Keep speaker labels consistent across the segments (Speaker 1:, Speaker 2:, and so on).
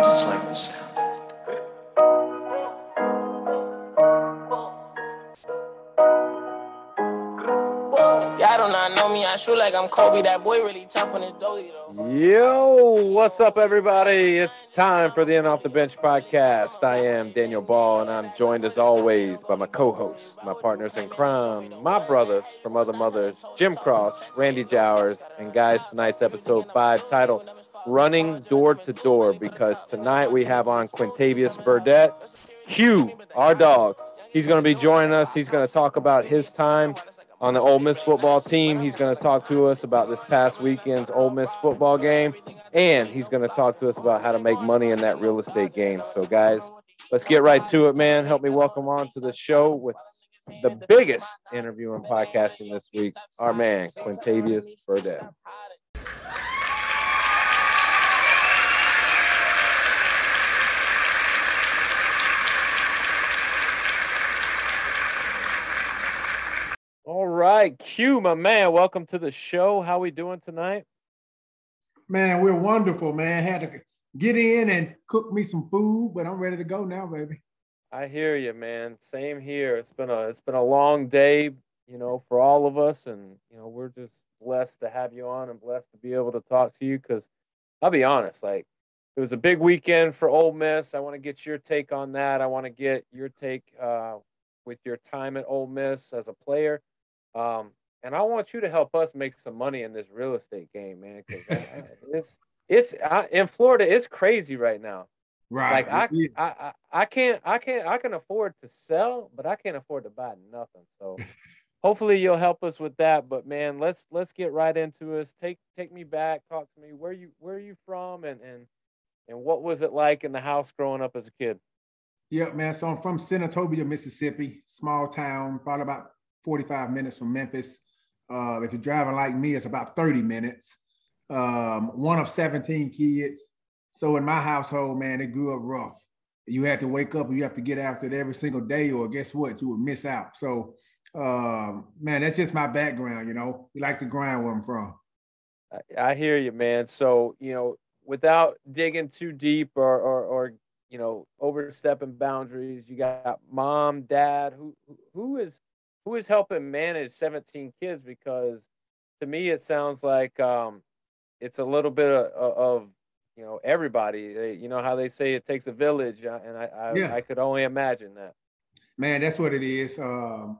Speaker 1: I just like the sound.
Speaker 2: Y'all do not know me. I shoot like I'm Kobe. That boy really tough on his dozy though.
Speaker 3: Yo, what's up, everybody? It's time for the In Off the Bench podcast. I am Daniel Ball, and I'm joined as always by my co hosts, my partners in crime, my brothers from other mothers, Jim Cross, Randy Jowers, and guys, tonight's episode five titled Running Door to Door because tonight we have on Quintavious Burdett, Hugh, our dog. He's going to be joining us. He's going to talk about his time on the Ole Miss football team. He's going to talk to us about this past weekend's Ole Miss football game, and he's going to talk to us about how to make money in that real estate game. So, guys, let's get right to it, man. Help me welcome on to the show with the biggest interview in podcasting this week, our man, Quintavious Burdett. All right, Q, my man, welcome to the show. How we doing tonight?
Speaker 4: Man, we're wonderful, man. Had to get in and cook me some food, but I'm ready to go now, baby.
Speaker 3: I hear you, man. Same here. It's been a it's been a long day, you know, for all of us, and you know, we're just blessed to have you on and blessed to be able to talk to you. Because I'll be honest, like it was a big weekend for Ole Miss. I want to get your take on that. I want to get your take uh, with your time at Ole Miss as a player. Um, and I want you to help us make some money in this real estate game, man. Because it's it's I, in Florida, it's crazy right now.
Speaker 4: Right.
Speaker 3: Like I, I, I, I can't, I can't, I can afford to sell, but I can't afford to buy nothing. So, hopefully, you'll help us with that. But man, let's let's get right into us. Take take me back. Talk to me. Where you where are you from, and and and what was it like in the house growing up as a kid?
Speaker 4: Yeah, man. So I'm from Senatobia, Mississippi, small town, probably about 45 minutes from Memphis. Uh, if you're driving like me, it's about 30 minutes. Um, one of 17 kids. So in my household, man, it grew up rough. You had to wake up and you have to get after it every single day, or guess what? You would miss out. So, um, man, that's just my background. You know, we like to grind where I'm from.
Speaker 3: I, I hear you, man. So, you know, without digging too deep or, or, or you know, overstepping boundaries, you got mom, dad. Who, who is who is helping manage 17 kids because to me it sounds like um, it's a little bit of, of you know everybody they, you know how they say it takes a village uh, and i I,
Speaker 4: Yeah.
Speaker 3: I could only imagine that
Speaker 4: Man, that's what it is. Um,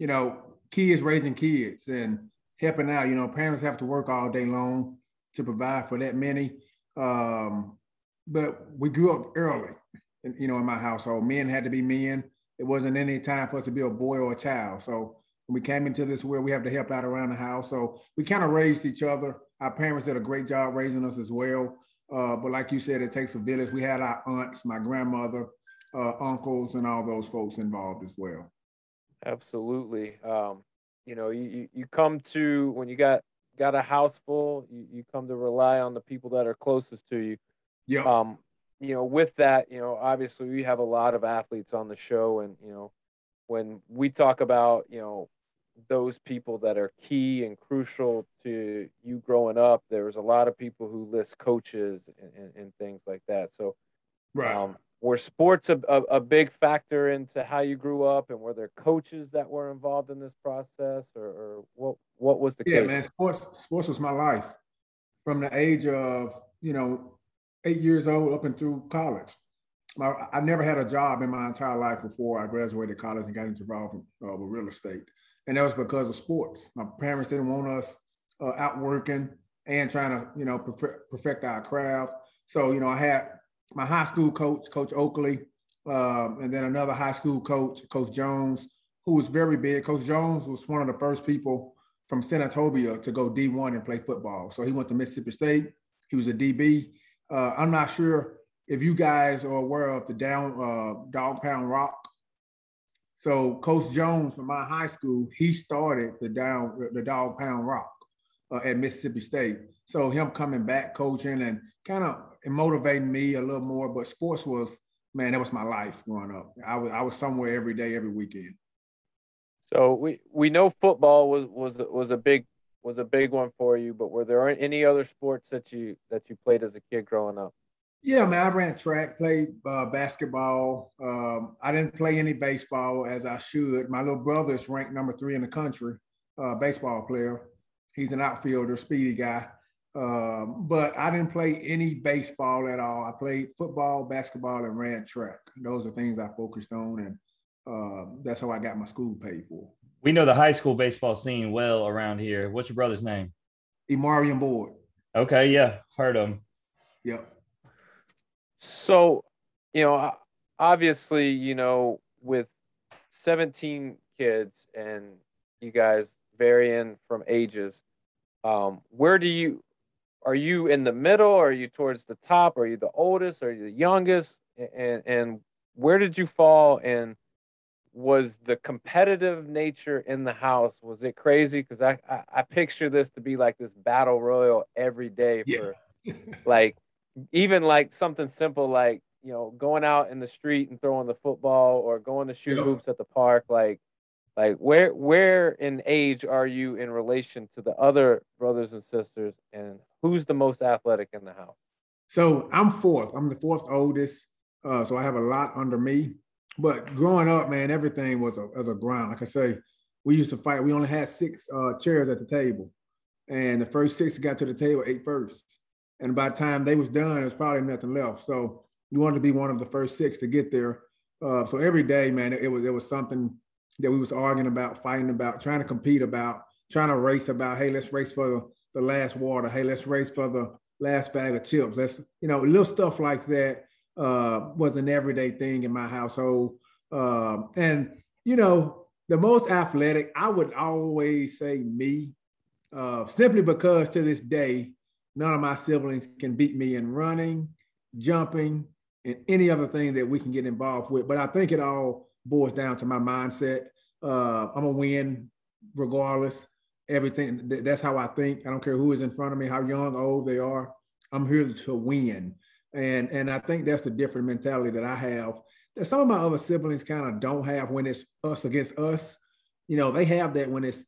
Speaker 4: you know, kids raising kids and helping out. You know, parents have to work all day long to provide for that many. Um, but we grew up early, and you know, in my household, men had to be men. It wasn't any time for us to be a boy or a child. So when we came into this world, we have to help out around the house. So we kind of raised each other. Our parents did a great job raising us as well. Uh, but like you said, it takes a village. We had our aunts, my grandmother, uh, uncles, and all those folks involved as well.
Speaker 3: absolutely um, you know you, you you come to when you got got a house full you, you come to rely on the people that are closest to you
Speaker 4: Yeah.
Speaker 3: um, you know, with that, you know, obviously we have a lot of athletes on the show, and you know, when we talk about, you know, those people that are key and crucial to you growing up, there's a lot of people who list coaches and, and, and things like that. So,
Speaker 4: right.
Speaker 3: um, were sports a, a, a big factor into how you grew up, and were there coaches that were involved in this process, or, or what? What was the
Speaker 4: yeah,
Speaker 3: case?
Speaker 4: man. Sports sports was my life from the age of you know eight years old up and through college. My, I never had a job in my entire life before I graduated college and got involved uh, with real estate, and that was because of sports. My parents didn't want us uh, out working and trying to you know perfect, perfect our craft. So you know I had my high school coach, Coach Oakley, um, and then another high school coach, Coach Jones, who was very big. Coach Jones was one of the first people from Senatobia to go D1 and play football. So he went to Mississippi State. He was a DB. Uh, I'm not sure if you guys are aware of the down uh, Dog Pound Rock. So Coach Jones from my high school, he started the down the Dog Pound Rock uh, at Mississippi State. So him coming back coaching and kind of motivating me a little more. But sports was man, that was my life growing up. I was I was somewhere every day, every weekend.
Speaker 3: So we we know football was was was a big was a big one for you, but were there any other sports that you that you played as a kid growing up?
Speaker 4: Yeah, man, I ran track, played uh, basketball. Um, I didn't play any baseball as I should. My little brother is ranked number three in the country, uh, baseball player. He's an outfielder, speedy guy. Um, but I didn't play any baseball at all. I played football, basketball, and ran track. Those are things I focused on, and uh, that's how I got my school paid for.
Speaker 1: We know the high school baseball scene well around here. What's your brother's name?
Speaker 4: Emarian Board.
Speaker 1: Okay, yeah, heard of him.
Speaker 4: Yep.
Speaker 3: So, you know, obviously, you know, with 17 kids and you guys varying from ages, um, where do you are you in the middle? Are you towards the top? Are you the oldest? Are you the youngest? And and where did you fall? And was the competitive nature in the house was it crazy? Because I, I, I picture this to be like this battle royal every day for yeah. like even like something simple like you know going out in the street and throwing the football or going to shoot yeah. hoops at the park like like where where in age are you in relation to the other brothers and sisters and who's the most athletic in the house
Speaker 4: so i'm fourth i'm the fourth oldest uh, so i have a lot under me but growing up man everything was a, as a grind like i say we used to fight we only had six uh, chairs at the table and the first six got to the table ate first and by the time they was done, there's probably nothing left. So you wanted to be one of the first six to get there. Uh, so every day, man, it, it, was it was something that we was arguing about, fighting about, trying to compete about, trying to race about. Hey, let's race for the, the last water. Hey, let's race for the last bag of chips. Let's you know little stuff like that uh, was an everyday thing in my household. Um, and you know the most athletic, I would always say me, uh, simply because to this day none of my siblings can beat me in running, jumping, and any other thing that we can get involved with. But I think it all boils down to my mindset. Uh, I'm gonna win regardless. Everything that's how I think. I don't care who is in front of me, how young, old they are. I'm here to win, and and I think that's the different mentality that I have. That some of my other siblings kind of don't have when it's us against us. You know, they have that when it's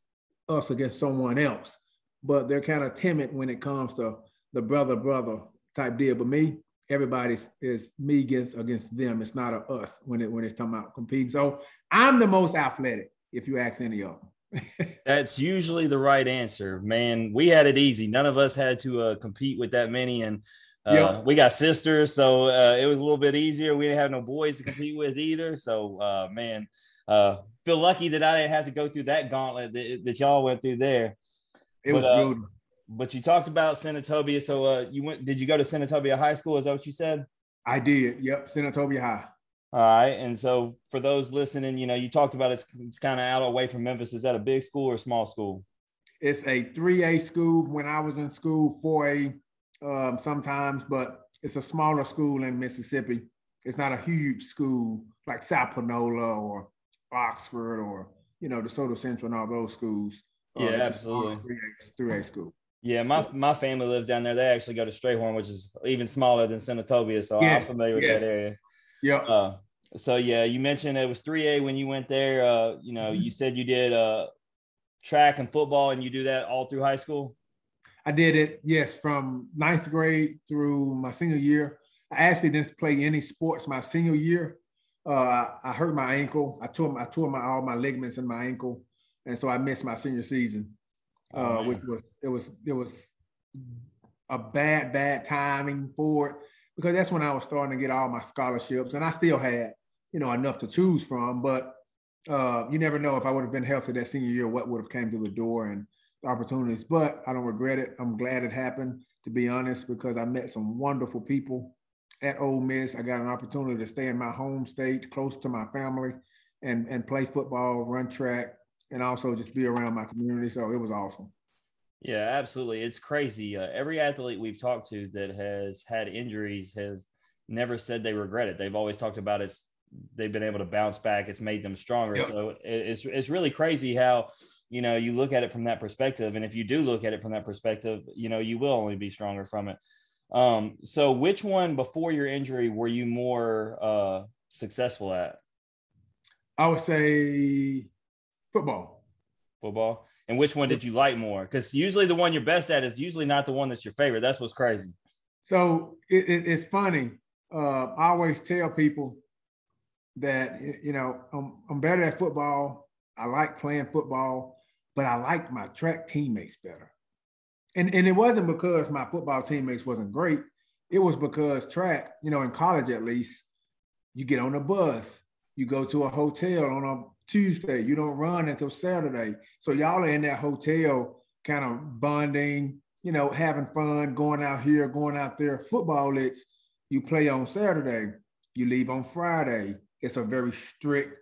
Speaker 4: us against someone else but they're kind of timid when it comes to the brother brother type deal. But me, everybody's is me against against them. It's not a us when it when it's talking about competing. So I'm the most athletic, if you ask any of them.
Speaker 1: That's usually the right answer, man. We had it easy. None of us had to uh, compete with that many, and yep. we got sisters, so uh, it was a little bit easier. We didn't have no boys to compete with either. So, uh, man, uh, feel lucky that I didn't have to go through that gauntlet that, that y'all went through there.
Speaker 4: It was uh, brutal.
Speaker 1: But you talked about Senatobia. So uh, you went? Did you go to Senatobia High School? Is that what you said?
Speaker 4: I did. Yep, Senatobia High.
Speaker 1: All right. And so for those listening, you know, you talked about it's it's kind of out away from Memphis. Is that a big school or a small school?
Speaker 4: It's a 3A school. When I was in school, 4A um, sometimes, but it's a smaller school in Mississippi. It's not a huge school like South Panola or Oxford or you know DeSoto Central and all those schools.
Speaker 1: Oh, yeah, absolutely.
Speaker 4: Through A school.
Speaker 1: Yeah, my my family lives down there. They actually go to Strayhorn, which is even smaller than Senatobia, so yeah. I'm familiar with yeah. that area.
Speaker 4: Yeah.
Speaker 1: Uh, so yeah, you mentioned it was 3A when you went there. Uh, you know, mm-hmm. you said you did uh, track and football, and you do that all through high school.
Speaker 4: I did it, yes, from ninth grade through my senior year. I actually didn't play any sports my senior year. Uh, I hurt my ankle. I tore I tore my all my ligaments in my ankle and so I missed my senior season, oh, uh, which was it was it was a bad bad timing for it because that's when I was starting to get all my scholarships, and I still had you know enough to choose from, but uh, you never know if I would have been healthy that senior year, what would have came through the door and opportunities. But I don't regret it. I'm glad it happened, to be honest, because I met some wonderful people at Ole Miss. I got an opportunity to stay in my home state, close to my family, and and play football, run track, and also just be around my community. So it was awesome.
Speaker 1: Yeah, absolutely. It's crazy. Uh, every athlete we've talked to that has had injuries has never said they regret it. They've always talked about it's they've been able to bounce back. It's made them stronger. Yep. So it's it's really crazy how you know you look at it from that perspective. And if you do look at it from that perspective, you know you will only be stronger from it. Um, so which one before your injury were you more uh, successful at?
Speaker 4: I would say Football.
Speaker 1: Football. And which one did you like more? Because usually the one you're best at is usually not the one that's your favorite. That's what's crazy.
Speaker 4: So it, it, it's funny. Uh, I always tell people that you know I'm, I'm better at football. I like playing football, but I liked my track teammates better. And and it wasn't because my football teammates wasn't great. It was because track, you know, in college at least, you get on a bus, you go to a hotel on a Tuesday, you don't run until Saturday. So y'all are in that hotel kind of bonding, you know, having fun, going out here, going out there. Football, it's you play on Saturday, you leave on Friday. It's a very strict,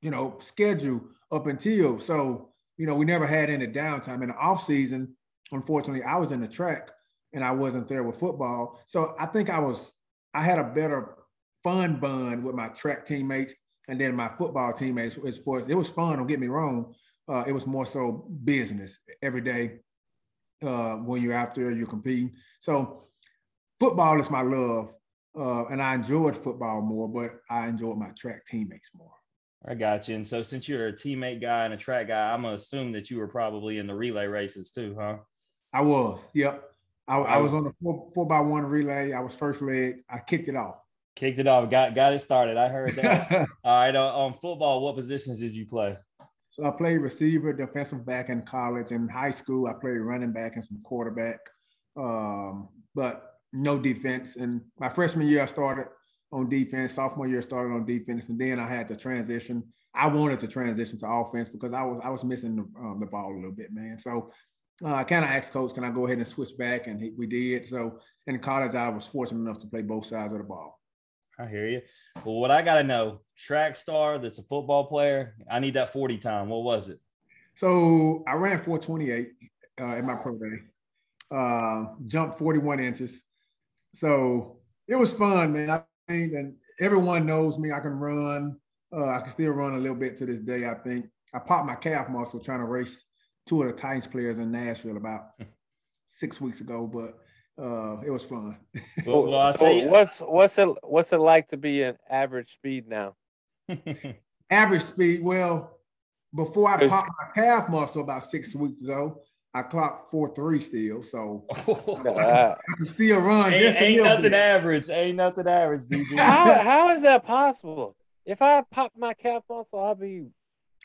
Speaker 4: you know, schedule up until so, you know, we never had any downtime in the off season. Unfortunately, I was in the track and I wasn't there with football. So I think I was, I had a better fun bond with my track teammates and then my football teammates. As far as it was fun, don't get me wrong. Uh, it was more so business every day uh, when you're out there, you're competing. So football is my love. Uh, and I enjoyed football more, but I enjoyed my track teammates more.
Speaker 1: I got you. And so, since you're a teammate guy and a track guy, I'm gonna assume that you were probably in the relay races too, huh?
Speaker 4: I was. Yep. I, I was on the four, four by one relay. I was first leg. I kicked it off.
Speaker 1: Kicked it off. Got got it started. I heard that. All right. Uh, on football, what positions did you play?
Speaker 4: So I played receiver, defensive back in college. In high school, I played running back and some quarterback, um, but no defense. And my freshman year, I started on defense. Sophomore year, started on defense, and then I had to transition. I wanted to transition to offense because I was I was missing the, um, the ball a little bit, man. So uh, I kind of asked coach, can I go ahead and switch back? And he, we did. So in college, I was fortunate enough to play both sides of the ball.
Speaker 1: I hear you. Well, what I got to know, track star that's a football player, I need that 40 time. What was it?
Speaker 4: So I ran 428 uh, in my pro day, uh, jumped 41 inches. So it was fun, man. I and everyone knows me. I can run. Uh, I can still run a little bit to this day, I think. I popped my calf muscle trying to race two of the Titans players in Nashville about six weeks ago, but uh, it was fun.
Speaker 3: well, well so what's what's it what's it like to be an average speed now?
Speaker 4: average speed. Well, before I popped my calf muscle about six weeks ago, I clocked four three still. So I, can, still run.
Speaker 1: Ain't, ain't nothing average. Ain't nothing average, dude.
Speaker 3: how how is that possible? If I pop my calf muscle, I'll be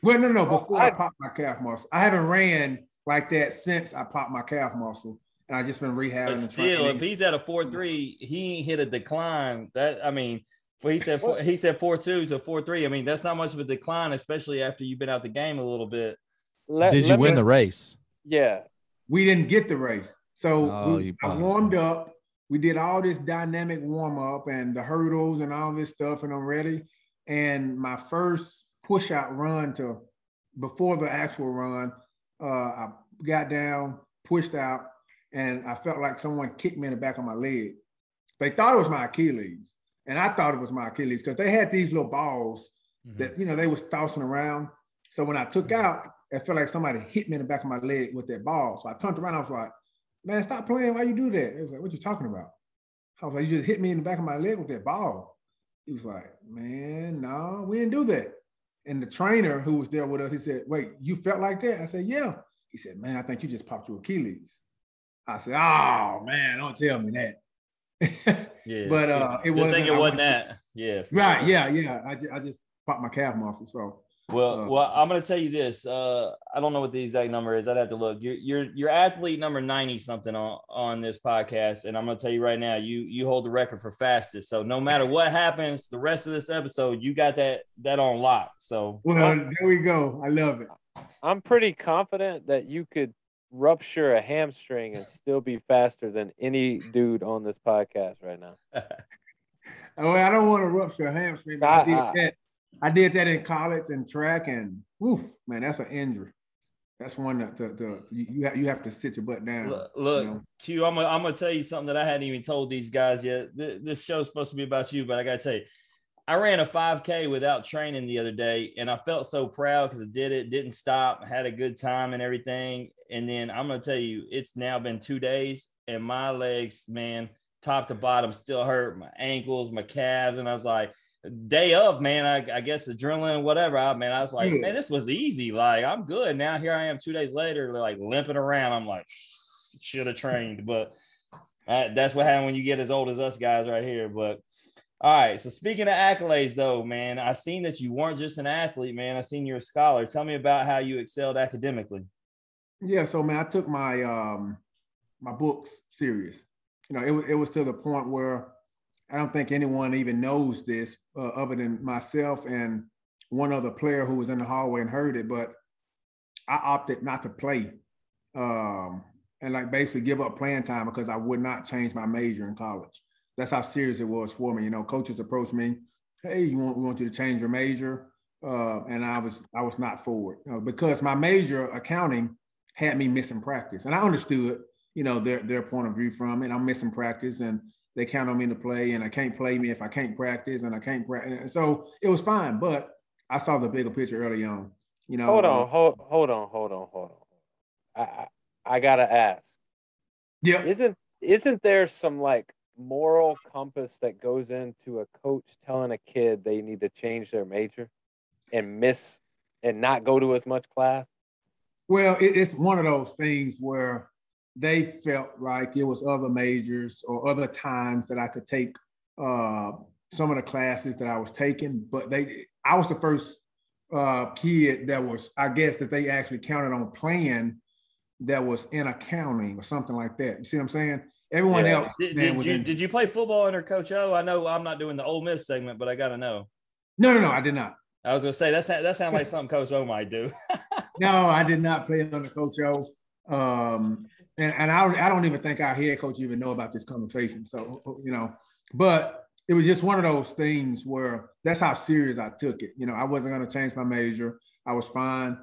Speaker 4: well, no, no. Before I, I popped my calf muscle, I haven't ran like that since I popped my calf muscle, and I just been rehabbing.
Speaker 1: But still, if he's at a four three, he ain't hit a decline. That I mean, he said four, he said four two to four three. I mean, that's not much of a decline, especially after you've been out the game a little bit.
Speaker 5: Let, Did you win me, the race?
Speaker 3: Yeah,
Speaker 4: we didn't get the race, so oh, we, I warmed up. We did all this dynamic warm up and the hurdles and all this stuff, and I'm ready. And my first push out run to before the actual run. Uh, I got down, pushed out, and I felt like someone kicked me in the back of my leg. They thought it was my Achilles, and I thought it was my Achilles because they had these little balls mm-hmm. that you know they was tossing around. So when I took mm-hmm. out, it felt like somebody hit me in the back of my leg with that ball. So I turned around. I was like, "Man, stop playing! Why you do that?" It was like, "What you talking about?" I was like, "You just hit me in the back of my leg with that ball." He was like, "Man, no, we didn't do that." And the trainer who was there with us, he said, Wait, you felt like that? I said, Yeah. He said, Man, I think you just popped your Achilles. I said, Oh man, don't tell me that. yeah. But uh it wasn't
Speaker 1: think it wasn't that. Yeah.
Speaker 4: Right, sure. yeah, yeah. I, just, I just popped my calf muscle. So
Speaker 1: well, uh, well, I'm going to tell you this. Uh, I don't know what the exact number is. I'd have to look. You're you're, you're athlete number 90 something on, on this podcast, and I'm going to tell you right now, you you hold the record for fastest. So no matter what happens, the rest of this episode, you got that that on lock. So
Speaker 4: well, there we go. I love it.
Speaker 3: I'm pretty confident that you could rupture a hamstring and still be faster than any dude on this podcast right now.
Speaker 4: well, I don't want to rupture a hamstring. I, I did that I did that in college and track, and woof, man, that's an injury. That's one that the, the, you have you have to sit your butt down.
Speaker 1: Look, look
Speaker 4: you know?
Speaker 1: Q, I'm gonna, I'm gonna tell you something that I hadn't even told these guys yet. This show's supposed to be about you, but I gotta tell you, I ran a 5K without training the other day, and I felt so proud because I did it, didn't stop, had a good time and everything. And then I'm gonna tell you, it's now been two days, and my legs, man, top to bottom, still hurt. My ankles, my calves, and I was like, day of, man, I, I guess adrenaline, whatever. I man, I was like, man, this was easy. Like, I'm good. Now here I am two days later, like limping around. I'm like, should have trained, but Uh, that's what happened when you get as old as us guys right here. But all right. So speaking of accolades, though, man, I seen that you weren't just an athlete, man. I seen you're a scholar. Tell me about how you excelled academically.
Speaker 4: Yeah. So man, I took my um my books serious. You know, it was it was to the point where I don't think anyone even knows this uh, other than myself and one other player who was in the hallway and heard it. But I opted not to play um, and like basically give up playing time because I would not change my major in college. That's how serious it was for me. You know, coaches approached me, "Hey, you want we want you to change your major," uh, and I was I was not forward know, because my major accounting had me missing practice, and I understood you know their their point of view from it. I'm missing practice, and they count on me to play, and I can't play me if I can't practice, and I can't practice. So it was fine, but I saw the bigger picture early on. You know,
Speaker 3: hold on, hold, hold on, hold on, hold on. I, I gotta ask.
Speaker 4: Yeah.
Speaker 3: Isn't isn't there some like moral compass that goes into a coach telling a kid they need to change their major and miss and not go to as much class?
Speaker 4: Well, it, it's one of those things where they felt like it was other majors or other times that I could take uh, some of the classes that I was taking, but they I was the first uh, kid that was I guess that they actually counted on playing that was in accounting or something like that. You see what I'm saying? Everyone yeah. else.
Speaker 1: Did, did you, in, did you play football under Coach O? I know I'm not doing the Ole Miss segment, but I got to know.
Speaker 4: No, no, no, I did not.
Speaker 1: I was gonna say that's that sounds like something Coach O might do.
Speaker 4: no, I did not play under Coach O. Um, and, and I, I don't even think our head coach even know about this conversation. So you know, but it was just one of those things where that's how serious I took it. You know, I wasn't gonna change my major. I was fine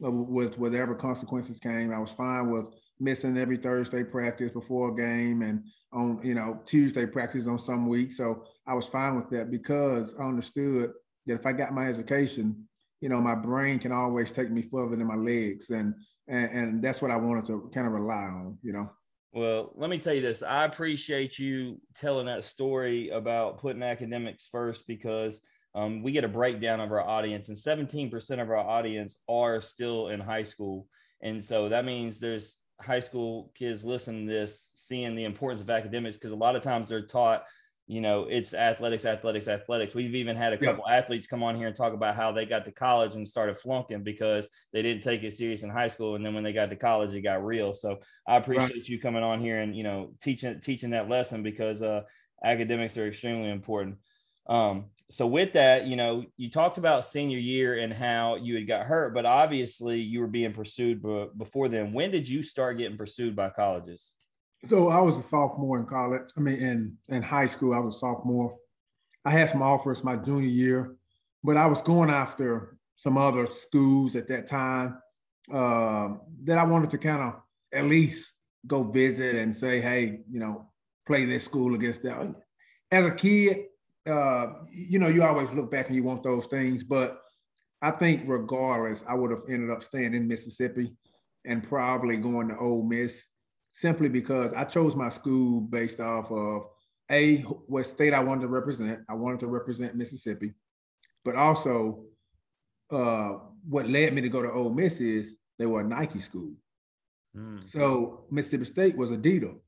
Speaker 4: with whatever consequences came. I was fine with missing every Thursday practice before a game and on you know Tuesday practice on some weeks. So I was fine with that because I understood that if I got my education, you know, my brain can always take me further than my legs, and and, and that's what I wanted to kind of rely on, you know.
Speaker 1: Well, let me tell you this. I appreciate you telling that story about putting academics first because um, we get a breakdown of our audience, and 17% of our audience are still in high school. And so that means there's high school kids listening to this, seeing the importance of academics, because a lot of times they're taught, you know, it's athletics, athletics, athletics. We've even had a couple yeah. athletes come on here and talk about how they got to college and started flunking because they didn't take it serious in high school. And then when they got to college, it got real. So I appreciate right. you coming on here and, you know, teaching, teaching that lesson because uh, academics are extremely important. Um, so with that, you know, you talked about senior year and how you had got hurt, but obviously you were being pursued before then. When did you start getting pursued by colleges?
Speaker 4: So I was a sophomore in college. I mean, in in high school, I was a sophomore. I had some offers my junior year, but I was going after some other schools at that time uh, that I wanted to kind of at least go visit and say, hey, you know, play this school against that. As a kid, uh, you know, you always look back and you want those things, but I think regardless, I would have ended up staying in Mississippi and probably going to Ole Miss simply because I chose my school based off of a what state I wanted to represent. I wanted to represent Mississippi, but also uh, what led me to go to Ole Miss is they were a Nike school. Mm. So Mississippi State was Adidas.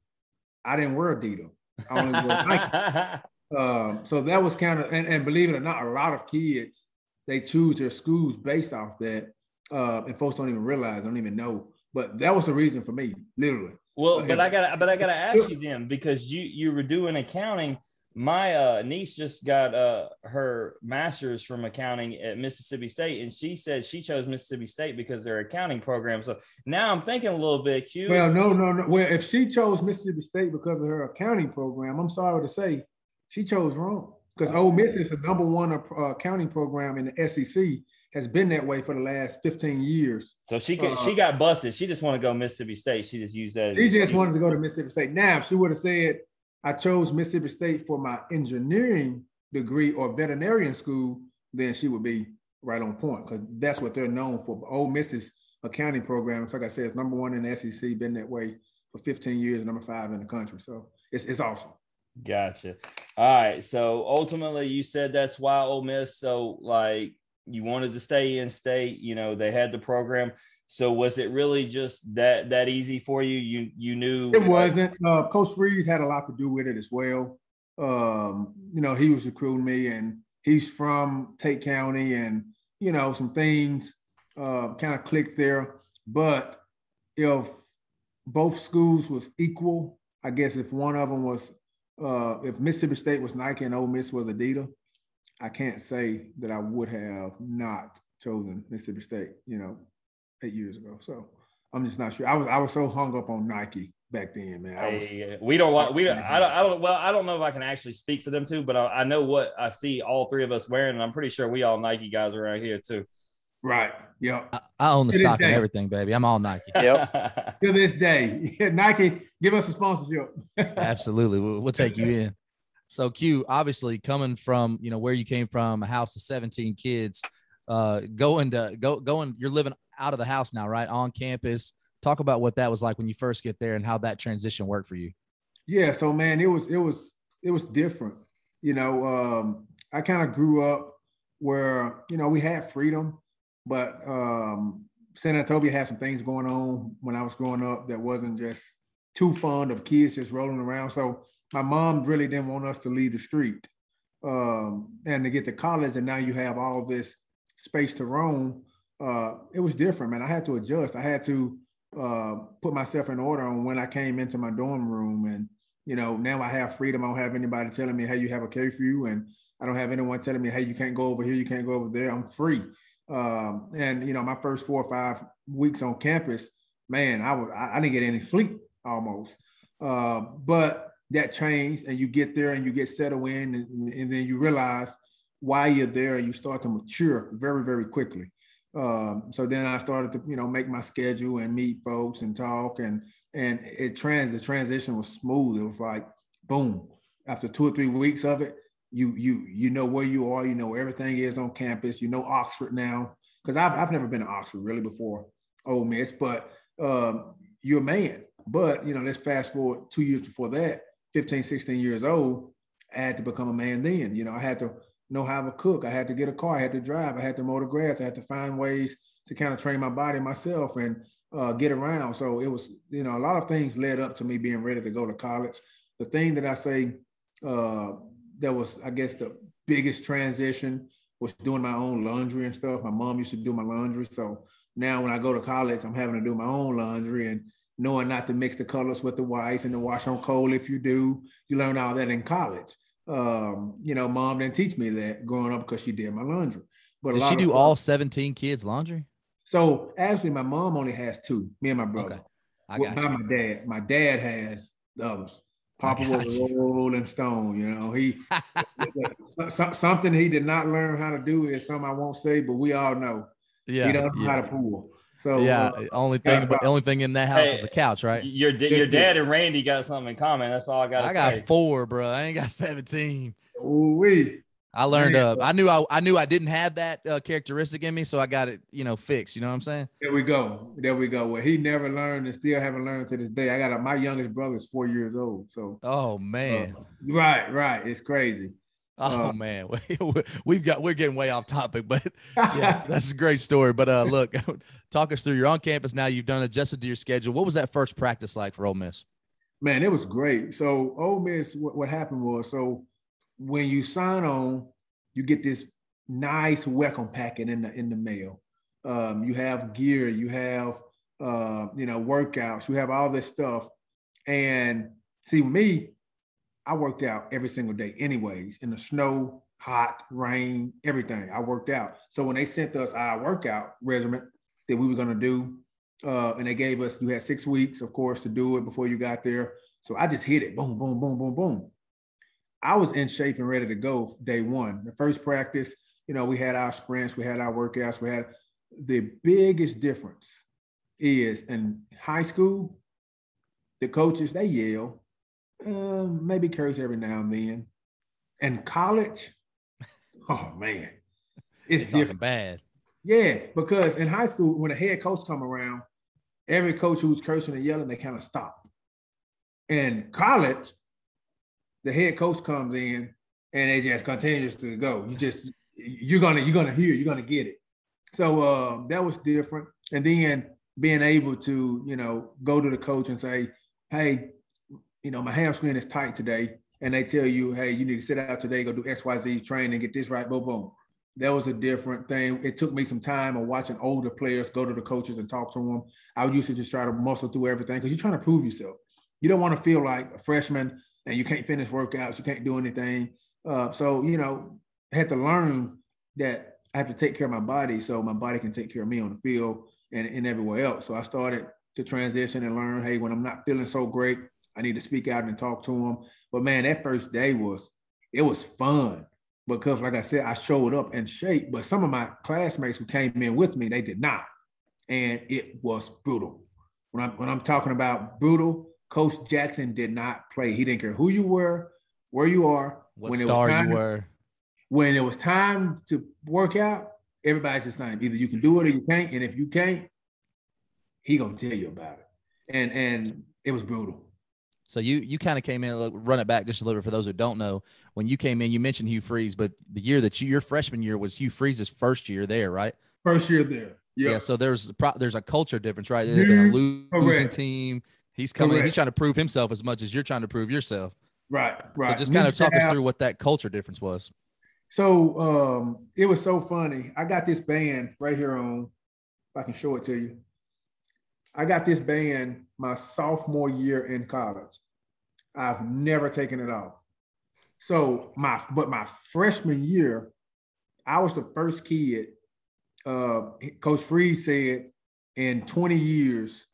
Speaker 4: I didn't wear Adidas. I only wore Nike. Um, so that was kind of, and, and, believe it or not, a lot of kids they choose their schools based off that, uh, and folks don't even realize, don't even know. But that was the reason for me, literally.
Speaker 1: Well, but I got, but I got to ask you then because you you were doing accounting. My uh, niece just got uh, her master's from accounting at Mississippi State, and she said she chose Mississippi State because their accounting program. So now I'm thinking a little bit. Q.
Speaker 4: Well, no, no, no. Well, if she chose Mississippi State because of her accounting program, I'm sorry to say she chose wrong because Ole Miss is the number one uh, accounting program in the SEC. Has been that way for the last 15 years.
Speaker 1: So she uh, she got busted. She just want to go Mississippi State. She just used that.
Speaker 4: She just wanted to go to Mississippi State. Now, if she would have said, "I chose Mississippi State for my engineering degree or veterinarian school," then she would be right on point because that's what they're known for. But Ole Miss's accounting program, like I said, it's number one in the SEC. Been that way for 15 years, number five in the country. So it's it's awesome.
Speaker 1: Gotcha. All right. So ultimately, you said that's why Ole Miss. So like you wanted to stay in state. You know they had the program. So was it really just that that easy for you? You you knew
Speaker 4: it wasn't. Uh, Coach Freeze had a lot to do with it as well. Um, you know, he was recruiting me, and he's from Tate County, and you know, some things uh, kind of clicked there. But if both schools was equal, I guess if one of them was, uh, if Mississippi State was Nike and Ole Miss was Adidas, I can't say that I would have not chosen Mississippi State. You know, eight years ago. So I'm just not sure. I was I was so hung up on Nike back then, man. I was,
Speaker 1: hey, we don't like we mm-hmm. I don't I don't well I don't know if I can actually speak for them too, but I, I know what I see all three of us wearing, and I'm pretty sure we all Nike guys around here too.
Speaker 4: Right. Yeah.
Speaker 5: I, I, own the to stock and everything, baby. I'm all Nike.
Speaker 4: Yep. to this day, Nike, give us a sponsorship.
Speaker 5: Absolutely, we'll, we'll take you in. So, Q, obviously coming from you know where you came from, a house of 17 kids, uh, going to go going. You're living out of the house now, right? On campus. Talk about what that was like when you first get there and how that transition worked for you.
Speaker 4: Yeah, so man, it was it was it was different. You know, um, I kind of grew up where you know we had freedom, but um, Senatobia had some things going on when I was growing up that wasn't just too fond of kids just rolling around. So my mom really didn't want us to leave the street um, and to get to college, and now you have all this space to roam uh, it was different, man. I had to adjust. I had to uh, put myself in order on when I came into my dorm room. And, you know, now I have freedom. I don't have anybody telling me, hey, you have a curfew. And I don't have anyone telling me, hey, you can't go over here, you can't go over there. I'm free. Um, and, you know, my first four or five weeks on campus, man, I, was, I, I didn't get any sleep almost. Uh, but that changed and you get there and you get settled in and, and then you realize why you're there and you start to mature very, very quickly. Um, so then I started to, you know, make my schedule and meet folks and talk and and it trans the transition was smooth. It was like boom. After two or three weeks of it, you you you know where you are, you know where everything is on campus, you know Oxford now. Because I've I've never been to Oxford really before Ole Miss, but um, you're a man. But you know, let's fast forward two years before that, 15, 16 years old, I had to become a man then. You know, I had to know how to cook. I had to get a car. I had to drive. I had to mow the grass. I had to find ways to kind of train my body myself and uh, get around. So it was, you know, a lot of things led up to me being ready to go to college. The thing that I say uh, that was, I guess, the biggest transition was doing my own laundry and stuff. My mom used to do my laundry. So now when I go to college, I'm having to do my own laundry and knowing not to mix the colors with the whites and the wash on cold. If you do, you learn all that in college um, you know, mom didn't teach me that growing up because she did my laundry.
Speaker 5: But did she do all 17 kids laundry?
Speaker 4: So actually, my mom only has two, me and my brother. Okay.
Speaker 5: I got
Speaker 4: well, my dad. My dad has the others. Papa was a rolling stone, you know. He something he did not learn how to do is something I won't say, but we all know. Yeah, he doesn't know yeah. how to pull. So
Speaker 5: yeah, uh, only thing, but the only thing in that house hey, is the couch, right?
Speaker 1: Your your dad and Randy got something in common. That's all I got. I
Speaker 5: say. got four, bro. I ain't got seventeen.
Speaker 4: We.
Speaker 5: I learned. Uh, I knew I, I knew I didn't have that uh, characteristic in me, so I got it, you know, fixed. You know what I'm saying?
Speaker 4: There we go. There we go. Well, he never learned and still haven't learned to this day. I got a, my youngest brother is four years old. So.
Speaker 5: Oh man.
Speaker 4: Uh, right, right. It's crazy.
Speaker 5: Oh uh, man, we've got we're getting way off topic, but yeah, that's a great story. But uh, look, talk us through. You're on campus now. You've done adjusted to your schedule. What was that first practice like for Ole Miss?
Speaker 4: Man, it was great. So Ole Miss, what, what happened was, so when you sign on, you get this nice welcome packet in the in the mail. Um, you have gear, you have uh, you know workouts, you have all this stuff. And see, me, I worked out every single day, anyways, in the snow, hot, rain, everything. I worked out. So when they sent us our workout regimen that we were going to do, uh, and they gave us, you had six weeks, of course, to do it before you got there. So I just hit it, boom, boom, boom, boom, boom. I was in shape and ready to go day one. The first practice, you know, we had our sprints, we had our workouts, we had the biggest difference is in high school, the coaches, they yell, um, maybe curse every now and then. And college, oh man, it's different.
Speaker 5: Bad.
Speaker 4: Yeah, because in high school, when a head coach come around, every coach who's cursing and yelling, they kind of stop. In college, the head coach comes in and it just continues to go. You just you're gonna you're gonna hear you're gonna get it. So uh, that was different. And then being able to, you know, go to the coach and say, hey, you know, my hamstring is tight today. And they tell you, hey, you need to sit out today, go do XYZ training, get this right, boom, boom. That was a different thing. It took me some time of watching older players go to the coaches and talk to them. I used to just try to muscle through everything because you're trying to prove yourself. You don't want to feel like a freshman and you can't finish workouts, you can't do anything. Uh, so, you know, I had to learn that I have to take care of my body so my body can take care of me on the field and, and everywhere else. So I started to transition and learn, hey, when I'm not feeling so great, I need to speak out and talk to them. But man, that first day was it was fun because, like I said, I showed up in shape. But some of my classmates who came in with me, they did not, and it was brutal. When I'm when I'm talking about brutal, Coach Jackson did not play. He didn't care who you were, where you are,
Speaker 5: what when star
Speaker 4: time,
Speaker 5: you were.
Speaker 4: When it was time to work out, everybody's the same. Either you can do it or you can't. And if you can't, he gonna tell you about it. And and it was brutal.
Speaker 5: So you you kind of came in. Look, run it back just a little bit for those who don't know. When you came in, you mentioned Hugh Freeze, but the year that you your freshman year was Hugh Freeze's first year there, right?
Speaker 4: First year there. Yep.
Speaker 5: Yeah. So there's there's a culture difference, right? They're a losing Correct. team. He's coming. Correct. He's trying to prove himself as much as you're trying to prove yourself.
Speaker 4: Right. Right.
Speaker 5: So just kind of talk us through what that culture difference was.
Speaker 4: So um, it was so funny. I got this band right here on. If I can show it to you. I got this band my sophomore year in college. I've never taken it off. So my but my freshman year, I was the first kid. Uh, Coach Freeze said in 20 years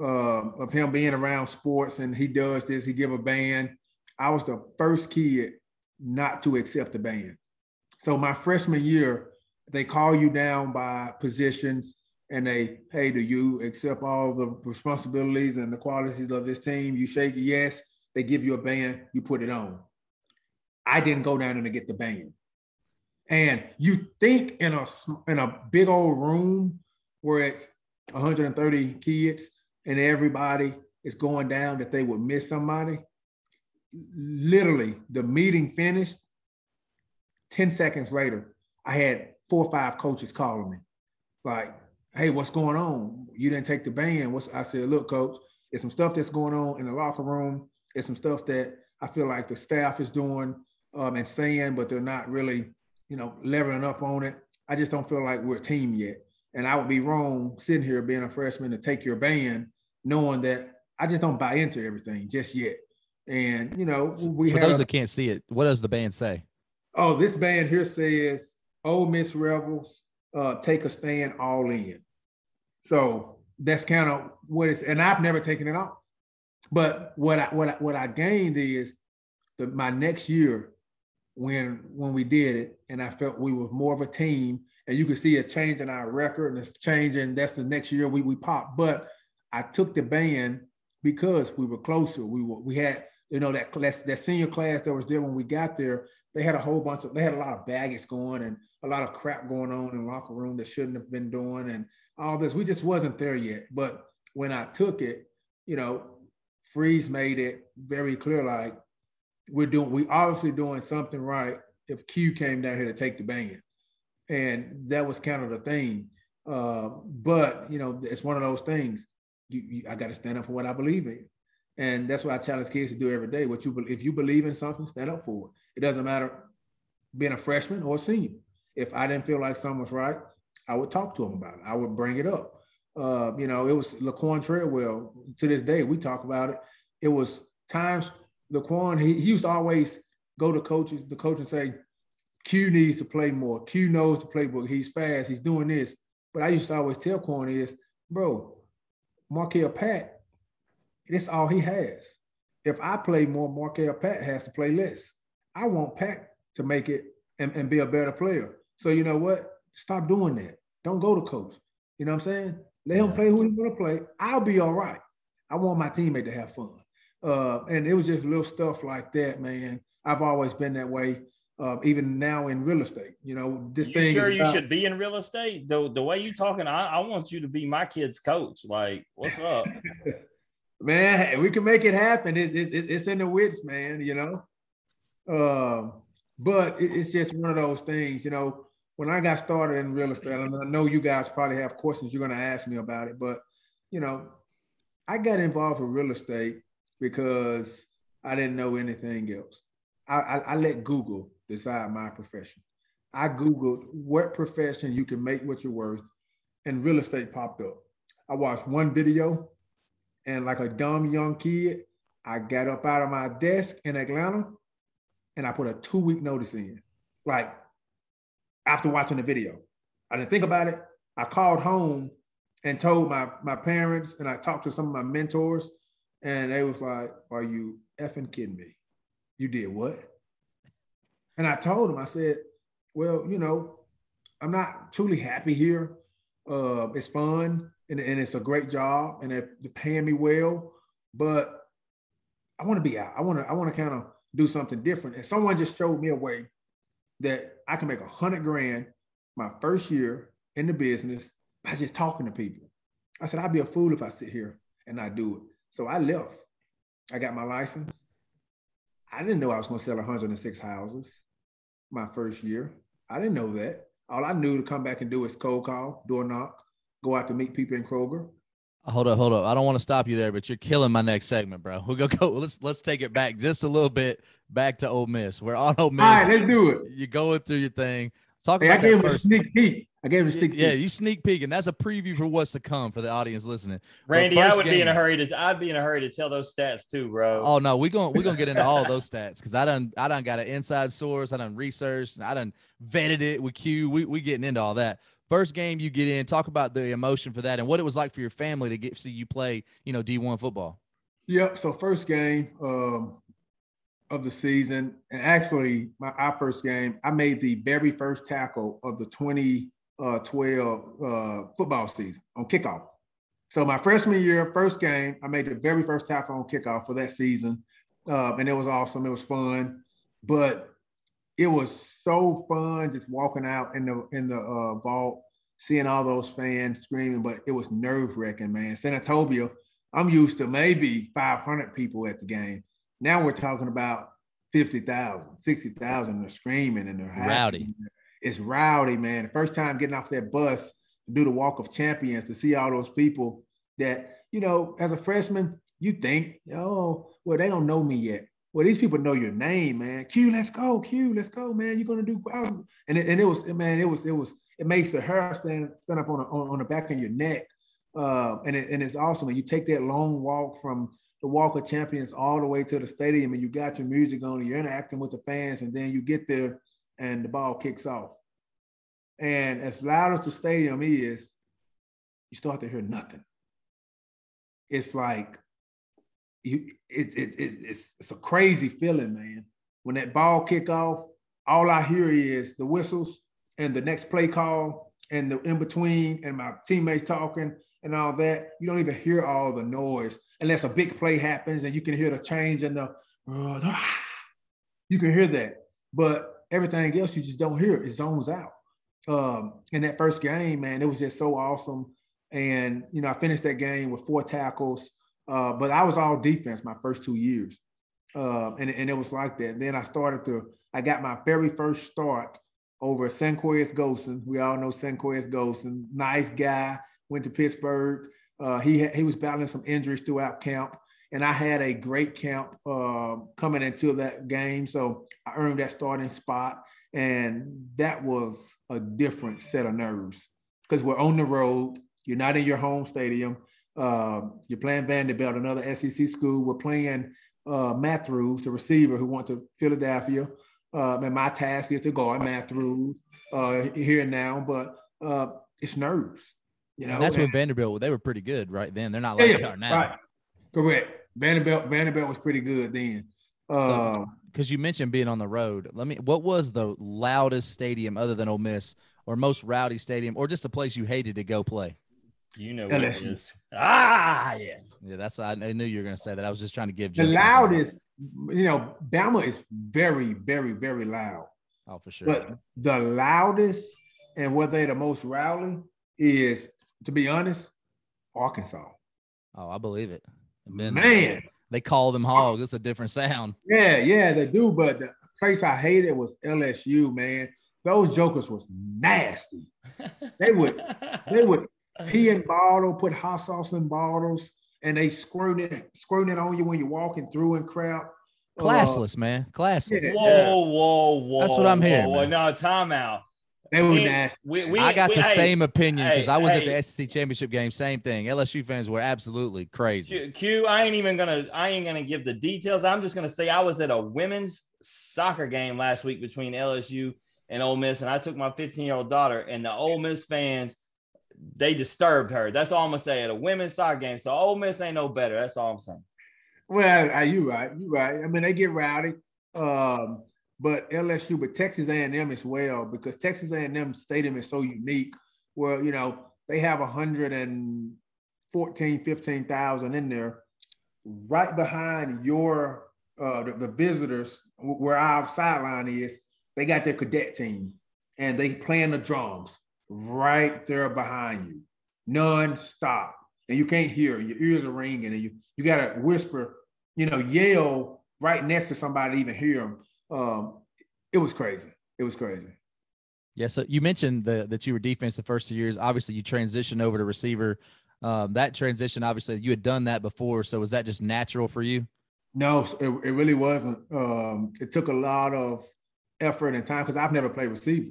Speaker 4: uh, of him being around sports, and he does this. He give a ban. I was the first kid not to accept the ban. So my freshman year, they call you down by positions and they, hey, do you accept all the responsibilities and the qualities of this team? You shake yes. They give you a band, you put it on. I didn't go down there to get the band. And you think in a in a big old room where it's 130 kids and everybody is going down that they would miss somebody. Literally, the meeting finished. 10 seconds later, I had four or five coaches calling me, like, hey, what's going on? You didn't take the band. What's I said, look, coach, there's some stuff that's going on in the locker room. It's some stuff that I feel like the staff is doing um, and saying, but they're not really, you know, leveling up on it. I just don't feel like we're a team yet. And I would be wrong sitting here being a freshman to take your band, knowing that I just don't buy into everything just yet. And you know, we
Speaker 5: so those a, that can't see it, what does the band say?
Speaker 4: Oh, this band here says Ole Miss Rebels uh, take a stand all in. So that's kind of what it's, and I've never taken it off. But what I what I, what I gained is the, my next year when when we did it, and I felt we were more of a team, and you could see a change in our record, and it's changing. That's the next year we we popped. But I took the band because we were closer. We were we had you know that class that senior class that was there when we got there. They had a whole bunch of they had a lot of baggage going and a lot of crap going on in locker room that shouldn't have been doing and all this. We just wasn't there yet. But when I took it, you know, Freeze made it very clear like we're doing we obviously doing something right if Q came down here to take the band. And that was kind of the thing. Uh, but you know, it's one of those things. You, you I got to stand up for what I believe in, and that's what I challenge kids to do every day. What you if you believe in something, stand up for it. It doesn't matter being a freshman or a senior. If I didn't feel like something was right, I would talk to them about it. I would bring it up uh, you know, it was Laquon Treadwell. To this day, we talk about it. It was times Laquon, he, he used to always go to coaches, the coach and say, Q needs to play more. Q knows the playbook. He's fast. He's doing this. But I used to always tell Quan is, bro, Markell Pack, that's all he has. If I play more, Markell Pack has to play less. I want Pack to make it and, and be a better player. So you know what? Stop doing that. Don't go to coach. You know what I'm saying? Let him play who he want to play. I'll be all right. I want my teammate to have fun. Uh, and it was just little stuff like that, man. I've always been that way. Uh, even now in real estate, you know, this
Speaker 1: you
Speaker 4: thing.
Speaker 1: Sure, you should be in real estate. The the way you talking, I, I want you to be my kid's coach. Like, what's up,
Speaker 4: man? We can make it happen. It's it's, it's in the wits, man. You know. Um, but it, it's just one of those things, you know when I got started in real estate, and I know you guys probably have questions you're going to ask me about it, but you know, I got involved with real estate because I didn't know anything else. I, I, I let Google decide my profession. I Googled what profession you can make what you're worth, and real estate popped up. I watched one video, and like a dumb young kid, I got up out of my desk in Atlanta and I put a two week notice in. Like after watching the video, I didn't think about it. I called home and told my, my parents, and I talked to some of my mentors, and they was like, Are you effing kidding me? You did what? And I told them, I said, Well, you know, I'm not truly happy here. Uh, it's fun and, and it's a great job and they're, they're paying me well, but I want to be out. I want to, I want to kind of do something different. And someone just showed me a way that I can make a hundred grand my first year in the business by just talking to people. I said, I'd be a fool if I sit here and not do it. So I left. I got my license. I didn't know I was going to sell 106 houses my first year. I didn't know that. All I knew to come back and do is cold call, door knock, go out to meet people in Kroger.
Speaker 5: Hold up, hold up. I don't want to stop you there, but you're killing my next segment, bro. We'll go go. Let's let's take it back just a little bit back to Ole Miss. We're on Ole Miss.
Speaker 4: All right, let's do it.
Speaker 5: You're going through your thing. Talk
Speaker 4: Hey,
Speaker 5: about
Speaker 4: I gave him a sneak peek. I gave him a sneak
Speaker 5: Yeah,
Speaker 4: peek.
Speaker 5: Yeah, you sneak peek, and that's a preview for what's to come for the audience listening.
Speaker 1: Randy, I
Speaker 5: first
Speaker 1: would be in a hurry to. I'd be in a hurry to tell those stats too, bro.
Speaker 5: Oh no, we're gonna we're gonna get into all those stats because I done I done got an inside source. I done researched. I done vetted it with Q. We we getting into all that. First game you get in, talk about the emotion for that and what it was like for your family to get see you play, you know, D one football.
Speaker 4: Yep. So first game um, of the season, and actually my our first game, I made the very first tackle of the 2012 uh, football season on kickoff. So my freshman year, first game, I made the very first tackle on kickoff for that season, uh, and it was awesome. It was fun, but it was so fun just walking out in the in the uh, Vaught, seeing all those fans screaming. But it was nerve wracking, man. Senatobia, I'm used to maybe 500 people at the game. Now we're talking about 50,000, 60,000. They're screaming and they're happy.
Speaker 5: Rowdy.
Speaker 4: It's rowdy, man. The first time getting off that bus to do the walk of champions to see all those people that, you know, as a freshman, you think, oh, well, they don't know me yet. Well, these people know your name, man. Q, let's go. Q, let's go, man. You're gonna do well. And it, and it was, man, it was, it was, it makes the hair stand stand up on the, on, on the back of your neck. Uh, and it, and it's awesome. And you take that long walk from the Walk of Champions all the way to the stadium, and you got your music on, and you're interacting with the fans, and then you get there, and the ball kicks off. And as loud as the stadium is, you start to hear nothing. It's like you it, it, it, it's it's a crazy feeling, man. When that ball kick off, all I hear is the whistles and the next play call and the in between and my teammates talking and all that. You don't even hear all the noise unless a big play happens and you can hear the change and the you can hear that. But everything else you just don't hear. It zones out. Um, in that first game, man, it was just so awesome. And you know, I finished that game with four tackles. Uh, but I was all defense my first two years. Uh, and, and it was like that. And then I started to, I got my very first start over Senquez Golson. We all know Senquez Golson, nice guy, went to Pittsburgh. Uh, he, had, he was battling some injuries throughout camp. And I had a great camp uh, coming into that game. So I earned that starting spot. And that was a different set of nerves because we're on the road. You're not in your home stadium. Uh, you're playing Vanderbilt, another SEC school. We're playing uh, Matthews, the receiver who went to Philadelphia. Uh, and my task is to guard Matthews uh, here and now, but uh, it's nerves. You know,
Speaker 5: And that's when Vanderbilt they were pretty good right then. They're not
Speaker 4: yeah,
Speaker 5: like they are now.
Speaker 4: right. Correct. Vanderbilt, Vanderbilt was pretty good then. Uh,
Speaker 5: So- Because you mentioned being on the road. Let me what was the loudest stadium other than Ole Miss or most rowdy stadium or just a place you hated to go play?
Speaker 1: You know what it
Speaker 4: LSU.
Speaker 1: is. Ah, yeah.
Speaker 5: Yeah, that's I, I knew you were gonna say that. I was just trying to give
Speaker 4: the
Speaker 5: Joe something.
Speaker 4: loudest, you know, Bama is very, very, very loud.
Speaker 5: Oh, for sure.
Speaker 4: But the loudest and where they the most rowdy is, to be honest, Arkansas.
Speaker 5: oh, I believe it. Been-
Speaker 4: Man,
Speaker 5: they call them hogs. It's a different sound.
Speaker 4: yeah, yeah, they do. But the place I hated was LSU. Man, those jokers was nasty. They would, they would, He in bottle, put hot sauce in bottles, and they squirting it, squirting it on you when you're walking through and crap.
Speaker 5: Uh, Classless, uh, man. Classless.
Speaker 1: Yeah. Whoa, whoa, whoa.
Speaker 5: That's what I'm hearing. Whoa,
Speaker 1: no, timeout.
Speaker 4: They were nasty.
Speaker 1: We, we,
Speaker 5: I got
Speaker 1: we,
Speaker 5: the
Speaker 1: hey,
Speaker 5: same opinion because
Speaker 1: hey,
Speaker 5: I was
Speaker 1: hey.
Speaker 5: at the SEC championship game. Same thing. LSU fans were absolutely crazy.
Speaker 1: Q, Q, I ain't even gonna. I ain't gonna give the details. I'm just gonna say I was at a women's soccer game last week between LSU and Ole Miss, and I took my 15 year old daughter, and the Ole Miss fans they disturbed her. That's all I'm gonna say at a women's soccer game. So Ole Miss ain't no better. That's all I'm saying.
Speaker 4: Well, you right, you right. I mean, they get rowdy. Um, but LSU, but Texas A&M as well, because Texas A&M Stadium is so unique. Where you know they have 114, 15,000 in there, right behind your uh, the, the visitors where our sideline is. They got their cadet team, and they playing the drums right there behind you, non-stop, and you can't hear. Your ears are ringing, and you you got to whisper, you know, yell right next to somebody to even hear them um, it was crazy. It was crazy.
Speaker 5: Yeah. So you mentioned the, that you were defense the first two years. Obviously, you transitioned over to receiver. Um, that transition, obviously, you had done that before. So was that just natural for you?
Speaker 4: No, it, it really wasn't. Um, it took a lot of effort and time because I've never played receiver.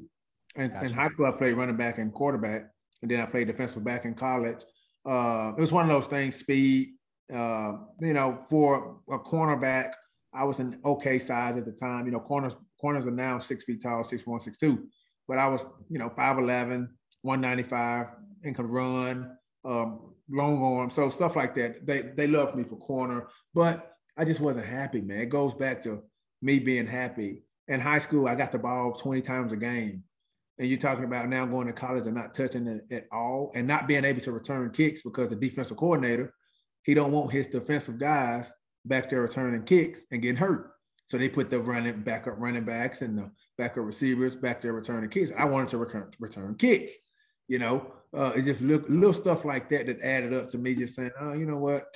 Speaker 4: And gotcha. in high school, I played running back and quarterback, and then I played defensive back in college. Uh, it was one of those things, speed. Uh, you know, for a cornerback, I was an okay size at the time. You know, corners corners are now six feet tall, six one, six two. But I was, you know, 5'11, 195, and could run, um, long arm. So stuff like that. They they loved me for corner, but I just wasn't happy, man. It goes back to me being happy. In high school, I got the ball 20 times a game. And you're talking about now going to college and not touching it at all and not being able to return kicks because the defensive coordinator, he don't want his defensive guys back there returning kicks and getting hurt. So they put the running backup running backs and the backup receivers back there returning kicks. I wanted to return return kicks. You know, uh, it's just little, little stuff like that that added up to me just saying, oh, you know what,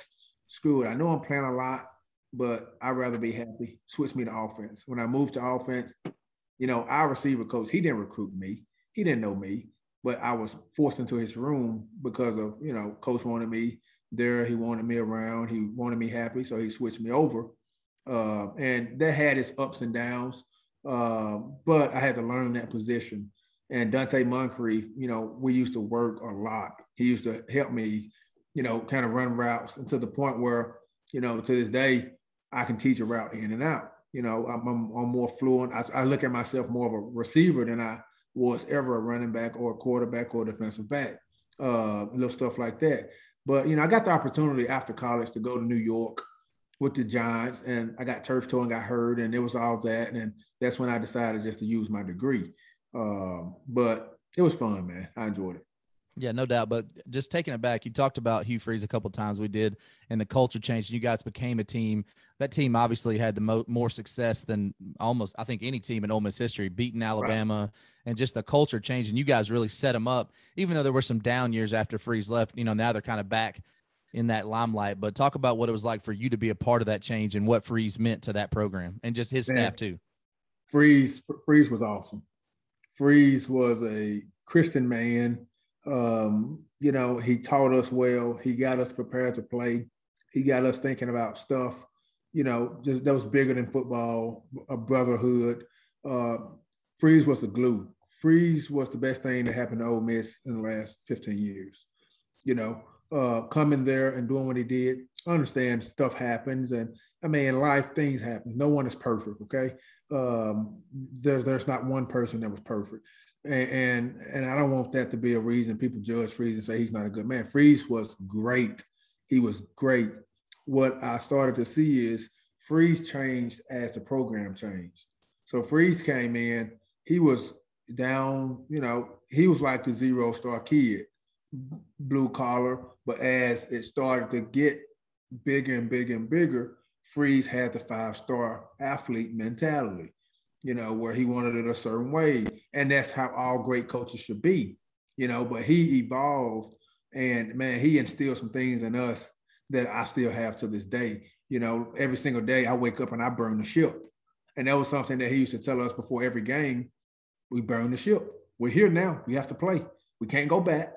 Speaker 4: screw it. I know I'm playing a lot, but I'd rather be happy. Switch me to offense. When I moved to offense, you know, our receiver coach, he didn't recruit me. He didn't know me, but I was forced into his room because of, you know, coach wanted me there. He wanted me around. He wanted me happy, so he switched me over. Uh, and that had its ups and downs, uh, but I had to learn that position. And Donte Moncrief, you know, we used to work a lot. He used to help me, you know, kind of run routes and to the point where, you know, to this day, I can teach a route in and out. You know, I'm, I'm, I'm more fluent. I, I, look at myself more of a receiver than I was ever a running back or a quarterback or a defensive back. Uh, little stuff like that. But you know, I got the opportunity after college to go to New York with the Giants, and I got turf toe and got hurt, and it was all that, and that's when I decided just to use my degree. Um, but it was fun, man. I enjoyed it.
Speaker 5: Yeah, no doubt. But just taking it back, you talked about Hugh Freeze a couple times. We did, and the culture changed. You guys became a team. That team obviously had the mo- more success than almost I think any team in Ole Miss history, beating Alabama, right. and just the culture changed. And you guys really set them up. Even though there were some down years after Freeze left, you know now they're kind of back in that limelight. But talk about what it was like for you to be a part of that change and what Freeze meant to that program and just his Man, staff too.
Speaker 4: Freeze, Freeze was awesome. Freeze was a Christian man um, you know, he taught us well. He got us prepared to play. He got us thinking about stuff, you know, just, that was bigger than football, a brotherhood. Uh, Freeze was the glue. Freeze was the best thing that happened to Ole Miss in the last 15 years. You know, uh, coming there and doing what he did. I understand stuff happens, and I mean, in life things happen. No one is perfect. Okay, um, there's there's not one person that was perfect and, and and I don't want that to be a reason people judge Freeze and say he's not a good man. Freeze was great. He was great. What I started to see is Freeze changed as the program changed. So Freeze came in, he was down, you know, he was like the zero star kid, blue collar. But as it started to get bigger and bigger and bigger, Freeze had the five star athlete mentality you know, where he wanted it a certain way. And that's how all great coaches should be, you know, but he evolved and man, he instilled some things in us that I still have to this day. You know, every single day I wake up and I burn the ship. And that was something that he used to tell us before every game. We burn the ship. We're here now. We have to play. We can't go back.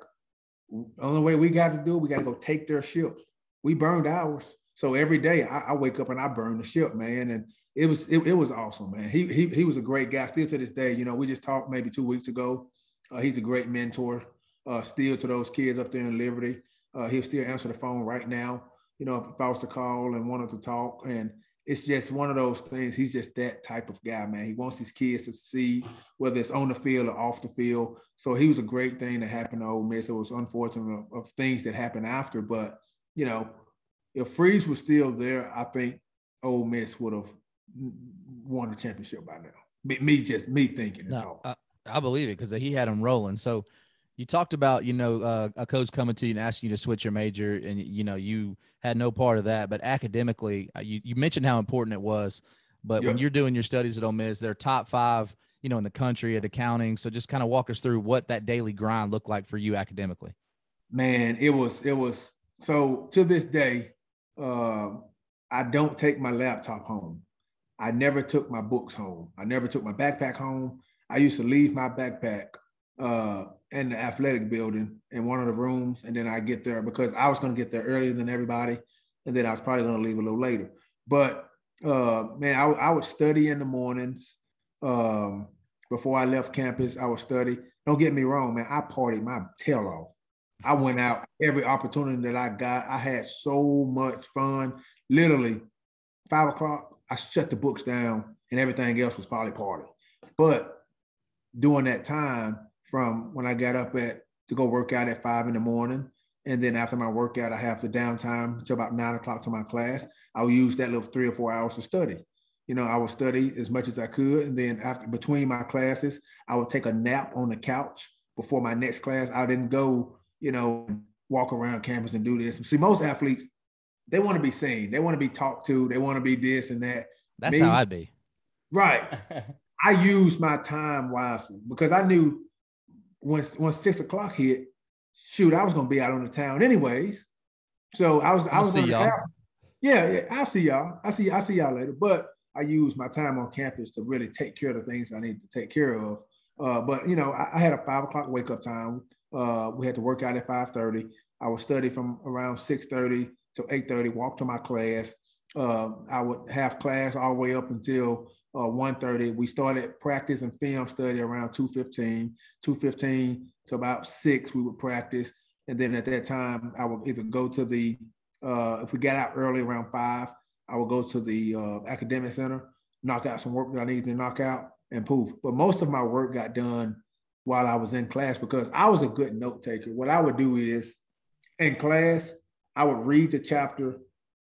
Speaker 4: The only way we got to do it, we got to go take their ship. We burned ours. So every day I, I, wake up and I burn the ship, man. And it was it, it was awesome, man. He, he he was a great guy. Still to this day, you know, we just talked maybe two weeks ago. Uh, he's a great mentor. Uh, still to those kids up there in Liberty. Uh, he'll still answer the phone right now. You know, if I was to call and wanted to talk, and it's just one of those things. He's just that type of guy, man. He wants his kids to see whether it's on the field or off the field. So he was a great thing that happened to Ole Miss. It was unfortunate of, of things that happened after, but you know, if Freeze was still there, I think Ole Miss would have won the championship by now. Me, me just me thinking.
Speaker 5: No, I, I, believe it because he had them rolling. So you talked about you know uh, a coach coming to you and asking you to switch your major, and you know you had no part of that. But academically, uh, you, you mentioned how important it was. But when you're doing your studies at Ole Miss, they're top five, you know, in the country at accounting. So just kind of walk us through what that daily grind looked like for you academically.
Speaker 4: Man, it was it was so to this day, uh, I don't take my laptop home. I never took my books home. I never took my backpack home. I used to leave my backpack uh, in the athletic building in one of the rooms, and then I get there because I was going to get there earlier than everybody, and then I was probably going to leave a little later. But uh, man, I, I would study in the mornings. Um, before I left campus, I would study. Don't get me wrong, man. I partied my tail off. I went out every opportunity that I got. I had so much fun. Literally, five o'clock, I shut the books down and everything else was probably party. But during that time, from when I got up at to go work out at five in the morning, and then after my workout, I have the downtime until about nine o'clock to my class. I will use that little three or four hours to study. You know, I would study as much as I could, and then after between my classes, I would take a nap on the couch before my next class. I didn't go, you know, walk around campus and do this. See, most athletes they want to be seen. They want to be talked to. They want to be this and that.
Speaker 5: That's Me, how I'd be.
Speaker 4: Right. I used my time wisely because I knew once once six o'clock hit, shoot, I was gonna be out on the town anyways. So I was I was
Speaker 5: see y'all.
Speaker 4: Yeah, yeah, I'll see y'all. I see I see y'all later. But I used my time on campus to really take care of the things I need to take care of. Uh, but you know, I, I, had a five o'clock wake up time. Uh, we had to work out at five thirty. I would study from around six thirty till 8.30, walk to my class. Uh, I would have class all the way up until uh, 1.30. We started practice and film study around 2.15. 2.15 to about 6, we would practice. And then at that time, I would either go to the, uh, if we got out early around 5, I would go to the uh, academic center, knock out some work that I needed to knock out, and poof. But most of my work got done while I was in class because I was a good note taker. What I would do is in class, I would read the chapter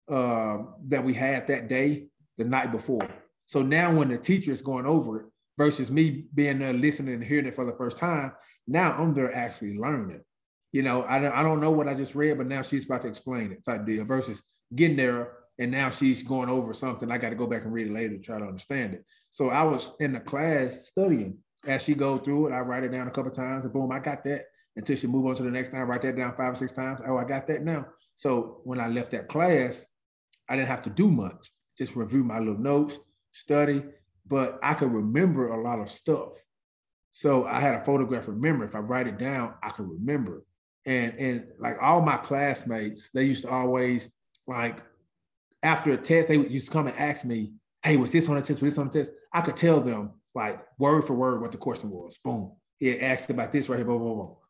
Speaker 4: uh, that we had that day the night before. So now when the teacher is going over it versus me being there listening and hearing it for the first time, now I'm there actually learning. You know, I don't, I don't know what I just read, but now she's about to explain it type deal versus getting there and now she's going over something. I got to go back and read it later to try to understand it. So I was in the class studying as she go through it. I write it down a couple times and boom, I got that until she move on to the next time, write that down five or six times. Oh, I got that now. So when I left that class, I didn't have to do much, just review my little notes, study, but I could remember a lot of stuff. So I had a photographic memory. If I write it down, I could remember. And and like all my classmates, they used to always like after a test, they used to come and ask me, "Hey, was this on the test? Was this on the test?" I could tell them like word for word what the question was. Boom. It asked about this right here.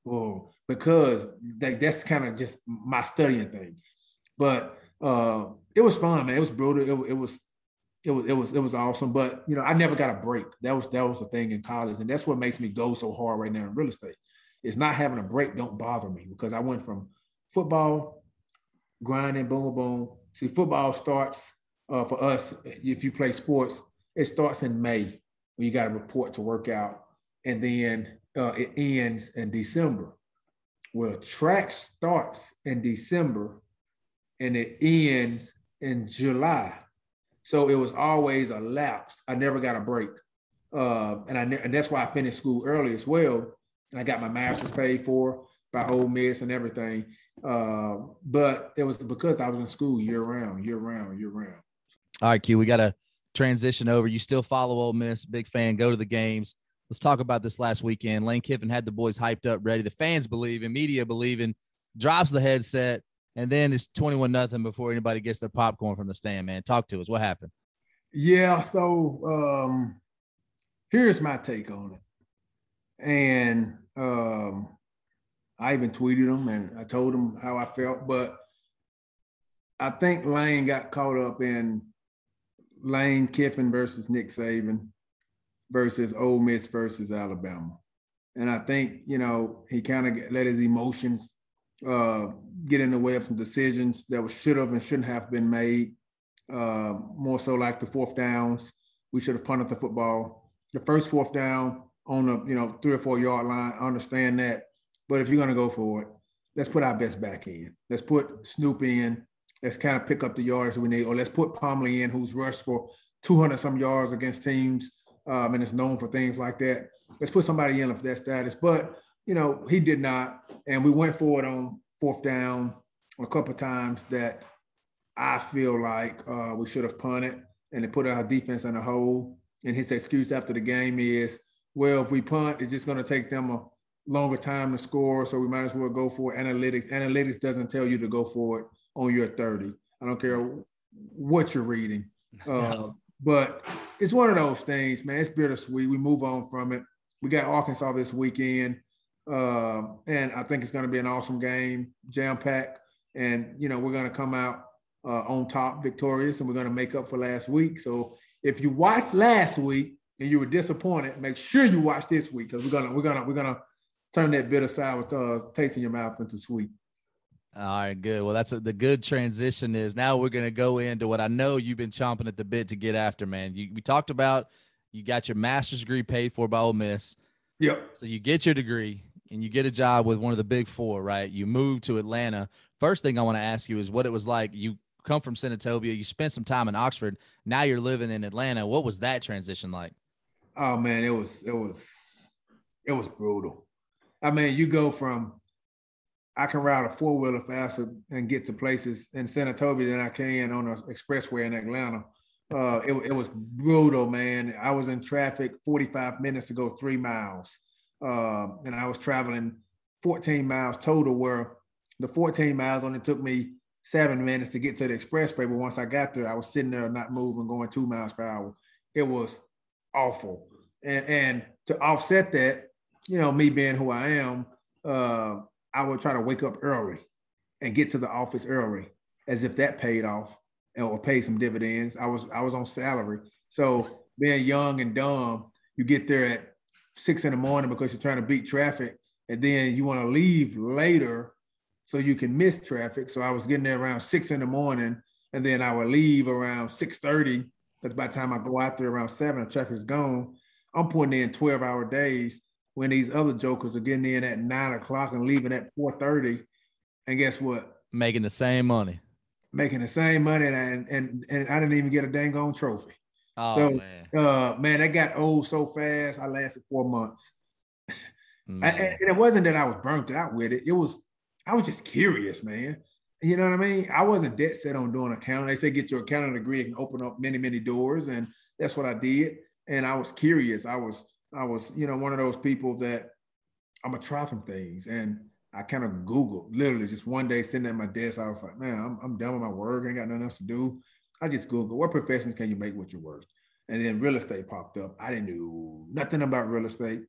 Speaker 4: Well, because they, that's kind of just my studying thing. But uh, it was fun, man. It was brutal. It, it, was it was it was it was awesome. But you know, I never got a break. That was that was the thing in college, and that's what makes me go so hard right now in real estate. It's not having a break don't bother me because I went from football, grinding, boom, boom, boom. See, football starts uh, for us if you play sports. It starts in May when you got to report to work out, and then uh, it ends in December. Well, track starts in December and it ends in July. So it was always a lapse. I never got a break. Uh, and I ne- and that's why I finished school early as well. And I got my master's paid for by Ole Miss and everything. Uh, but it was because I was in school year round, year round, year round.
Speaker 5: All right, Q, we got to transition over. You still follow Ole Miss, big fan, go to the games Let's talk about this last weekend. Lane Kiffin had the boys hyped up, ready. The fans believe in, media believing, drops the headset, and then it's 21 nothing before anybody gets their popcorn from the stand, man. Talk to us. What happened?
Speaker 4: Yeah, so um here's my take on it. And um I even tweeted him and I told him how I felt, but I think Lane got caught up in Lane Kiffin versus Nick Saban versus Ole Miss versus Alabama. And I think, you know, he kind of let his emotions uh, get in the way of some decisions that should have and shouldn't have been made. Uh, more so like the fourth downs. We should have punted the football. The first fourth down on the, you know, three or four yard line, I understand that. But if you're going to go for it, let's put our best back in. Let's put Snoop in. Let's kind of pick up the yards we need. Or let's put Plumlee in, who's rushed for 200 some yards against teams um, and is known for things like that. Let's put somebody in for that status. But you know, he did not, and we went for it on fourth down a couple times that I feel like uh, we should have punted and it put our defense in a hole. And his excuse after the game is, well, if we punt, it's just going to take them a longer time to score, so we might as well go for it. analytics. Analytics doesn't tell you to go for it on your 30. I don't care what you're reading. Uh, but it's one of those things, man. It's bittersweet. We move on from it. We got Arkansas this weekend, uh, and I think it's going to be an awesome game, jam packed. And you know, we're going to come out uh, on top, victorious, and we're going to make up for last week. So if you watched last week and you were disappointed, make sure you watch this week because we're gonna we're gonna we're gonna turn that bitter sour uh, taste in your mouth into sweet.
Speaker 5: All right, good. Well, that's a, the good transition is now we're going to go into what I know you've been chomping at the bit to get after, man. You, we talked about you got your master's degree paid for by Ole Miss.
Speaker 4: Yep.
Speaker 5: So you get your degree and you get a job with one of the big four, right? You move to Atlanta. First thing I want to ask you is what it was like. You come from Senatobia, you spent some time in Oxford. Now you're living in Atlanta. What was that transition like?
Speaker 4: Oh man, it was it was it was brutal. I mean, you go from I can ride a four wheeler faster and get to places in Senatobia than I can on an expressway in Atlanta. Uh, it, it, was brutal, man. I was in traffic 45 minutes to go three miles. Uh, and I was traveling 14 miles total, where the 14 miles only took me seven minutes to get to the expressway. But once I got there, I was sitting there not moving, going two miles per hour. It was awful. And, and to offset that, you know, me being who I am, uh, I would try to wake up early and get to the office early, as if that paid off or paid some dividends. I was I was on salary, so being young and dumb, you get there at six in the morning because you're trying to beat traffic, and then you want to leave later so you can miss traffic. So I was getting there around six in the morning, and then I would leave around six thirty. Because by the time I go out there around seven, the traffic's gone. I'm putting in 12 hour days when these other jokers are getting in at nine o'clock and leaving at four thirty, and guess what?
Speaker 5: Making the same money.
Speaker 4: Making the same money, and and and I didn't even get a dang on trophy.
Speaker 5: Oh
Speaker 4: so,
Speaker 5: man,
Speaker 4: uh, man, that got old so fast. I lasted four months,
Speaker 5: Mm.
Speaker 4: I- and it wasn't that I was burnt out with it. It was I was just curious, man. You know what I mean? I wasn't dead set on doing accounting. They say get your accounting degree and open up many, many doors, and that's what I did. And I was curious. I was I was, you know, one of those people that I'm gonna try some things. And I kind of Googled literally just one day sitting at my desk. I was like, man, I'm, I'm done with my work. I ain't got nothing else to do. I just Googled what professions can you make with your work? And then real estate popped up. I didn't know nothing about real estate.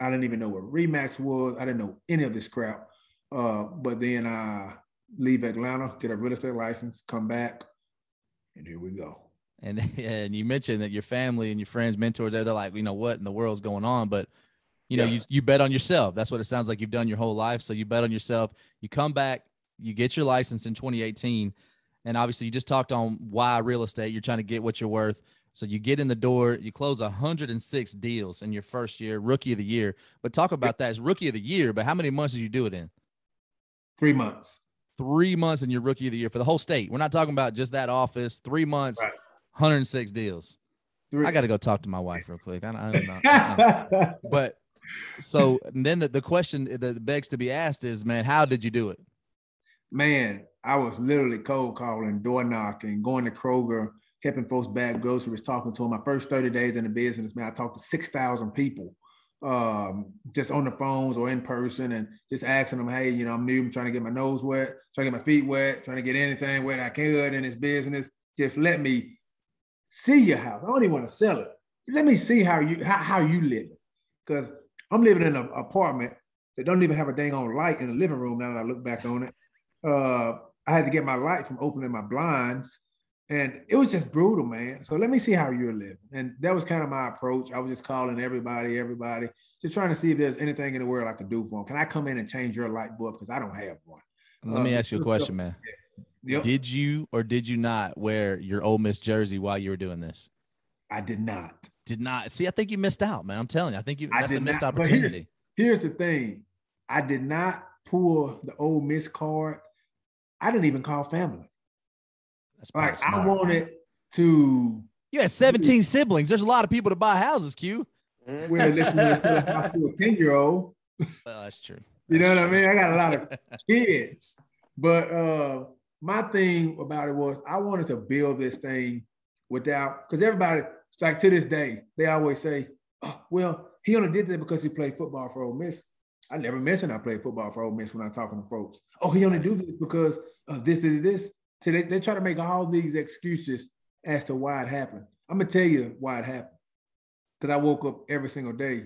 Speaker 4: I didn't even know what RE/MAX was. I didn't know any of this crap. Uh, but then I leave Atlanta, get a real estate license, come back, and here we go.
Speaker 5: And and you mentioned that your family and your friends, mentors, they're, they're like, you know, what in the world's going on? But you know,
Speaker 4: Yeah.
Speaker 5: you you bet on yourself. That's what it sounds like you've done your whole life. So you bet on yourself. You come back, you get your license in 2018, and obviously you just talked on why real estate. You're trying to get what you're worth. So you get in the door, you close 106 deals in your first year, rookie of the year. But talk about that as rookie of the year. But how many months did you do it in?
Speaker 4: Three months.
Speaker 5: Three months in your rookie of the year for the whole state. We're not talking about just that office. Three months,
Speaker 4: Right.
Speaker 5: 106 deals. I got to go talk to my wife real quick. I, I don't know. I don't know. but so then the, the question that begs to be asked is, man, how did you do it?
Speaker 4: man, I was literally cold calling, door knocking, going to Kroger, helping folks bag groceries, talking to them. My first 30 days in the business, man, I talked to 6,000 people um, just on the phones or in person and just asking them, hey, you know, I'm new, I'm trying to get my nose wet, trying to get my feet wet, trying to get anything wet I can in this business. Just let me see your house. I don't even want to sell it. Let me see how you how, how you live. Because I'm living in an apartment that don't even have a dang on light in the living room now that I look back on it. Uh, I had to get my light from opening my blinds. And it was just brutal, man. So let me see how you're living. And that was kind of my approach. I was just calling everybody, everybody, just trying to see if there's anything in the world I could do for them. Can I come in and change your light bulb? Because I don't have one.
Speaker 5: Let me uh, ask you a question, man. Yep. Did you or did you not wear your Ole Miss jersey while you were doing this?
Speaker 4: I did not.
Speaker 5: Did not. See, I think you missed out, man. I'm telling you. I think you that's a missed not, opportunity.
Speaker 4: Here's, here's the thing. I did not pull the Ole Miss card. I didn't even call family. That's like smart. I wanted to.
Speaker 5: You had 17 siblings. There's a lot of people to buy houses, Q.
Speaker 4: Well, listen to a 10 year old.
Speaker 5: Well, that's true.
Speaker 4: you know what I mean? I got a lot of kids. But uh, my thing about it was I wanted to build this thing without, because everybody, like to this day, they always say, oh, well, he only did that because he played football for Ole Miss. I never mentioned I played football for Ole Miss when I'm talking to folks. Oh, he only do this because of this, this, this. So they, they try to make all these excuses as to why it happened. I'm gonna tell you why it happened. Because I woke up every single day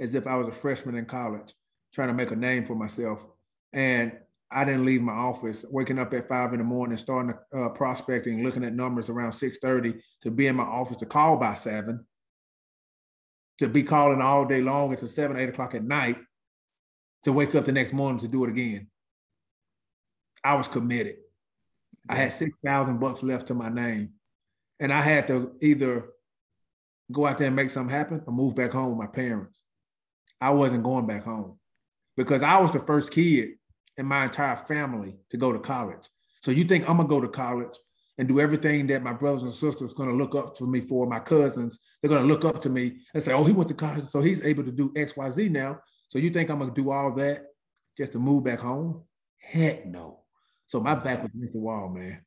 Speaker 4: as if I was a freshman in college, trying to make a name for myself. And I didn't leave my office, waking up at five in the morning, starting uh, prospecting, looking at numbers around 6:30 to be in my office to call by seven, to be calling all day long until seven, eight o'clock at night, to wake up the next morning to do it again. I was committed. I had six thousand bucks left to my name, and I had to either go out there and make something happen or move back home with my parents. I wasn't going back home because I was the first kid in my entire family to go to college. So you think I'm gonna go to college and do everything that my brothers and sisters gonna look up to me for, my cousins, they're gonna look up to me and say, oh, he went to college, so he's able to do X, Y, Z now. So you think I'm gonna do all that just to move back home? Heck no. So my back was against the wall, man.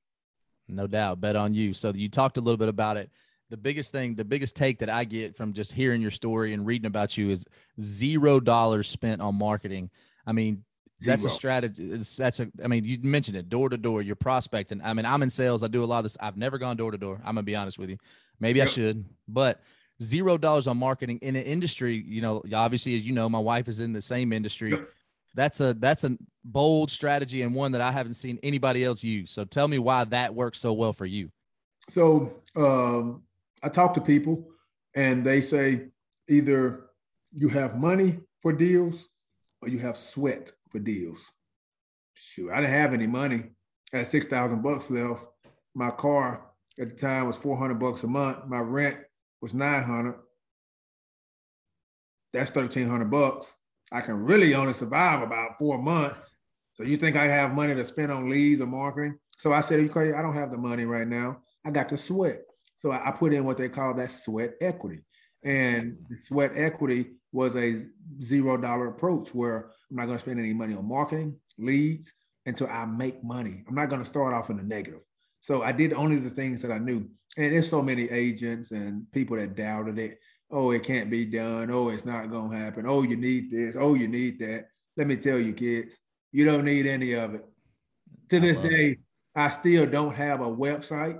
Speaker 5: No doubt. Bet on you. So you talked a little bit about it. The biggest thing, the biggest take that I get from just hearing your story and reading about you is zero dollars spent on marketing. I mean, Zero. That's a strategy. That's a. I mean, you mentioned it. Door to door, you're prospecting. I mean, I'm in sales. I do a lot of this. I've never gone door to door. I'm gonna be honest with you. Maybe yep. I should, but zero dollars on marketing in an industry. You know, obviously, as you know, my wife is in the same industry. Yep. That's a that's a bold strategy and one that I haven't seen anybody else use. So tell me why that works so well for you.
Speaker 4: So um, I talk to people, and they say either you have money for deals or you have sweat for deals. Shoot, I didn't have any money. I had six thousand bucks left. My car at the time was four hundred bucks a month. My rent was nine hundred. That's thirteen hundred bucks. I can really only survive about four months. So you think I have money to spend on leads or marketing? So I said, crazy? I don't have the money right now. I got to sweat. So I put in what they call that sweat equity. And the sweat equity was a zero dollar approach where I'm not going to spend any money on marketing, leads until I make money. I'm not going to start off in the negative. So I did only the things that I knew. And there's so many agents and people that doubted it. Oh, it can't be done. Oh, it's not going to happen. Oh, you need this. Oh, you need that. Let me tell you, kids, you don't need any of it. To this day, it. I still don't have a website.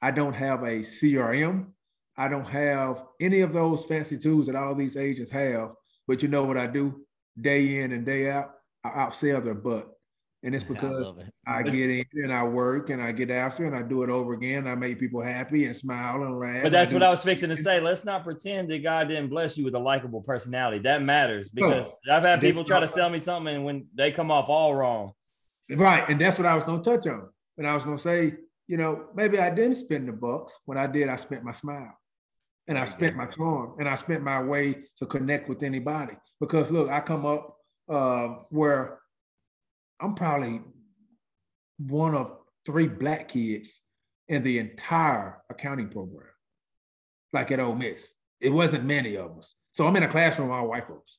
Speaker 4: I don't have a CRM. I don't have any of those fancy tools that all these agents have. But you know what I do? day in and day out, I outsell their butt. And it's because I, I, get in and I work and I get after and I do it over again. I make people happy and smile and laugh.
Speaker 1: But that's what I was fixing to say. Let's not pretend that God didn't bless you with a likable personality. That matters because I've had people try to sell me something and when they come off all wrong.
Speaker 4: Right. And that's what I was going to touch on. And I was going to say, you know, maybe I didn't spend the bucks. When I did, I spent my smile and I spent my charm and I spent my way to connect with anybody. Because look, I come up uh, where I'm probably one of three black kids in the entire accounting program, like at Ole Miss. It wasn't many of us. So I'm in a classroom all white folks.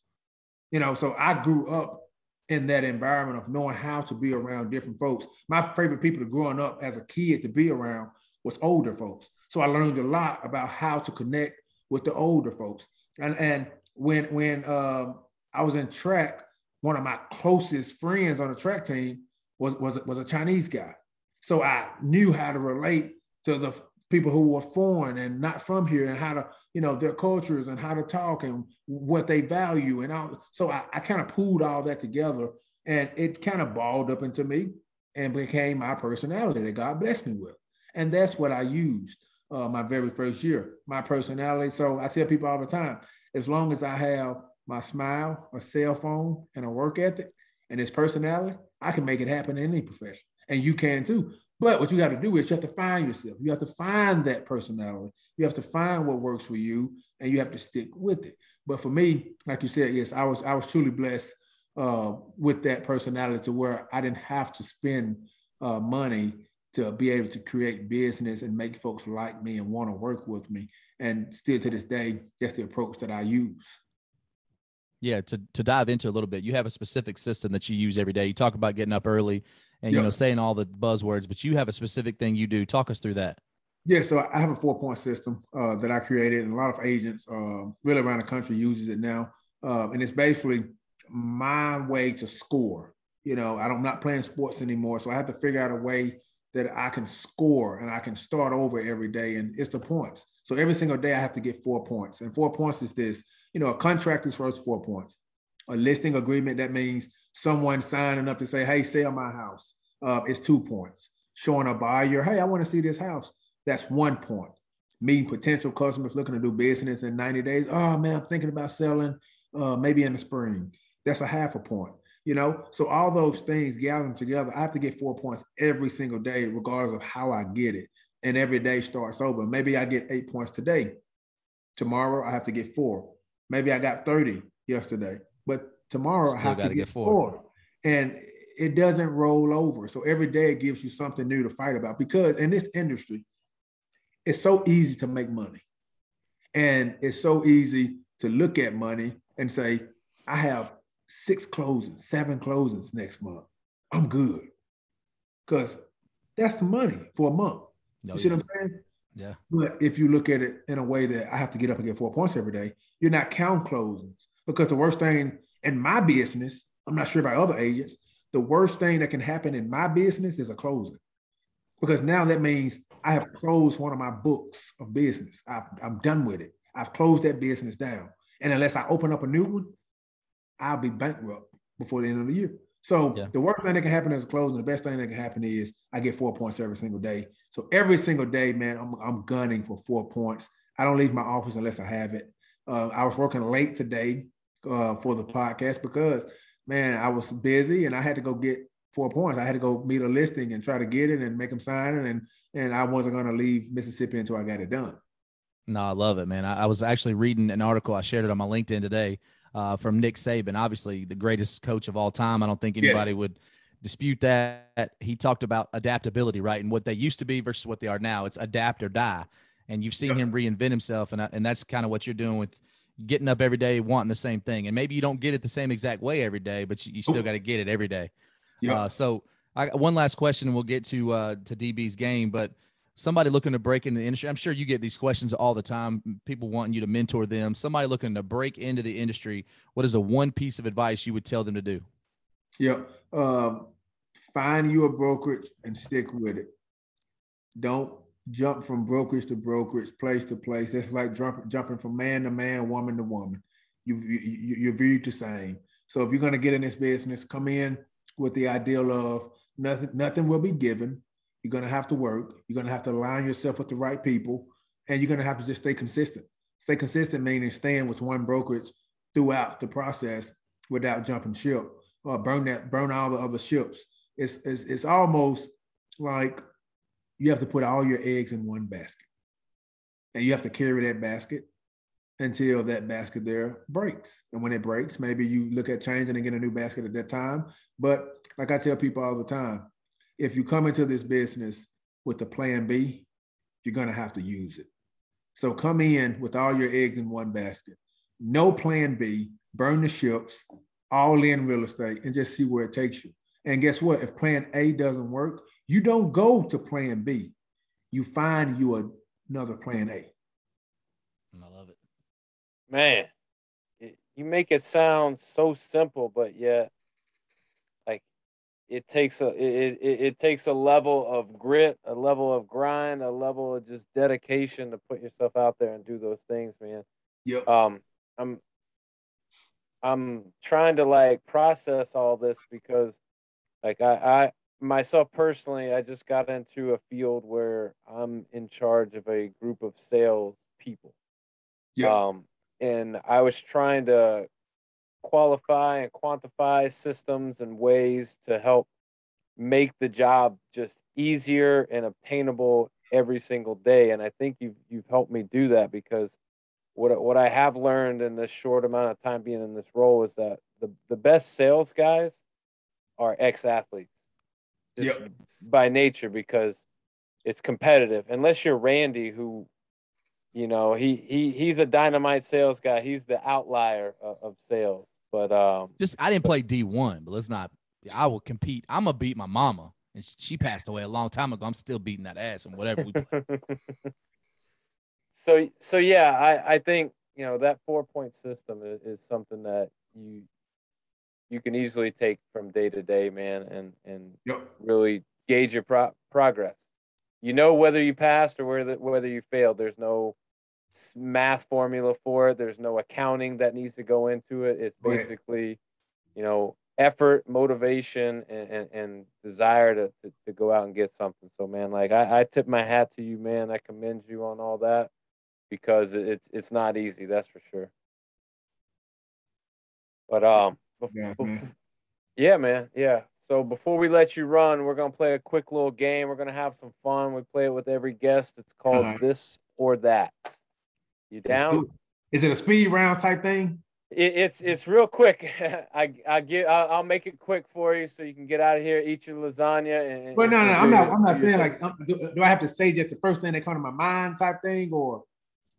Speaker 4: You know, so I grew up in that environment of knowing how to be around different folks. My favorite people to growing up as a kid to be around was older folks. So I learned a lot about how to connect with the older folks. And, and when when uh, I was in track, one of my closest friends on the track team was was was a Chinese guy. So I knew how to relate to the people who were foreign and not from here and how to, you know, their cultures and how to talk and what they value. And all. so I, I kind of pulled all that together and it kind of balled up into me and became my personality that God blessed me with. And that's what I used uh, my very first year, my personality. So I tell people all the time, as long as I have my smile, a cell phone, and a work ethic, and this personality, I can make it happen in any profession. And you can too. But what you got to do is you have to find yourself. You have to find that personality. You have to find what works for you, and you have to stick with it. But for me, like you said, yes, I was I was truly blessed uh, with that personality to where I didn't have to spend uh, money to be able to create business and make folks like me and want to work with me. And still to this day, that's the approach that I use.
Speaker 5: Yeah, to, to dive into a little bit, you have a specific system that you use every day. You talk about getting up early and yep. you know saying all the buzzwords, but you have a specific thing you do. Talk us through that.
Speaker 4: Yeah, so I have a four point system uh, that I created, and a lot of agents uh, really around the country uses it now. Uh, and it's basically my way to score. You know, I'm not playing sports anymore, so I have to figure out a way that I can score and I can start over every day. And it's the points. So every single day I have to get four points. And four points is this, you know, a contract is worth four points. A listing agreement, that means someone signing up to say, hey, sell my house. Uh, it's two points. Showing a buyer, hey, I want to see this house. That's one point. Meeting potential customers looking to do business in 90 days. Oh man, I'm thinking about selling uh, maybe in the spring. That's a half a point you know? So all those things gathering together i have to get four points every single day regardless of how i get it. And every day starts over. Maybe i get eight points today. Tomorrow i have to get four. Maybe i got 30 yesterday but tomorrow Still i have to get, get four. four. And it doesn't roll over. So every day it gives you something new to fight about because in this industry it's so easy to make money. And it's so easy to look at money and say i have six closings, seven closings next month. I'm good. Because that's the money for a month. No, you see yeah. what I'm saying?
Speaker 5: Yeah.
Speaker 4: But if you look at it in a way that I have to get up and get four points every day, you're not count closings. Because the worst thing in my business, I'm not sure about other agents, the worst thing that can happen in my business is a closing. Because now that means I have closed one of my books of business. i am done with it. I've closed that business down. And unless I open up a new one, I'll be bankrupt before the end of the year. So yeah. the worst thing that can happen is a closing. The best thing that can happen is I get four points every single day. So every single day, man, I'm, I'm gunning for four points. I don't leave my office unless I have it. Uh, I was working late today uh, for the podcast because, man, I was busy and I had to go get four points. I had to go meet a listing and try to get it and make them sign it. And, and I wasn't going to leave Mississippi until I got it done.
Speaker 5: No, I love it, man. I, I was actually reading an article. I shared it on my LinkedIn today uh, from Nick Saban, obviously the greatest coach of all time. I don't think anybody yes. would dispute that. He talked about adaptability, right? And what they used to be versus what they are now. It's adapt or die. And you've seen him reinvent himself. And, and that's kind of what you're doing with getting up every day, wanting the same thing. And maybe you don't get it the same exact way every day, but you, you still got to get it every day. Yeah. Uh, so I, one last question and we'll get to, uh, to DB's game, but somebody looking to break into the industry i'm sure you get these questions all the time people wanting you to mentor them. Somebody looking to break into the industry what is the one piece of advice you would tell them to do?
Speaker 4: Yeah um, find your brokerage and stick with it. Don't jump from brokerage to brokerage place to place. It's like jump, jumping from man to man woman to woman. You, you you're viewed the same. So if you're going to get in this business come in with the ideal of nothing nothing will be given you're going to have to work. You're going to have to align yourself with the right people, and you're going to have to just stay consistent. Stay consistent meaning staying with one brokerage throughout the process without jumping ship or burn that burn all the other ships. It's it's, it's almost like you have to put all your eggs in one basket, and you have to carry that basket until that basket there breaks. And when it breaks, maybe you look at changing and get a new basket at that time. But like I tell people all the time, if you come into this business with a plan B, you're going to have to use it. So come in with all your eggs in one basket. No plan B, burn the ships, all in real estate, and just see where it takes you. And guess what? If plan A doesn't work, you don't go to plan B. You find you another plan A.
Speaker 5: I love it.
Speaker 3: Man, you make it sound so simple, but yet like it takes a it, it, it takes a level of grit, a level of grind, a level of just dedication to put yourself out there and do those things, man.
Speaker 4: Yep.
Speaker 3: Um I'm I'm trying to like process all this because like I, I myself personally, I just got into a field where I'm in charge of a group of sales people.
Speaker 4: Yeah.
Speaker 3: Um, and I was trying to qualify and quantify systems and ways to help make the job just easier and obtainable every single day. And I think you've you've helped me do that because what what I have learned in this short amount of time being in this role is that the the best sales guys are ex athletes
Speaker 4: Yep.
Speaker 3: by nature because it's competitive. Unless you're Randy, who, you know, he he he's a dynamite sales guy. He's the outlier of, of sales. But um,
Speaker 5: Just I didn't play D one, but let's not. I will compete. I'm gonna beat my mama, and she passed away a long time ago. I'm still beating that ass and whatever we play.
Speaker 3: so so yeah, I I think you know that four point system is, is something that you you can easily take from day to day, man, and and
Speaker 4: Yep.
Speaker 3: really gauge your pro- progress. You know whether you passed or whether whether you failed. There's no s- math formula for it. There's no accounting that needs to go into it. It's
Speaker 4: Right.
Speaker 3: basically, you know, effort, motivation, and, and, and desire to, to, to go out and get something. So, man, like I, I tip my hat to you, man. I commend you on all that because it's it's not easy. That's for sure. But um,
Speaker 4: Yeah,
Speaker 3: bef-
Speaker 4: man.
Speaker 3: yeah, man. Yeah. So before we let you run, we're gonna play a quick little game. We're gonna have some fun. We play it with every guest. It's called this or that. You down?
Speaker 4: Is it a speed round type thing?
Speaker 3: It, it's it's real quick. I I get I'll, I'll make it quick for you so you can get out of here, eat your lasagna. And,
Speaker 4: Well, no, no, I'm not. I'm not saying like, um, do, do I have to say just the first thing that come to my mind type thing, or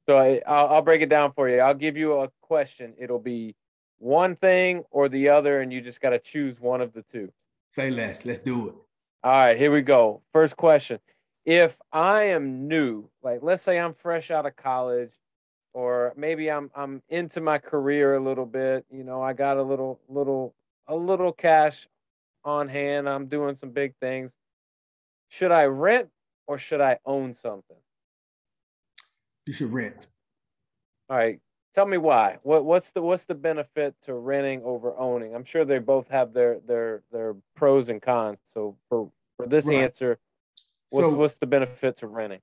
Speaker 3: So I, I'll, I'll break it down for you. I'll give you a question. It'll be one thing or the other, and you just got to choose one of the two.
Speaker 4: say less? Let's do it.
Speaker 3: All right, here we go. First question. If I am new, like let's say I'm fresh out of college, or maybe I'm I'm into my career a little bit, you know, I got a little little a little cash on hand, I'm doing some big things. Should I rent or should I own something?
Speaker 4: You should rent.
Speaker 3: All right, tell me why. What what's the what's the benefit to renting over owning? I'm sure they both have their their their pros and cons. So for for this
Speaker 4: Right.
Speaker 3: answer, what's
Speaker 4: So-
Speaker 3: what's the benefit to renting?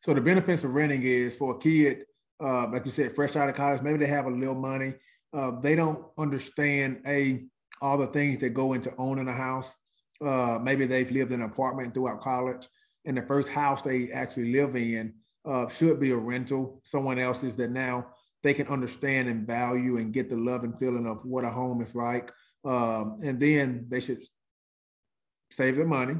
Speaker 4: So the benefits of renting is for a kid, uh, like you said, fresh out of college, maybe they have a little money. Uh, they don't understand a all the things that go into owning a house. Uh, maybe they've lived in an apartment throughout college, and the first house they actually live in uh, should be a rental, someone else's that now they can understand and value and get the love and feeling of what a home is like. Um, and then they should save their money,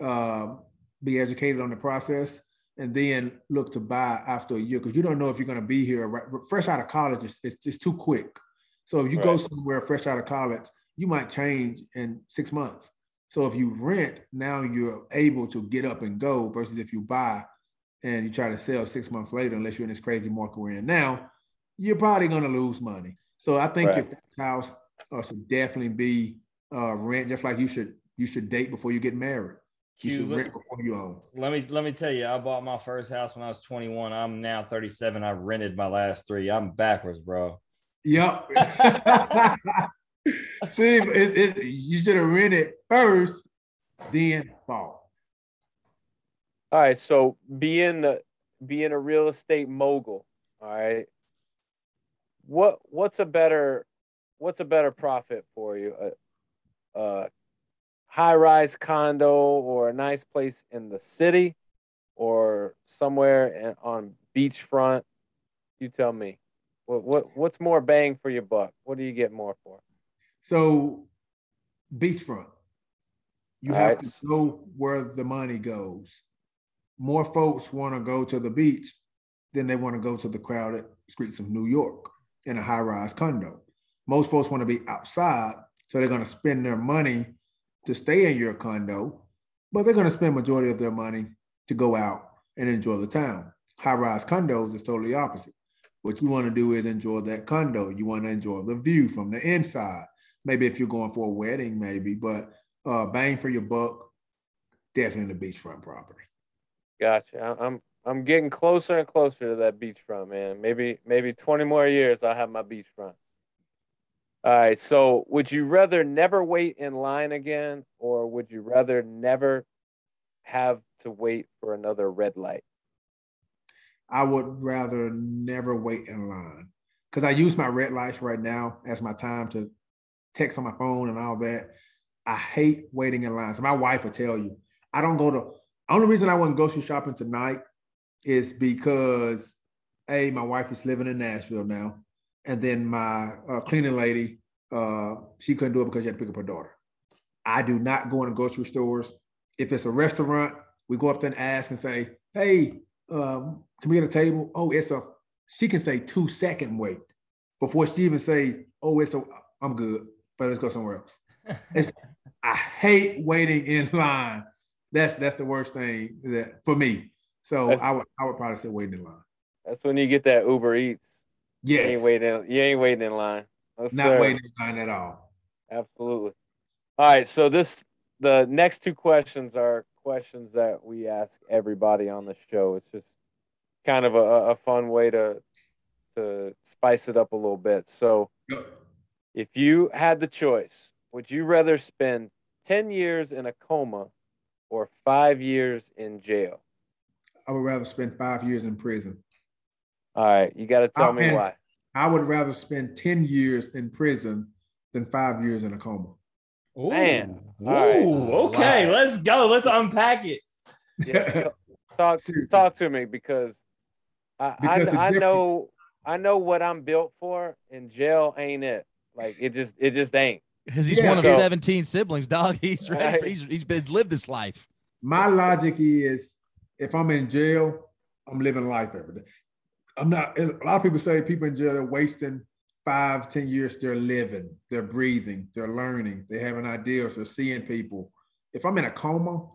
Speaker 4: uh, be educated on the process, and then look to buy after a year because you don't know if you're going to be here. Right, fresh out of college, it's, it's just too quick. So if you go somewhere fresh out of college, you might change in six months. So if you rent, now you're able to get up and go versus if you buy and you try to sell six months later, unless you're in this crazy market we're in now, you're probably going to lose money. So I think your
Speaker 3: Right.
Speaker 4: first house uh, should definitely be uh, rent, just like you should you should date before you get married. You
Speaker 1: Q,
Speaker 4: should
Speaker 1: let,
Speaker 4: rent before you own.
Speaker 1: let me let me tell you, I bought my first house when I was 21. I'm now 37. I've rented my last three. I'm backwards, bro.
Speaker 4: Yep. See, it, it, you should have rented first, then bought.
Speaker 3: All right, so being the being a real estate mogul, all right. What what's a better what's a better profit for you? A, a high rise condo or a nice place in the city or somewhere on beachfront? You tell me. What what what's more bang for your buck? What do you get more for?
Speaker 4: So, beachfront. You
Speaker 3: All
Speaker 4: have
Speaker 3: right.
Speaker 4: to know where the money goes. More folks want to go to the beach than they want to go to the crowded streets of New York in a high rise condo. Most folks want to be outside, so they're going to spend their money to stay in your condo, but they're going to spend majority of their money to go out and enjoy the town. High rise condos is totally opposite. What you want to do is enjoy that condo. You want to enjoy the view from the inside. Maybe if you're going for a wedding, maybe, but uh, bang for your buck, definitely the beachfront property.
Speaker 3: Gotcha. I'm I'm getting closer and closer to that beachfront, man. Maybe maybe 20 more years I'll have my beachfront. All right. So would you rather never wait in line again or would you rather never have to wait for another red light?
Speaker 4: I would rather never wait in line because I use my red lights right now as my time to text on my phone and all that. I hate waiting in lines. So my wife will tell you, I don't go to, only reason I wouldn't grocery shopping tonight is because, A, my wife is living in Nashville now. And then my uh, cleaning lady, uh, she couldn't do it because she had to pick up her daughter. I do not go into grocery stores. If it's a restaurant, we go up there and ask and say, hey, um, can we get a table? Oh, it's a, she can say two second wait before she even say, oh, it's a, I'm good, but let's go somewhere else. It's, I hate waiting in line. That's that's the worst thing that for me. So that's, I would I would probably say waiting in line.
Speaker 3: That's when you get that Uber Eats.
Speaker 4: Yes.
Speaker 3: You ain't waiting. You ain't waiting in line.
Speaker 4: No, Not sir. waiting in line at all.
Speaker 3: Absolutely. All right. So this the next two questions are questions that we ask everybody on the show. It's just kind of a, a fun way to to spice it up a little bit. So, if you had the choice, would you rather spend ten years in a coma or five years in jail?
Speaker 4: I would rather spend five years in prison.
Speaker 3: All right, you got to tell I, me why.
Speaker 4: I would rather spend ten years in prison than five years in a coma.
Speaker 1: Ooh. Man, Ooh, okay, wow. let's go. Let's unpack it.
Speaker 3: Yeah, talk talk to me because I because I, I know I know what I'm built for, and jail ain't it. Like it just it just ain't.
Speaker 5: Because he's yeah, one of so, 17 siblings, dog. He's ready. Right. For, he's he's been lived this life.
Speaker 4: My logic is, if I'm in jail, I'm living life every day. I'm not. A lot of people say people in jail they're wasting five, ten years. They're living, they're breathing, they're learning, they have an ideas, they're seeing people. If I'm in a coma,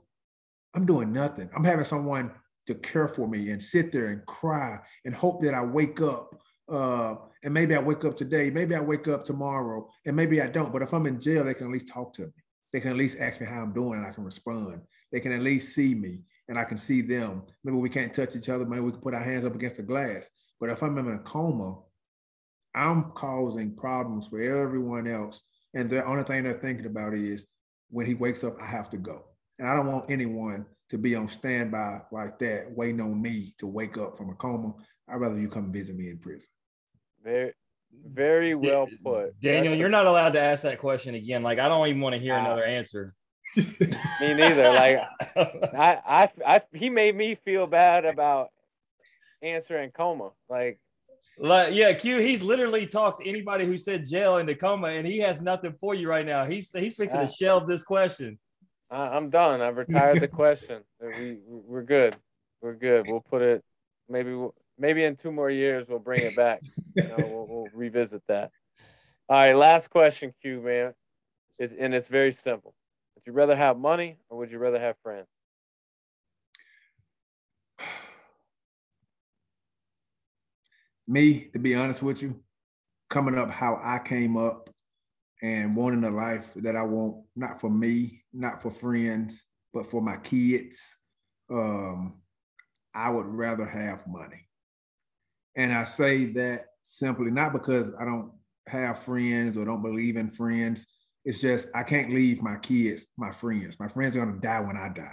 Speaker 4: I'm doing nothing. I'm having someone to care for me and sit there and cry and hope that I wake up. Uh, and maybe I wake up today, maybe I wake up tomorrow, and maybe I don't. But if I'm in jail, they can at least talk to me. They can at least ask me how I'm doing and I can respond. They can at least see me and I can see them. Maybe we can't touch each other. Maybe we can put our hands up against the glass. But if I'm in a coma, I'm causing problems for everyone else. And the only thing they're thinking about is when he wakes up, I have to go. And I don't want anyone to be on standby like that, waiting on me to wake up from a coma. I'd rather you come visit me in prison.
Speaker 3: Very, very well put.
Speaker 1: Daniel, you're not allowed to ask that question again. Like, I don't even want to hear uh, another answer.
Speaker 3: Me neither. Like, I, I, I, he made me feel bad about answering coma. Like,
Speaker 1: like, yeah, Q. He's literally talked to anybody who said jail into coma, and he has nothing for you right now. He's he's fixing uh, to shelve this question.
Speaker 3: I'm done. I've retired the question. We we're good. We're good. We'll put it. Maybe we'll, maybe in two more years we'll bring it back. you know, we'll, we'll revisit that. All right. Last question, Q man, is and it's very simple. Would you rather have money or would you rather have friends?
Speaker 4: Me, to be honest with you, coming up how I came up and wanting a life that I want, not for me, not for friends, but for my kids, um, I would rather have money. And I say that simply not because I don't have friends or don't believe in friends. It's just I can't leave my kids, my friends. My friends are gonna die when I die.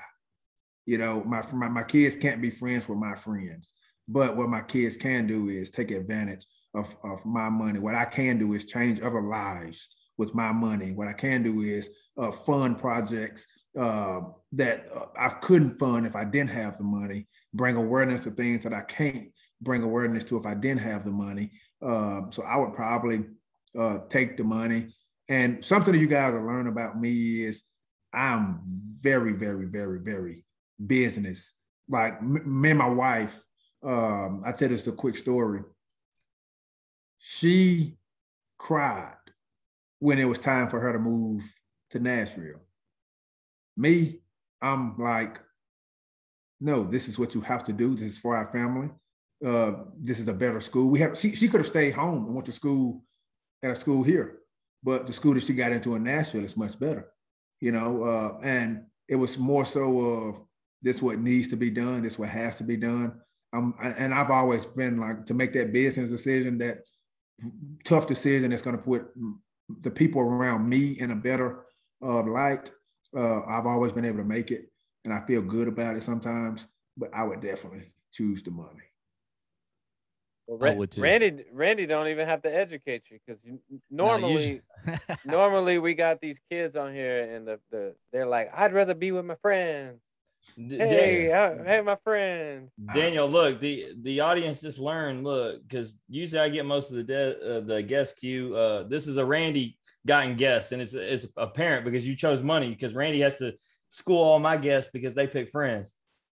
Speaker 4: You know, my, my, my kids can't be friends with my friends. But what my kids can do is take advantage of, of my money. What I can do is change other lives with my money. What I can do is uh, fund projects uh, that uh, I couldn't fund if I didn't have the money, bring awareness to things that I can't bring awareness to if I didn't have the money. Um, so I would probably uh, take the money. And something that you guys will learn about me is I'm very, very, very, very business. Like me and my wife, um, I tell this a quick story. She cried when it was time for her to move to Nashville. Me, I'm like, no, this is what you have to do. This is for our family. uh, this is a better school. We have she, she could have stayed home and went to school at a school here, but the school that she got into in Nashville is much better, you know. Uh, and it was more so of this what needs to be done, this what has to be done. Um, and I've always been like to make that business decision, that tough decision that's going to put the people around me in a better uh, light. Uh, I've always been able to make it, and I feel good about it sometimes. But I would definitely choose the money.
Speaker 3: Well, Ra- Randy, Randy don't even have to educate you because normally, no, normally we got these kids on here and the, the they're like, I'd rather be with my friends. Hey, I, hey, my friend.
Speaker 1: Daniel, look, the the audience just learned. Look, because usually I get most of the de- uh, the guest queue. Uh, this is a Randy gotten guest, and it's it's apparent because you chose money because Randy has to school all my guests because they pick friends.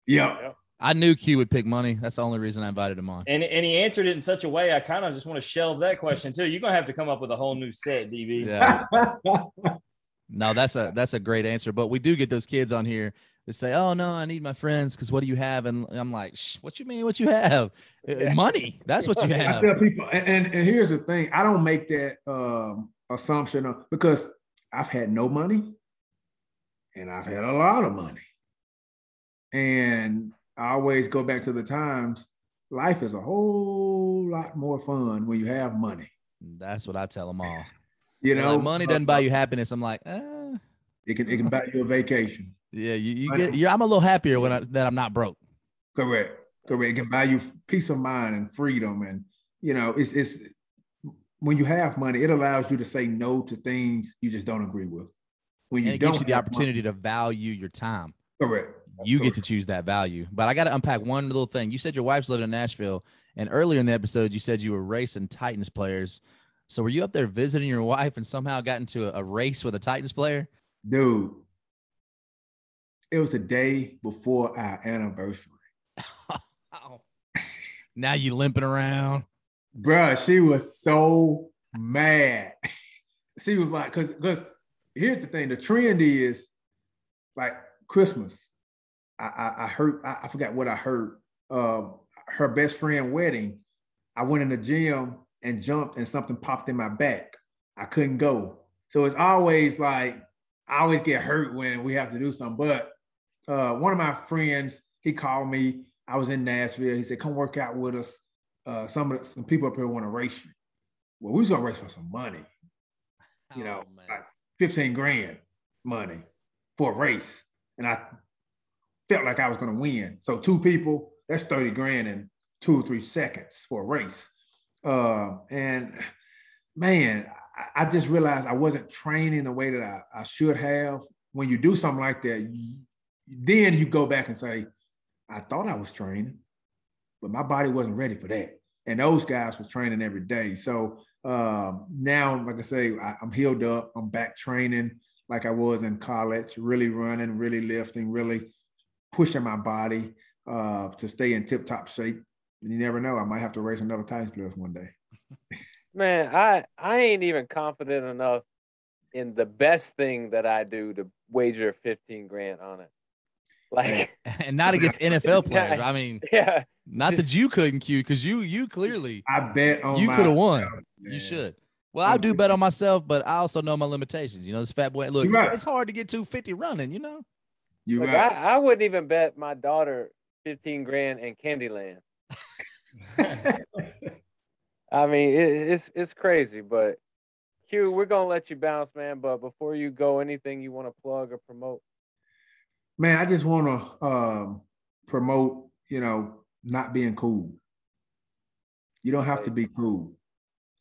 Speaker 4: Yeah.
Speaker 5: I knew Q would pick money. That's the only reason I invited him on.
Speaker 1: And and he answered it in such a way. I kind of just want to shelve that question too. You're gonna have to come up with a whole new set, DB.
Speaker 5: Yeah. no, that's a that's a great answer. But we do get those kids on here that say, "Oh no, I need my friends because what do you have?" And I'm like, "What you mean? What you have? Uh, money. That's what you have."
Speaker 4: I tell people, and, and, and here's the thing: I don't make that um, assumption of, because I've had no money, and I've had a lot of money, and I always go back to the times. Life is a whole lot more fun when you have money.
Speaker 5: That's what I tell them all.
Speaker 4: You know,
Speaker 5: like, money doesn't buy you happiness. I'm like, eh.
Speaker 4: it can it can buy you a vacation.
Speaker 5: Yeah, you, you get. you I'm a little happier when I, that I'm not broke.
Speaker 4: Correct, correct. It can buy you peace of mind and freedom, and you know, it's it's when you have money, it allows you to say no to things you just don't agree with.
Speaker 5: When you and it gives you the opportunity money, to value your time.
Speaker 4: Correct
Speaker 5: you get to choose that value. But I got to unpack one little thing. You said your wife's living in Nashville, and earlier in the episode, you said you were racing Titans players. So were you up there visiting your wife and somehow got into a, a race with a Titans player?
Speaker 4: Dude, it was the day before our anniversary.
Speaker 5: now you limping around.
Speaker 4: Bruh, she was so mad. she was like, because because here's the thing: the trend is like Christmas. I, I, heard, I, I, forgot what I heard. Uh, her best friend wedding. I went in the gym and jumped, and something popped in my back. I couldn't go. So it's always like I always get hurt when we have to do something. But uh, one of my friends, he called me. I was in Nashville. He said, "Come work out with us. Uh, some of the, some people up here want to race you." Well, we was gonna race for some money. You know, oh, like fifteen grand money for a race, and I felt like I was going to win. So two people, that's 30 grand in two or three seconds for a race. Uh, and man, I, just realized I wasn't training the way that I, I should have. When you do something like that, you, then you go back and say, I thought I was training, but my body wasn't ready for that. And those guys was training every day. So um, now, like I say, I, I'm healed up. I'm back training like I was in college, really running, really lifting, really pushing my body uh, to stay in tip top shape. And you never know, I might have to race another Titans Plus one day.
Speaker 3: Man, I I ain't even confident enough in the best thing that I do to wager 15 grand on it. Like
Speaker 5: and not against NFL players. I mean,
Speaker 3: yeah.
Speaker 5: Not just, that you couldn't cue because you you clearly
Speaker 4: I bet on
Speaker 5: you could have won. Man. You should. Well, I do bet on myself, but I also know my limitations. You know, this fat boy. Look, right. it's hard to get 250 running. You know.
Speaker 3: You like right. I, I wouldn't even bet my daughter 15 grand in Candyland. I mean, it, it's it's crazy, but Q, we're gonna let you bounce, man. But before you go, anything you want to plug or promote?
Speaker 4: Man, I just want to um, promote, you know, not being cool. You don't have to be cool.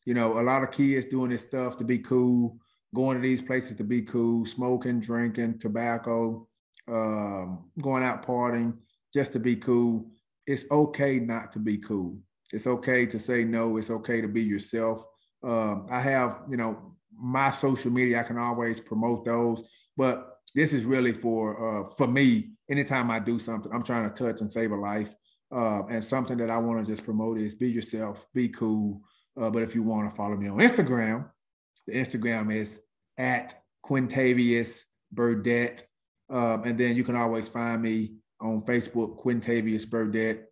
Speaker 4: You know, a lot of kids doing this stuff to be cool, going to these places to be cool, smoking, drinking, tobacco, um, going out partying just to be cool. It's okay not to be cool. It's okay to say no. It's okay to be yourself. Um, I have, you know, my social media. I can always promote those, but this is really for uh, for me. Anytime I do something, I'm trying to touch and save a life. Uh, and something that I want to just promote is be yourself, be cool. Uh, but if you want to follow me on Instagram, the Instagram is at Quintavious Burdett. Um, and then you can always find me on Facebook, Quintavious Burdett.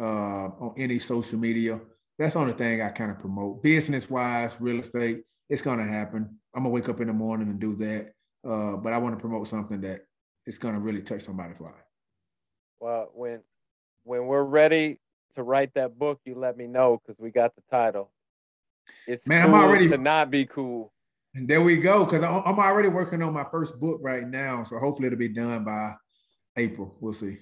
Speaker 4: uh, on any social media. That's the only thing I kind of promote. Business wise, real estate, it's going to happen. I'm going to wake up in the morning and do that. Uh, but I want to promote something that is going to really touch somebody's life.
Speaker 3: Well, when when we're ready to write that book, you let me know because we got the title. It's
Speaker 4: Man,
Speaker 3: cool
Speaker 4: I'm already
Speaker 3: to not be cool.
Speaker 4: And there we go. Because I'm already working on my first book right now, so hopefully it'll be done by April. We'll see.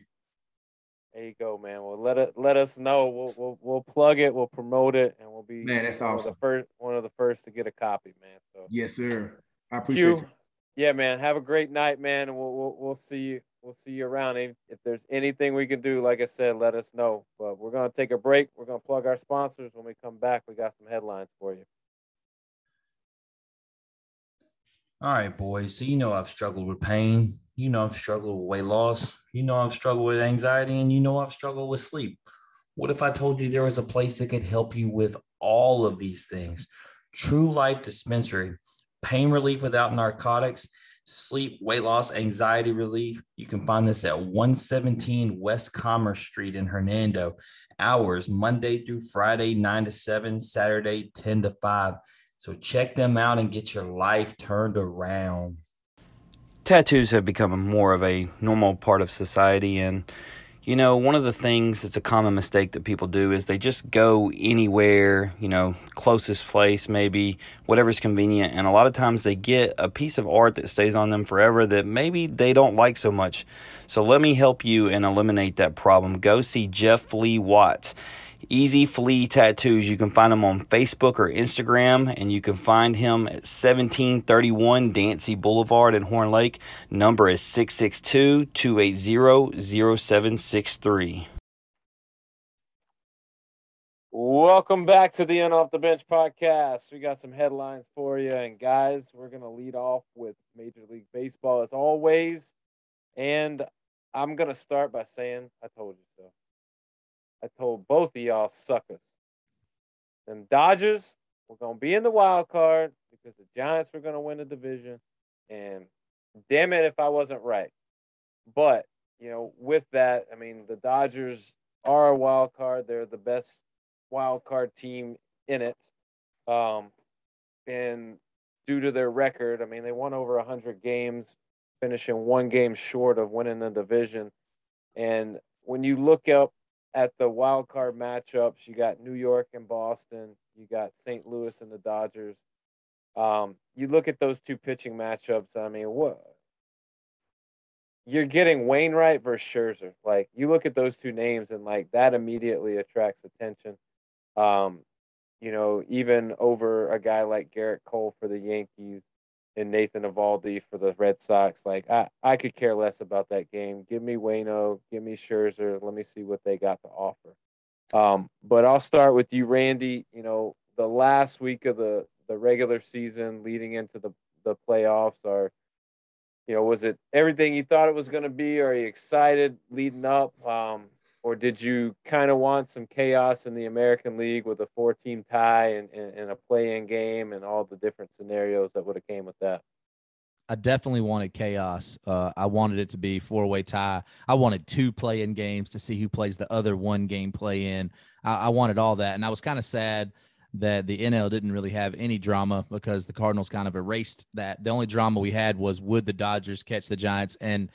Speaker 3: There you go, man. Well, let it let us know. We'll we'll, we'll plug it. We'll promote it, and we'll be
Speaker 4: man. That's
Speaker 3: one
Speaker 4: awesome.
Speaker 3: Of the first one of the first to get a copy, man. So
Speaker 4: yes, sir. I appreciate
Speaker 3: you.
Speaker 4: you.
Speaker 3: Yeah, man. Have a great night, man, and we'll we'll, we'll see you. We'll see you around. If, if there's anything we can do, like I said, let us know. But we're gonna take a break. We're gonna plug our sponsors. When we come back, we got some headlines for you.
Speaker 1: All right, boys. So you know I've struggled with pain. You know I've struggled with weight loss. You know I've struggled with anxiety, and you know I've struggled with sleep. What if I told you there was a place that could help you with all of these things? True Life Dispensary, pain relief without narcotics, sleep, weight loss, anxiety relief. You can find this at 117 West Commerce Street in Hernando. Hours Monday through Friday, 9 to 7, Saturday, 10 to 5. So check them out and get your life turned around.
Speaker 6: Tattoos have become more of a normal part of society and you know, one of the things that's a common mistake that people do is they just go anywhere, you know, closest place, maybe whatever's convenient. And a lot of times they get a piece of art that stays on them forever that maybe they don't like so much. So let me help you and eliminate that problem. Go see Jeff Lee Watts. Easy Flea Tattoos. You can find him on Facebook or Instagram, and you can find him at 1731 Dancy Boulevard in Horn Lake. Number is 662 280 0763.
Speaker 3: Welcome back to the End Off the Bench podcast. We got some headlines for you. And guys, we're going to lead off with Major League Baseball as always. And I'm going to start by saying, I told you so. I told both of y'all suckers. And Dodgers were to be in the wild card because the Giants were to win the division. And damn it if I wasn't right. But, you know, with that, I mean, the Dodgers are a wild card. They're the best wild card team in it. Um, and due to their record, I mean, they won over 100 games, finishing one game short of winning the division. And when you look up at the wild card matchups, you got New York and Boston, you got St. Louis and the Dodgers. Um, you look at those two pitching matchups. I mean, what you're getting Wainwright versus Scherzer. Like you look at those two names, and like that immediately attracts attention. Um, you know, even over a guy like Gerrit Cole for the Yankees and Nathan Eovaldi for the Red Sox. Like I, I could care less about that game. Give me Wayno, give me Scherzer. Let me see what they got to offer. Um, but I'll start with you, Randy. You know, the last week of the the regular season leading into the the playoffs are you know was it everything you thought it was going to be are you excited leading up um, or did you kind of want some chaos in the american league with a four team tie and, and, and a play-in game and all the different scenarios that would have came with that
Speaker 5: I definitely wanted chaos. Uh, I wanted it to be four way tie. I wanted two play in games to see who plays the other one game play in. I, I wanted all that. And I was kind of sad that the NL didn't really have any drama because the Cardinals kind of erased that. The only drama we had was would the Dodgers catch the Giants? And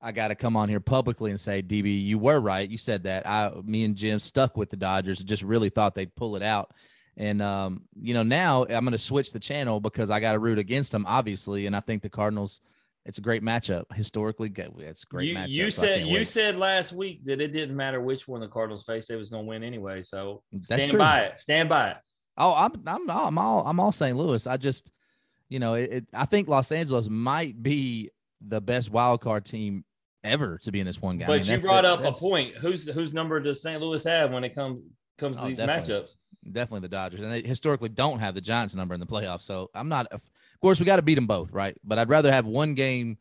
Speaker 5: I got to come on here publicly and say, DB, you were right. You said that. I, me and Jim stuck with the Dodgers. Just really thought they'd pull it out. And um, you know, now I'm going to switch the channel because I got to root against them, obviously. And I think the Cardinals. It's a great matchup historically. It's a great
Speaker 1: you,
Speaker 5: matchup.
Speaker 1: You
Speaker 5: so
Speaker 1: said you
Speaker 5: wait.
Speaker 1: said last week that it didn't matter which one the Cardinals faced; they was going to win anyway. So
Speaker 5: That's
Speaker 1: stand
Speaker 5: true.
Speaker 1: by it. Stand by it.
Speaker 5: Oh, I'm I'm I'm all I'm all St. Louis. I just, you know, it, it, I think Los Angeles might be the best wild card team ever to be in this one game.
Speaker 1: But
Speaker 5: I mean,
Speaker 1: you brought
Speaker 5: that-
Speaker 1: up a point. Whose whose number does St. Louis have when it comes comes to
Speaker 5: Oh,
Speaker 1: these
Speaker 5: definitely.
Speaker 1: matchups?
Speaker 5: Definitely the Dodgers, and they historically don't have the Giants number in the playoffs. So I'm not. Of course, we got to beat them both, right? But I'd rather have one game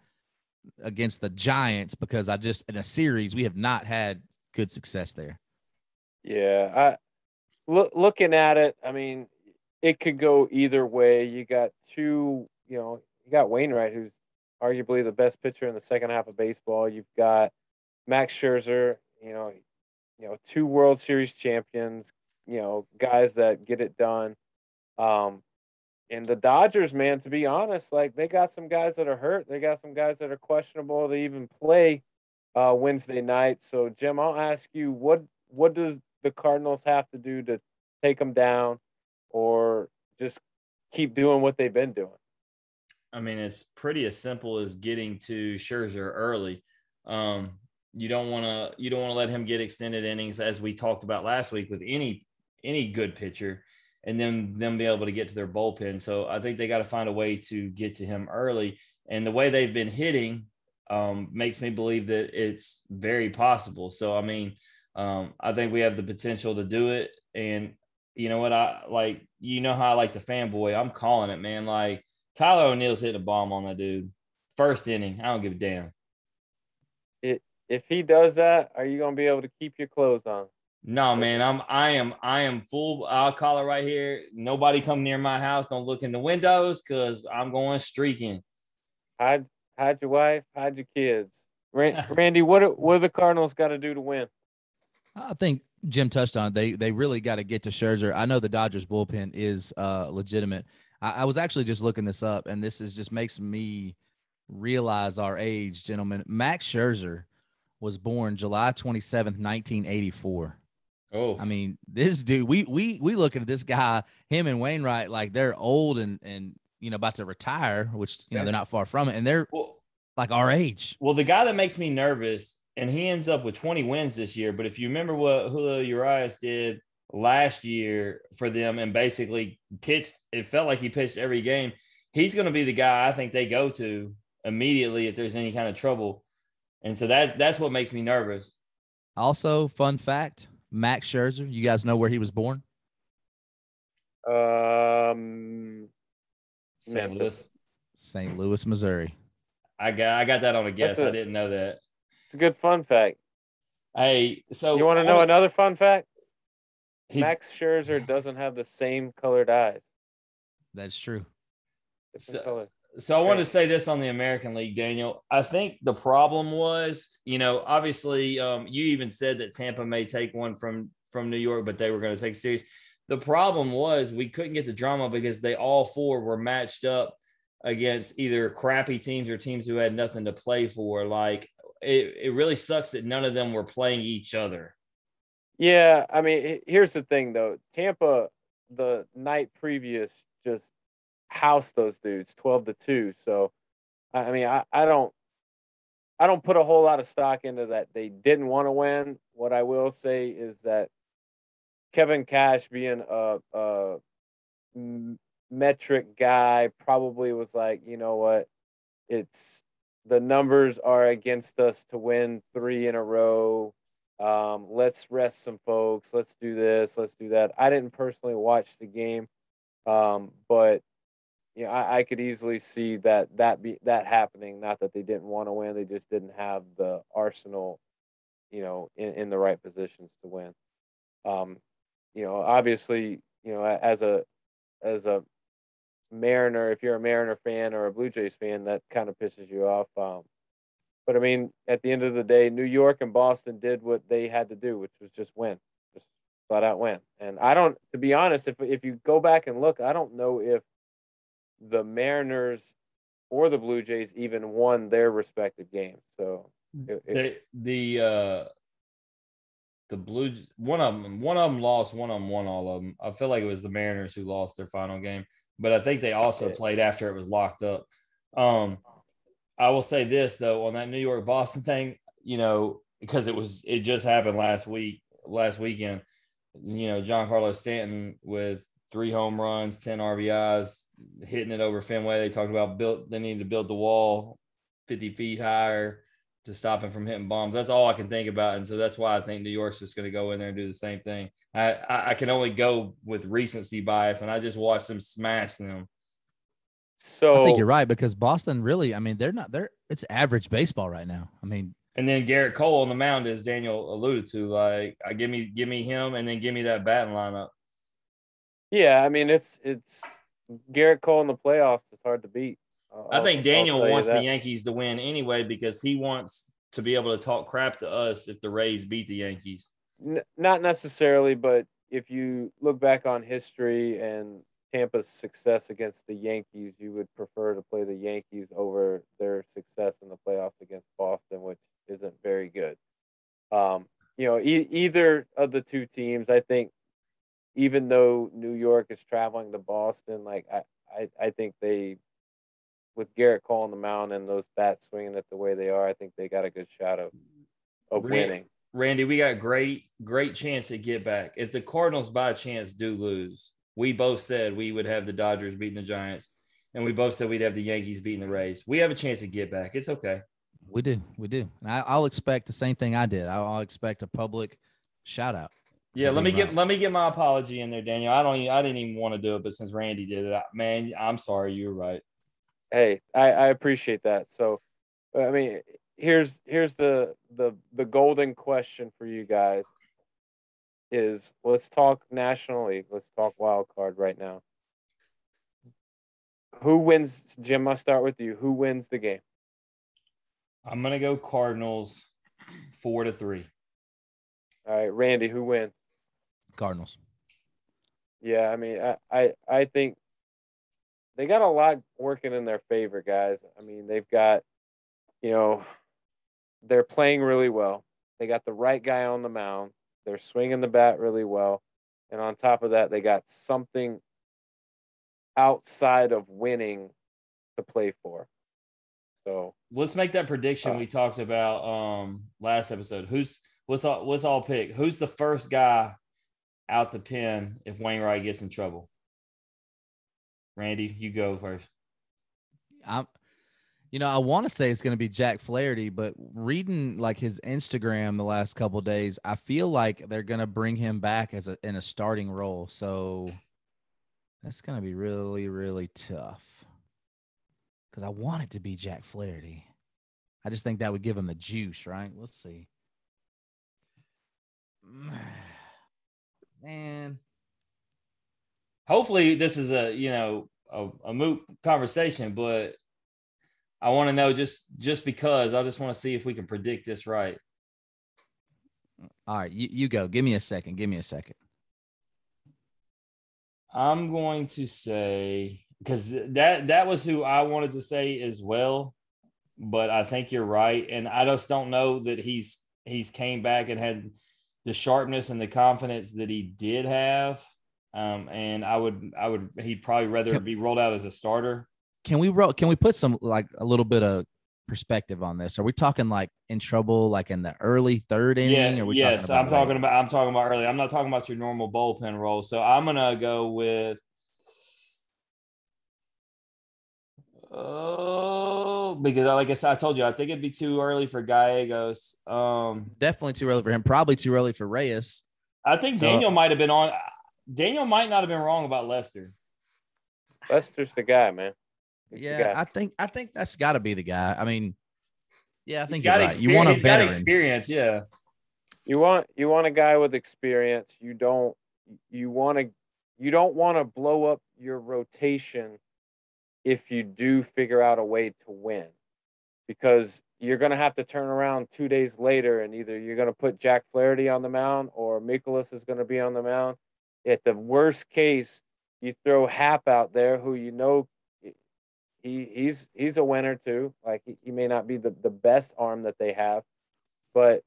Speaker 5: against the Giants because I just in a series we have not had good success there.
Speaker 3: Yeah, I look looking at it. I mean, it could go either way. You got two. You know, you got Wainwright, who's arguably the best pitcher in the second half of baseball. You've got Max Scherzer. You know, you know, two World Series champions, you know, guys that get it done. Um, and the Dodgers, man, to be honest, like they got some guys that are hurt. They got some guys that are questionable to even play uh, Wednesday night. So, Jim, I'll ask you what what does the Cardinals have to do to take them down, or just keep doing what they've been doing?
Speaker 1: I mean, it's pretty as simple as getting to Scherzer early. Um, you don't want to you don't want to let him get extended innings as we talked about last week with any any good pitcher and then them be able to get to their bullpen. So I think they got to find a way to get to him early. And the way they've been hitting um, makes me believe that it's very possible. So I mean, um, I think we have the potential to do it. And you know what? I like, you know how I like the fanboy. I'm calling it, man. Like Tyler O'Neill's hitting a bomb on that dude. First inning. I don't give a damn.
Speaker 3: It, if he does that, are you gonna be able to keep your clothes on?
Speaker 1: No, man. I'm I am I am full. I'll call it right here. Nobody come near my house. Don't look in the windows because I'm going streaking.
Speaker 3: Hide hide your wife, hide your kids. Randy, what what do the Cardinals got to do to win?
Speaker 5: I think Jim touched on it. They they really got to get to Scherzer. I know the Dodgers bullpen is uh, legitimate. I, I, was actually just looking this up, and this is just makes me realize our age, gentlemen. Max Scherzer was born July twenty seventh, nineteen eighty four.
Speaker 1: Oh,
Speaker 5: I mean, this dude. We we we look at this guy, him and Wainwright, like they're old and and you know about to retire, which you know they're not far from it, and they're well, like our age.
Speaker 1: Well, the guy that makes me nervous and he ends up with 20 wins this year. But if you remember what Julio Urias did last year for them and basically pitched, it felt like he pitched every game. He's going to be the guy I think they go to immediately if there's any kind of trouble. And so that's that's what makes me nervous.
Speaker 5: Also, fun fact: Max Scherzer. You guys know where he was born?
Speaker 3: Um,
Speaker 1: St. Louis.
Speaker 5: St. Louis, Missouri.
Speaker 1: I got I got that on a guess. A, I didn't know that.
Speaker 3: It's a good fun fact.
Speaker 1: Hey, so
Speaker 3: you want to know another fun fact? Max Scherzer doesn't have the same colored eyes.
Speaker 5: That's true.
Speaker 1: So, so I want to say this on the American League, Daniel. I think the problem was, you know, obviously, um, you even said that Tampa may take one from from New York, but they were going to take series. The problem was we couldn't get the drama because they all four were matched up against either crappy teams or teams who had nothing to play for. Like it, it really sucks that none of them were playing each other.
Speaker 3: Yeah, I mean, here's the thing though. Tampa the night previous just housed those dudes 12 to 2. So I mean, I, I don't I don't put a whole lot of stock into that they didn't want to win. What I will say is that Kevin Cash being a, a metric guy probably was like, you know what, it's the numbers are against us to win three in a row. Um, let's rest some folks. Let's do this. Let's do that. I didn't personally watch the game, um, but you know, I, I, could easily see that that be that happening. Not that they didn't want to win; they just didn't have the arsenal, you know, in, in the right positions to win. Um, you know, obviously, you know, as a as a Mariner, if you're a Mariner fan or a Blue Jays fan, that kind of pisses you off. Um, but I mean, at the end of the day, New York and Boston did what they had to do, which was just win, just flat out win. And I don't, to be honest, if if you go back and look, I don't know if the Mariners or the Blue Jays even won their respective games. So
Speaker 1: it, it, the the uh, the Blue one of them one of them lost, one of them won all of them. I feel like it was the Mariners who lost their final game but I think they also played after it was locked up. Um, I will say this though on that New York Boston thing, you know, because it was it just happened last week, last weekend. You know, Giancarlo Stanton with three home runs, ten RBIs, hitting it over Fenway. They talked about built they needed to build the wall fifty feet higher to stop him from hitting bombs. That's all I can think about, and so that's why I think New York's just going to go in there and do the same thing. I, I, I can only go with recency bias, and I just watched them smash them.
Speaker 5: So I think you're right because Boston really, I mean, they're not they're it's average baseball right now. I mean,
Speaker 1: and then Gerrit Cole on the mound, as Daniel alluded to, like I give me give me him, and then give me that batting lineup.
Speaker 3: Yeah, I mean it's it's Gerrit Cole in the playoffs. It's hard to beat.
Speaker 1: I think Daniel wants the Yankees to win anyway because he wants to be able to talk crap to us if the Rays beat the Yankees.
Speaker 3: N- not necessarily, but if you look back on history and Tampa's success against the Yankees, you would prefer to play the Yankees over their success in the playoffs against Boston, which isn't very good. Um, you know, e- either of the two teams, I think, even though New York is traveling to Boston, like I, I, I think they, with Gerrit Cole on the mound and those bats swinging it the way they are, I think they got a good shot of, of winning.
Speaker 1: Randy, we got great, great chance to get back. If the Cardinals by chance do lose, we both said we would have the Dodgers beating the Giants, and we both said we'd have the Yankees beating the Rays. We have a chance to get back. It's okay.
Speaker 5: We do, we do, and I, will expect the same thing I did. I'll, I'll expect a public shout out.
Speaker 1: Yeah, let me get let me get my apology in there, Daniel. I don't, even, I didn't even want to do it, but since Randy did it, I, man, I'm sorry. You're right.
Speaker 3: Hey, I, I appreciate that. So, I mean, here's here's the the the golden question for you guys is let's talk nationally. Let's talk wild card right now. Who wins? Jim, I'll start with you. Who wins the game?
Speaker 1: I'm gonna go Cardinals four to three.
Speaker 3: All right, Randy, who wins?
Speaker 5: Cardinals.
Speaker 3: Yeah, I mean, I, I, I think they got a lot working in their favor, guys. I mean, they've got, you know, they're playing really well. They got the right guy on the mound. They're swinging the bat really well. And on top of that, they got something outside of winning to play for. So
Speaker 1: let's make that prediction uh, we talked about um last episode. Who's what's all what's all pick? Who's the first guy out the pen if Wainwright gets in trouble? Randy, you go first.
Speaker 5: I'm you know, I want to say it's going to be Jack Flaherty, but reading like his Instagram the last couple days, I feel like they're going to bring him back as a in a starting role. So that's going to be really really tough. Cuz I want it to be Jack Flaherty. I just think that would give him the juice, right? Let's see. Man.
Speaker 1: Hopefully this is a, you know, a, a moot conversation, but I want to know just just because I just want to see if we can predict this right.
Speaker 5: All right, you, you go. Give me a second. Give me a second.
Speaker 1: I'm going to say because that that was who I wanted to say as well, but I think you're right, and I just don't know that he's he's came back and had the sharpness and the confidence that he did have. Um, and I would I would he'd probably rather be rolled out as a starter
Speaker 5: can we can we put some like a little bit of perspective on this? Are we talking like in trouble, like in the early third inning?
Speaker 1: Yeah,
Speaker 5: or we
Speaker 1: yes,
Speaker 5: talking
Speaker 1: I'm talking about. I'm talking about early. I'm not talking about your normal bullpen role. So I'm gonna go with. Oh, because like I said, I told you, I think it'd be too early for Gallegos. Um,
Speaker 5: definitely too early for him. Probably too early for Reyes.
Speaker 1: I think so, Daniel might have been on. Daniel might not have been wrong about Lester.
Speaker 3: Lester's the guy, man
Speaker 5: yeah, I think I think that's got to be the guy. I mean, yeah, I think you are right. You want a veteran
Speaker 1: experience, yeah.
Speaker 3: You want you want a guy with experience. You don't you want to you don't want to blow up your rotation if you do figure out a way to win, because you're going to have to turn around two days later and either you're going to put Jack Flaherty on the mound or Mikolas is going to be on the mound. At the worst case, you throw Happ out there, who you know he he's he's a winner too. Like he, he may not be the, the best arm that they have, but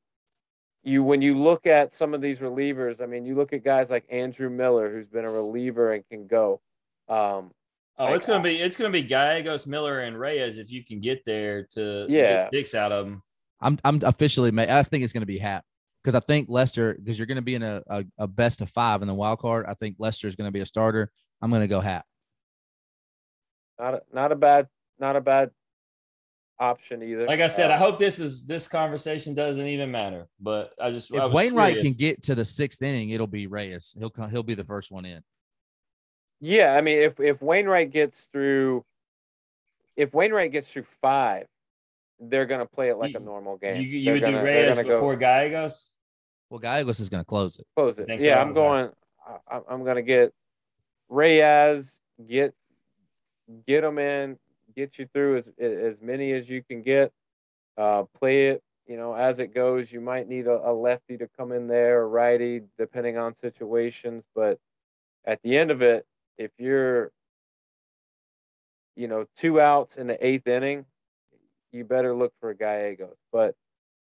Speaker 3: you when you look at some of these relievers, I mean, you look at guys like Andrew Miller, who's been a reliever and can go. Um,
Speaker 1: oh, it's gonna be it's gonna be Gallegos, Miller, and Reyes if you can get there to
Speaker 3: yeah
Speaker 1: six out of them.
Speaker 5: I'm I'm officially I think it's gonna be Happ because I think Lester because you're gonna be in a, a, a best of five in the wild card. I think Lester is gonna be a starter. I'm gonna go Happ.
Speaker 3: Not a, not a bad not a bad option either.
Speaker 1: Like I said, uh, I hope this is this conversation doesn't even matter. But I just
Speaker 5: if
Speaker 1: I
Speaker 5: Wainwright
Speaker 1: curious.
Speaker 5: can get to the sixth inning, it'll be Reyes. He'll come, he'll be the first one in.
Speaker 3: Yeah, I mean, if if Wainwright gets through, if Wainwright gets through five, they're gonna play it like you, a normal game.
Speaker 1: You, you would gonna, do Reyes before go, Gallegos.
Speaker 5: Well, Gallegos is gonna close it.
Speaker 3: Close it. Yeah, so? I'm going. I, I'm gonna get Reyes. Get get them in, get you through as as many as you can get. Uh, play it, you know, as it goes, you might need a, a lefty to come in there, or righty, depending on situations. But at the end of it, if you're, you know, two outs in the eighth inning, you better look for Gallegos. But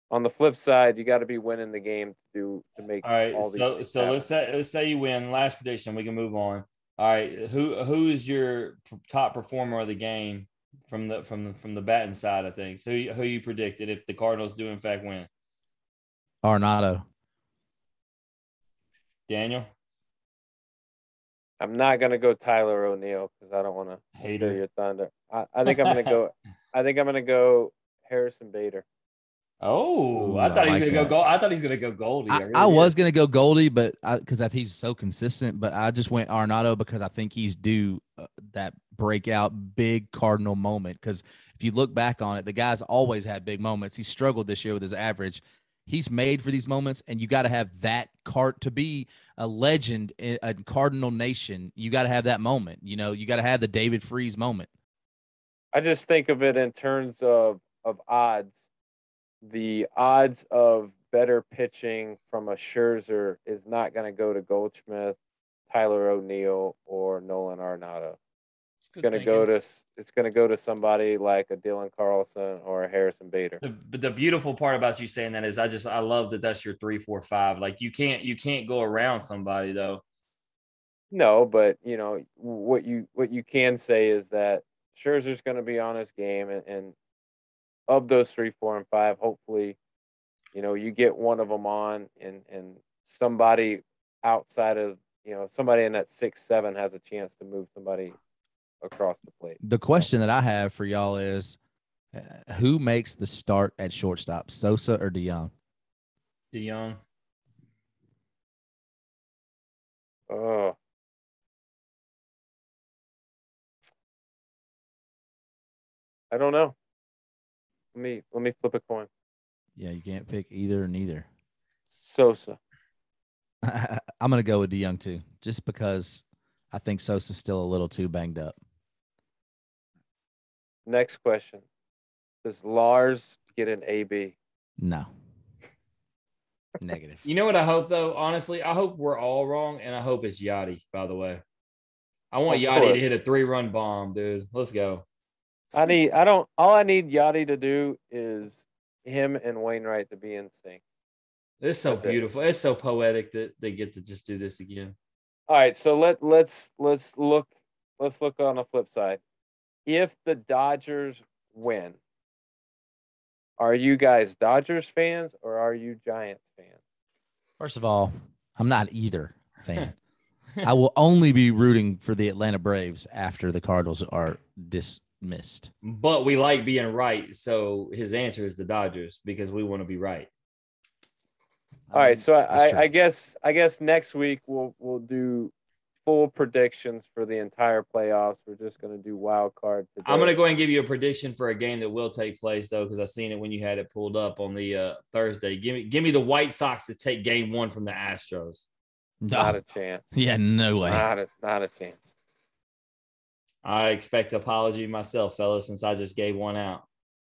Speaker 3: on the flip side, you got to be winning the game to do to make.
Speaker 1: All right,
Speaker 3: all these
Speaker 1: so so
Speaker 3: happen.
Speaker 1: let's say let's say you win. Last prediction, we can move on. All right, who who is your top performer of the game from the from the from the batting side of things? Who who you predicted if the Cardinals do in fact win?
Speaker 5: Arenado.
Speaker 1: Daniel,
Speaker 3: I'm not gonna go Tyler O'Neill because I don't want to
Speaker 1: Hater.
Speaker 3: steal your thunder. I, I think I'm gonna go. I think I'm gonna go Harrison Bader.
Speaker 1: Oh,
Speaker 5: Ooh,
Speaker 1: I
Speaker 5: I
Speaker 1: thought he was
Speaker 5: like
Speaker 1: gonna go gold. I thought he's gonna go Goldie.
Speaker 5: I,
Speaker 1: really
Speaker 5: I was gonna go Goldie, but because he's so consistent, but I just went Arenado because I think he's due uh, that breakout big Cardinal moment. Because if you look back on it, the guy's always had big moments. He struggled this year with his average. He's made for these moments, and you got to have that cart to be a legend in a Cardinal nation. You got to have that moment. You know, you got to have the David Freese moment.
Speaker 3: I just think of it in terms of of odds. The odds of better pitching from a Scherzer is not going to go to Goldschmidt, Tyler O'Neill, or Nolan Arenado. It's going to go to it's going to go to somebody like a Dylan Carlson or a Harrison Bader.
Speaker 1: The, but the beautiful part about you saying that is I just I love that that's your three, four, five. Like you can't you can't go around somebody though.
Speaker 3: No, but you know what you what you can say is that Scherzer's going to be on his game, and, and of those three, four, and five, hopefully, you know, you get one of them on, and and somebody outside of you know somebody in that six, seven has a chance to move somebody across the plate.
Speaker 5: The question that I have for y'all is, uh, who makes the start at shortstop, Sosa or DeJong?
Speaker 1: DeJong.
Speaker 3: Oh, I don't know. Let me let me flip a coin.
Speaker 5: Yeah, you can't pick either or neither.
Speaker 3: Sosa.
Speaker 5: I'm gonna go with DeJong too, just because I think Sosa's still a little too banged up.
Speaker 3: Next question. Does Lars get an AB?
Speaker 5: No. Negative.
Speaker 1: You know what I hope though? Honestly, I hope we're all wrong, and I hope it's Yadi. By the way, I want
Speaker 3: Of
Speaker 1: Yadi to hit a three-run bomb, dude. Let's go.
Speaker 3: I need I don't all I need Yadi to do is him and Wainwright to be in sync.
Speaker 1: It's so
Speaker 3: That's it.
Speaker 1: beautiful. It's so poetic that they get to just do this again.
Speaker 3: All right, so let let's let's look let's look on the flip side. If the Dodgers win, are you guys Dodgers fans or are you Giants fans?
Speaker 5: First of all, I'm not either fan. I will only be rooting for the Atlanta Braves after the Cardinals are dismissed.
Speaker 1: But we like being right, so his answer is the Dodgers because we want to be right.
Speaker 3: All right, so I. I, I guess I guess next week we'll we'll do full predictions for the entire playoffs. We're just gonna do wild card. Today.
Speaker 1: I'm gonna go ahead and give you a prediction for a game that will take place though, because I seen it when you had it pulled up on the uh, Thursday. Give me give me the White Sox to take game one from the Astros.
Speaker 3: not
Speaker 5: No.
Speaker 3: a chance.
Speaker 5: yeah, no way.
Speaker 3: Not a not a chance.
Speaker 1: I expect apology myself, fellas, since I just gave one out.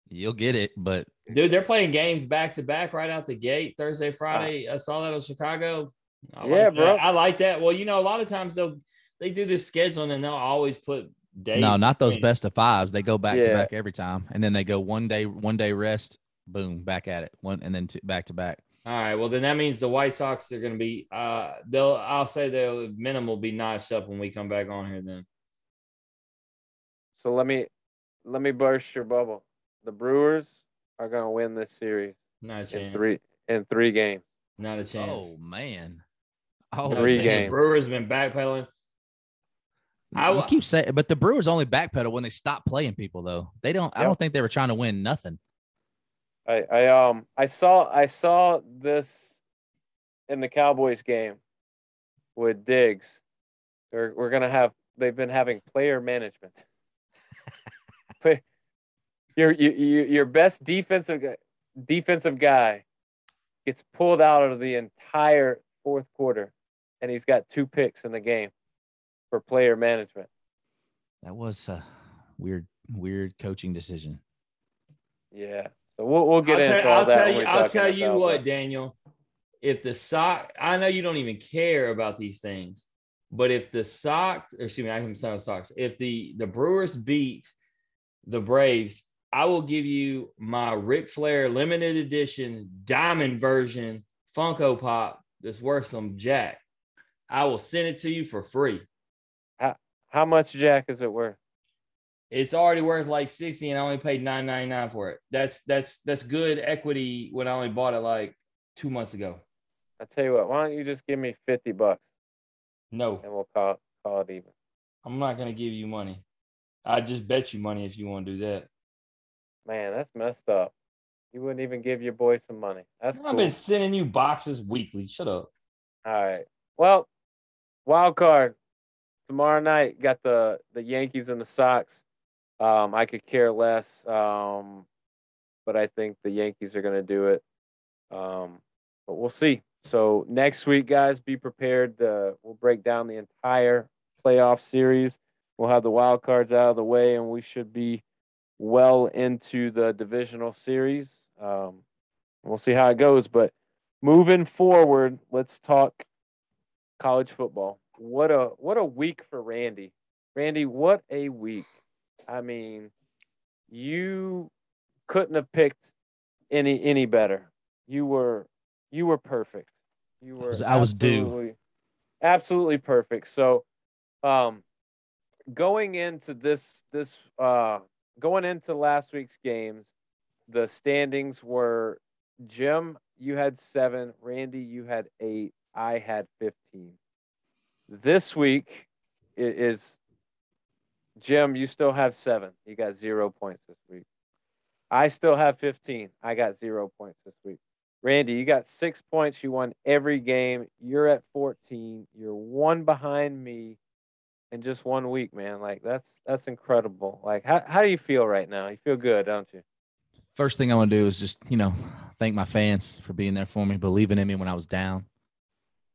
Speaker 5: You'll get it, but
Speaker 1: Dude, they're playing games back to back right out the gate Thursday, Friday. I saw that on Chicago. I
Speaker 3: Yeah,
Speaker 1: like
Speaker 3: bro.
Speaker 1: that. I like that. Well, you know, a lot of times they'll they do this scheduling and they'll always put days.
Speaker 5: no, not those
Speaker 1: between.
Speaker 5: best of fives. They go back to back every time, and then they go one day, one day rest, boom, back at it, one and then two, back to back.
Speaker 1: All right. Well, then that means the White Sox are going to be. Uh, they'll. I'll say they'll minimum will be notched up when we come back on here. Then
Speaker 3: So let me let me burst your bubble. The Brewers are gonna win this series
Speaker 1: not a
Speaker 3: in three in three games.
Speaker 1: Not a chance.
Speaker 5: Oh man. Oh,
Speaker 1: Not a
Speaker 3: Three
Speaker 1: chance.
Speaker 3: games.
Speaker 1: Brewers been backpedaling. I
Speaker 5: you keep saying, but the Brewers only backpedal when they stop playing people, though. They don't. I don't think they were trying to win nothing.
Speaker 3: I, I um I saw I saw this in the Cowboys game with Diggs. They're, we're gonna have they've been having player management. Play, your your your your best defensive guy, defensive guy gets pulled out of the entire fourth quarter, and he's got two picks in the game for player management.
Speaker 5: That was a weird, weird coaching decision.
Speaker 3: Yeah. So we'll we'll get
Speaker 1: I'll
Speaker 3: into
Speaker 1: tell,
Speaker 3: all
Speaker 1: I'll
Speaker 3: that.
Speaker 1: tell you. I'll tell you
Speaker 3: NFL,
Speaker 1: what,
Speaker 3: but-
Speaker 1: Daniel. If the sock, I know you don't even care about these things, but if the Sox, or excuse me, I am saying socks. If the the Brewers beat the Braves, I will give you my Ric Flair limited edition diamond version Funko Pop that's worth some jack. I will send it to you for free.
Speaker 3: How how much Jack is it worth?
Speaker 1: It's already worth like 60 and I only paid 9.99 for it. That's that's that's good equity when I only bought it like two months ago.
Speaker 3: I tell you what, why don't you just give me fifty bucks
Speaker 1: No,
Speaker 3: and we'll call call it even.
Speaker 1: I'm not gonna give you money. I just bet you money if you want to do that.
Speaker 3: Man, that's messed up. You wouldn't even give your boy some money. That's
Speaker 1: I've
Speaker 3: cool.
Speaker 1: been sending you boxes weekly. Shut up.
Speaker 3: All right. Well, wild card tomorrow night. Got the the Yankees and the Sox. Um, I could care less, um, but I think the Yankees are going to do it. Um, but we'll see. So next week, guys, be prepared. Uh, we'll break down the entire playoff series. We'll have the wild cards out of the way, and we should be well into the divisional series. Um, we'll see how it goes. But moving forward, let's talk college football. What a what a week for Randy. Randy, what a week. I mean, you couldn't have picked any any better. You were you were perfect. You were
Speaker 5: was- I was due.
Speaker 3: absolutely- Absolutely perfect. So um going into this this uh going into last week's games, the standings were Jim, you had seven. Randy, you had eight. I had 15. This week is Jim, you still have seven. You got zero points this week. I still have 15. I got zero points this week. Randy, you got six points. You won every game. You're at 14. You're one behind me in just one week, man. Like that's that's incredible. Like how how do you feel right now? You feel good, don't you?
Speaker 5: First thing I want to do is just, you know, thank my fans for being there for me, believing in me when I was down.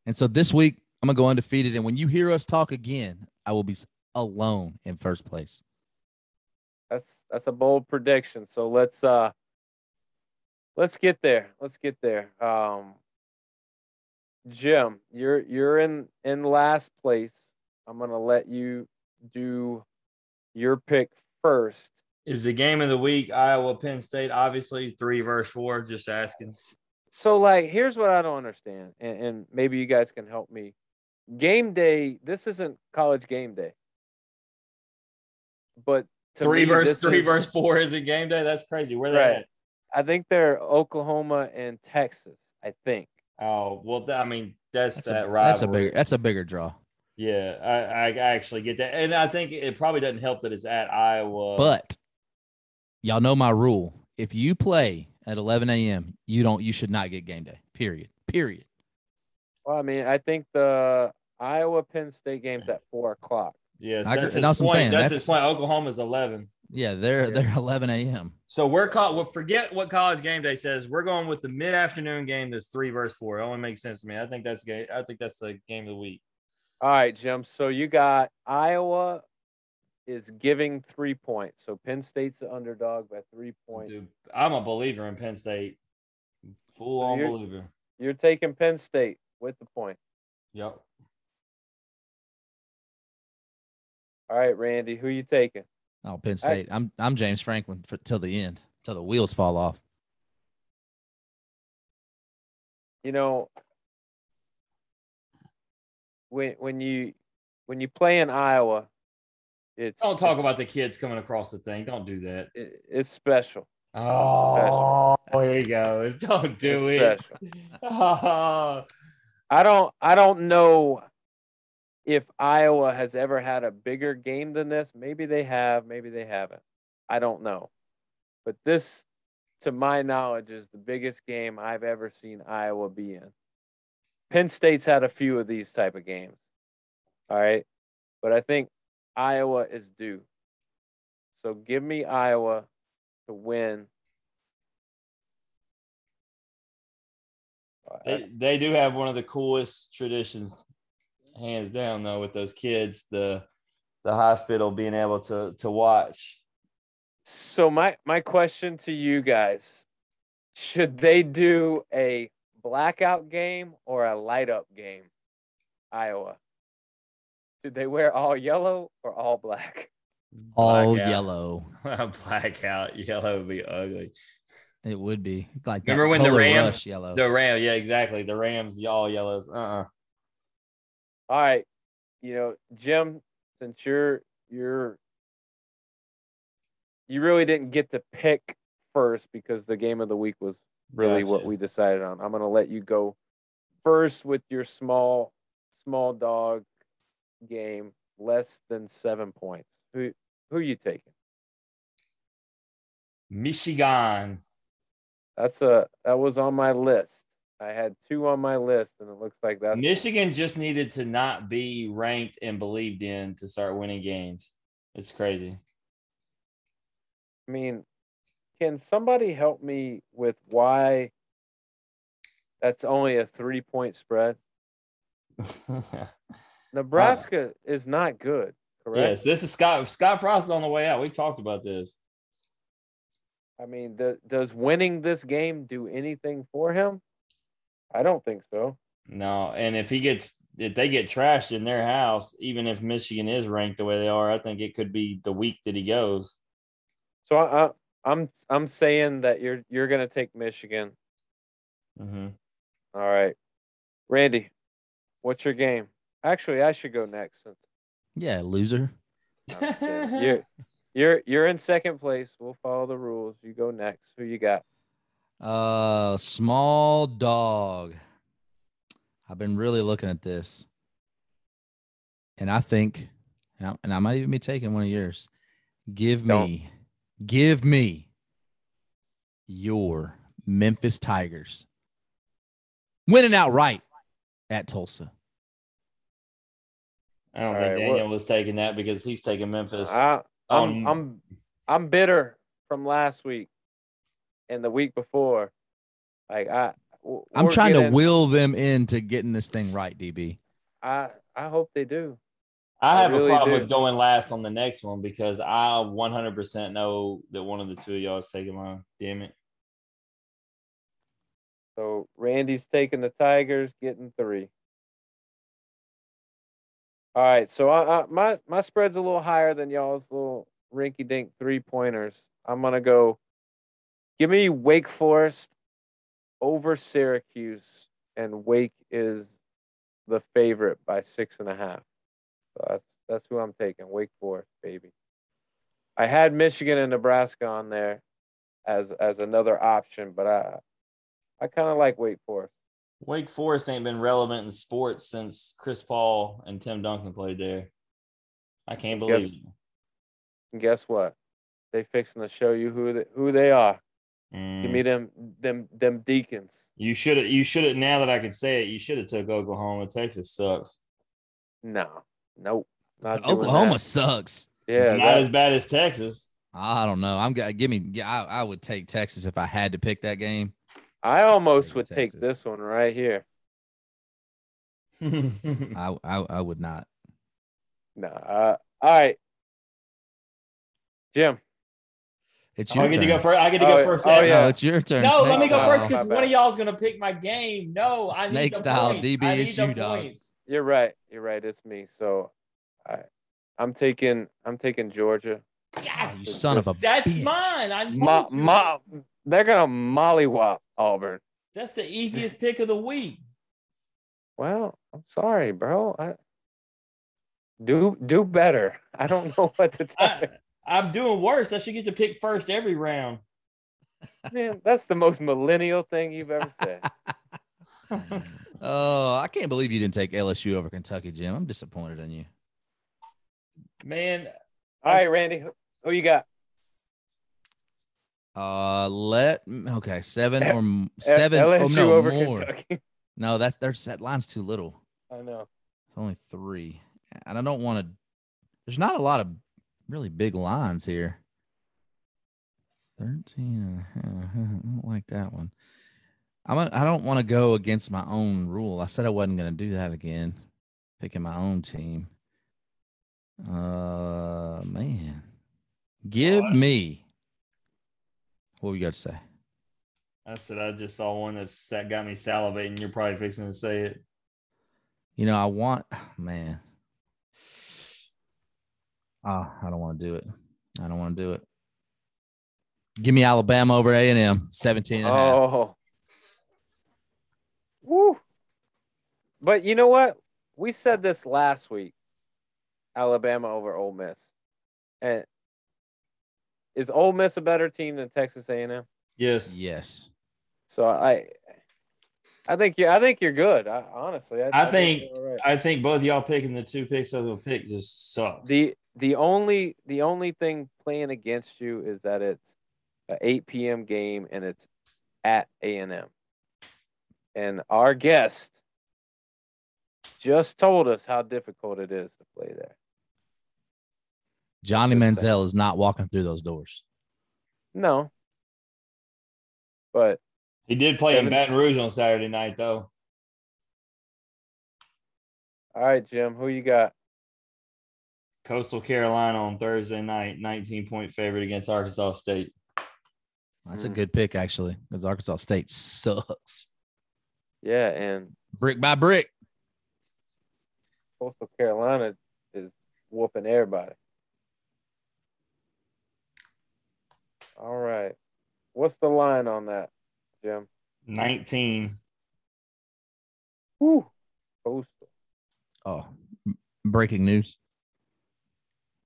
Speaker 5: And so this week, I'm going to go undefeated. And when you hear us talk again, I will be alone in first place.
Speaker 3: That's that's a bold prediction. So let's uh let's get there. Let's get there. Um Jim, you're you're in in last place. I'm going to let you do your pick first.
Speaker 1: Is the game of the week Iowa Penn State? Obviously, three verse four. Just asking.
Speaker 3: So like here's what I don't understand and, and maybe you guys can help me. Game day, this isn't college game day. But to
Speaker 1: Three
Speaker 3: me,
Speaker 1: verse three
Speaker 3: is-
Speaker 1: verse four is a game day. That's crazy. Where they
Speaker 3: Right.
Speaker 1: at?
Speaker 3: I think they're Oklahoma and Texas, I think.
Speaker 1: Oh well, th- I mean that's,
Speaker 5: That's
Speaker 1: that
Speaker 5: a,
Speaker 1: rivalry.
Speaker 5: that's a bigger that's a bigger draw.
Speaker 1: Yeah, I, I actually get that, and I think it probably doesn't help that it's at Iowa.
Speaker 5: But y'all know my rule. If you play at 11 a.m., you don't you should not get game day. Period. Period.
Speaker 3: Well, I mean, I think the Iowa Penn State game's at four o'clock.
Speaker 1: yes,
Speaker 5: I agree-
Speaker 1: that's his
Speaker 5: that's what I'm
Speaker 1: point.
Speaker 5: saying.
Speaker 1: That's,
Speaker 5: That's-
Speaker 1: his point. Oklahoma's eleven.
Speaker 5: Yeah, they're
Speaker 3: Yeah.
Speaker 5: they're 11 a.m.
Speaker 1: So we're caught. Well, forget what college game day says. We're going with the mid afternoon game. That's three versus four. It only makes sense to me. I think that's game. I think that's the game of the week.
Speaker 3: All right, Jim. So you got Iowa is giving three points. So Penn State's the underdog by three points.
Speaker 1: Dude, I'm a believer in Penn State. Full on
Speaker 3: you're-
Speaker 1: believer.
Speaker 3: You're taking Penn State with the point.
Speaker 1: Yep.
Speaker 3: All right, Randy, who you taking?
Speaker 5: Oh, Penn State. I'm I'm James Franklin for, till the end, till the wheels fall off.
Speaker 3: You know, when when you when you play in Iowa, it's
Speaker 1: Don't talk
Speaker 3: it's-
Speaker 1: about the kids coming across the thing. Don't do that.
Speaker 3: it, it's special.
Speaker 1: Oh, here he goes. Don't do
Speaker 3: It's
Speaker 1: it.
Speaker 3: special.
Speaker 1: Oh,
Speaker 3: I don't I don't know if Iowa has ever had a bigger game than this. Maybe they have, maybe they haven't. I don't know. But this to my knowledge is the biggest game I've ever seen Iowa be in. Penn State's had a few of these type of games. All right? But I think Iowa is due. So give me Iowa to win.
Speaker 1: they, they do have one of the coolest traditions, hands down, though, with those kids. The the hospital being able to to watch.
Speaker 3: So my my question to you guys should they do a blackout game or a light up game? Iowa. Should they wear all yellow or all black?
Speaker 5: All
Speaker 1: Blackout.
Speaker 5: yellow.
Speaker 1: Blackout yellow would be ugly.
Speaker 5: It would be like
Speaker 1: Remember when the Rams-
Speaker 5: yellow.
Speaker 1: The Ram, yeah, exactly. The Rams, y'all yellows. Uh uh
Speaker 3: All right. You know, Jim, since you're you're you really didn't get to pick first because the game of the week was really what we decided on. I'm gonna let you go first with your small small dog game, less than seven points. Who who are you taking?
Speaker 1: Michigan.
Speaker 3: That's a that was on my list. I had two on my list, and it looks like that.
Speaker 1: Michigan just needed to not be ranked and believed in to start winning games. It's crazy.
Speaker 3: I mean, can somebody help me with why that's only a three point spread? Nebraska is not good, correct?
Speaker 1: yes, this is Scott. Scott Frost is on the way out. We've talked about this.
Speaker 3: I mean, the, does winning this game do anything for him? I don't think so.
Speaker 1: No, and if he gets if they get trashed in their house, even if Michigan is ranked the way they are, I think it could be the week that he goes.
Speaker 3: So I, I, I'm I'm saying that you're you're gonna take Michigan.
Speaker 1: Mm-hmm.
Speaker 3: All right, Randy, what's your game? Actually, I should go next since
Speaker 5: yeah, loser.
Speaker 3: I'm just kidding. you're you're you're in second place. We'll follow the rules. You go next. Who you got?
Speaker 5: Uh, small dog. I've been really looking at this, and I think, and I, and I might even be taking one of yours. Give
Speaker 3: Don't.
Speaker 5: me, give me your Memphis Tigers winning outright at Tulsa.
Speaker 1: I don't
Speaker 3: All
Speaker 1: think
Speaker 3: right,
Speaker 1: Daniel
Speaker 3: what-
Speaker 1: was taking that because he's taking Memphis.
Speaker 3: I, I'm
Speaker 1: Um,
Speaker 3: I'm I'm bitter from last week and the week before. Like I, w-
Speaker 5: I'm
Speaker 3: we're
Speaker 5: trying to will them into getting this thing right, DB.
Speaker 3: I I hope they do.
Speaker 1: I
Speaker 3: I
Speaker 1: have
Speaker 3: really
Speaker 1: a problem
Speaker 3: do.
Speaker 1: with going last on the next one because I 100% know that one of the two of y'all is taking mine. Damn it.
Speaker 3: So Randy's taking the Tigers, getting three. All right, so I, I, my my spread's a little higher than y'all's little rinky-dink three pointers. I'm gonna go. Give me Wake Forest over Syracuse, and Wake is the favorite by six and a half. So that's that's who I'm taking. Wake Forest, baby. I had Michigan and Nebraska on there as as another option, but I I kind of like Wake Forest.
Speaker 1: Wake Forest ain't been relevant in sports since Chris Paul and Tim Duncan played there. I can't believe it.
Speaker 3: And guess what? They fixing to show you who they, who they are.
Speaker 1: Mm.
Speaker 3: Give me them them them deacons.
Speaker 1: You should have. You should have. Now that I can say it, you should have took Oklahoma. Texas sucks.
Speaker 3: No, nope. Not
Speaker 5: Oklahoma
Speaker 3: that.
Speaker 5: sucks.
Speaker 3: Yeah,
Speaker 1: not
Speaker 3: that-
Speaker 1: as bad as Texas.
Speaker 5: I don't know. I'm gonna give me. I, I would take Texas if I had to pick that game.
Speaker 3: I almost
Speaker 5: Take
Speaker 3: would take this one right here.
Speaker 5: I, I I would not.
Speaker 3: No. Uh, all right, Jim.
Speaker 5: It's your
Speaker 1: I
Speaker 5: your
Speaker 1: get
Speaker 5: turn.
Speaker 1: to go first. I get to
Speaker 3: Oh,
Speaker 1: go first.
Speaker 3: oh, yeah.
Speaker 5: No, it's your turn.
Speaker 1: No, let
Speaker 5: Snake
Speaker 1: me go
Speaker 5: style.
Speaker 1: first because one of y'all's gonna pick my game. No, I
Speaker 5: Snake
Speaker 1: need the
Speaker 5: style,
Speaker 1: points.
Speaker 5: DB,
Speaker 1: I need
Speaker 5: it's
Speaker 1: the
Speaker 5: dog.
Speaker 1: points.
Speaker 3: You're right. You're right. It's me. So, I I'm taking I'm taking Georgia.
Speaker 5: Oh,
Speaker 1: God, ah,
Speaker 5: you son of a
Speaker 1: that's
Speaker 5: bitch.
Speaker 1: mine. I told
Speaker 3: Ma,
Speaker 1: you.
Speaker 3: ma, they're gonna mollywop Auburn.
Speaker 1: That's the easiest pick of the week.
Speaker 3: Well, I'm sorry, bro. I do do better. I don't know what to tell
Speaker 1: I, I'm doing worse. I should get to pick first every round.
Speaker 3: Man, that's the most millennial thing you've ever said.
Speaker 5: Oh, I can't believe you didn't take LSU over Kentucky, Jim. I'm disappointed in you.
Speaker 1: Man,
Speaker 3: All right, Randy, who- who you got?
Speaker 5: Uh, let okay seven or seven.
Speaker 3: L-
Speaker 5: oh
Speaker 3: LSU
Speaker 5: no,
Speaker 3: over
Speaker 5: more.
Speaker 3: Kentucky.
Speaker 5: No, that's there's that line's too little.
Speaker 3: I know.
Speaker 5: It's only three, and I don't want to. There's not a lot of really big lines here. Thirteen. and a half. I don't like that one. I'm. A, I don't want to go against my own rule. I said I wasn't going to do that again. Picking my own team. Uh, man, give
Speaker 1: What?
Speaker 5: me. What you got to say?
Speaker 1: I said I just saw one that's that got me salivating. You're probably fixing to say it.
Speaker 5: You know, I want man. Oh, I don't want to do it. I don't want to do it. Give me Alabama over A and M, 17 and a half.
Speaker 3: Oh. But you know what? We said this last week. Alabama over Ole Miss. And is Ole Miss a better team than Texas A&M?
Speaker 1: Yes.
Speaker 5: Yes.
Speaker 3: So I I think you I think you're good. I, honestly,
Speaker 1: I think-
Speaker 3: you're all right.
Speaker 1: I think both y'all picking the two picks I will pick just sucks.
Speaker 3: the the only the only thing playing against you is that it's a 8 p.m. game and it's at A&M. And our guest just told us how difficult it is to play there.
Speaker 5: Johnny
Speaker 3: Just saying.
Speaker 5: Manziel is not walking through those doors.
Speaker 3: No. But
Speaker 1: he did play in Baton Rouge on Saturday night though.
Speaker 3: all right, Jim, who you got?
Speaker 1: Coastal Carolina on Thursday night, 19 point favorite against Arkansas State.
Speaker 5: That's a
Speaker 3: Mm.
Speaker 5: good pick, actually, because Arkansas State sucks.
Speaker 3: Yeah, and
Speaker 5: Brick by brick.
Speaker 3: Coastal Carolina is whooping everybody. All right. What's the line on that, Jim?
Speaker 1: 19.
Speaker 3: Whew. Coastal.
Speaker 5: Oh, breaking news.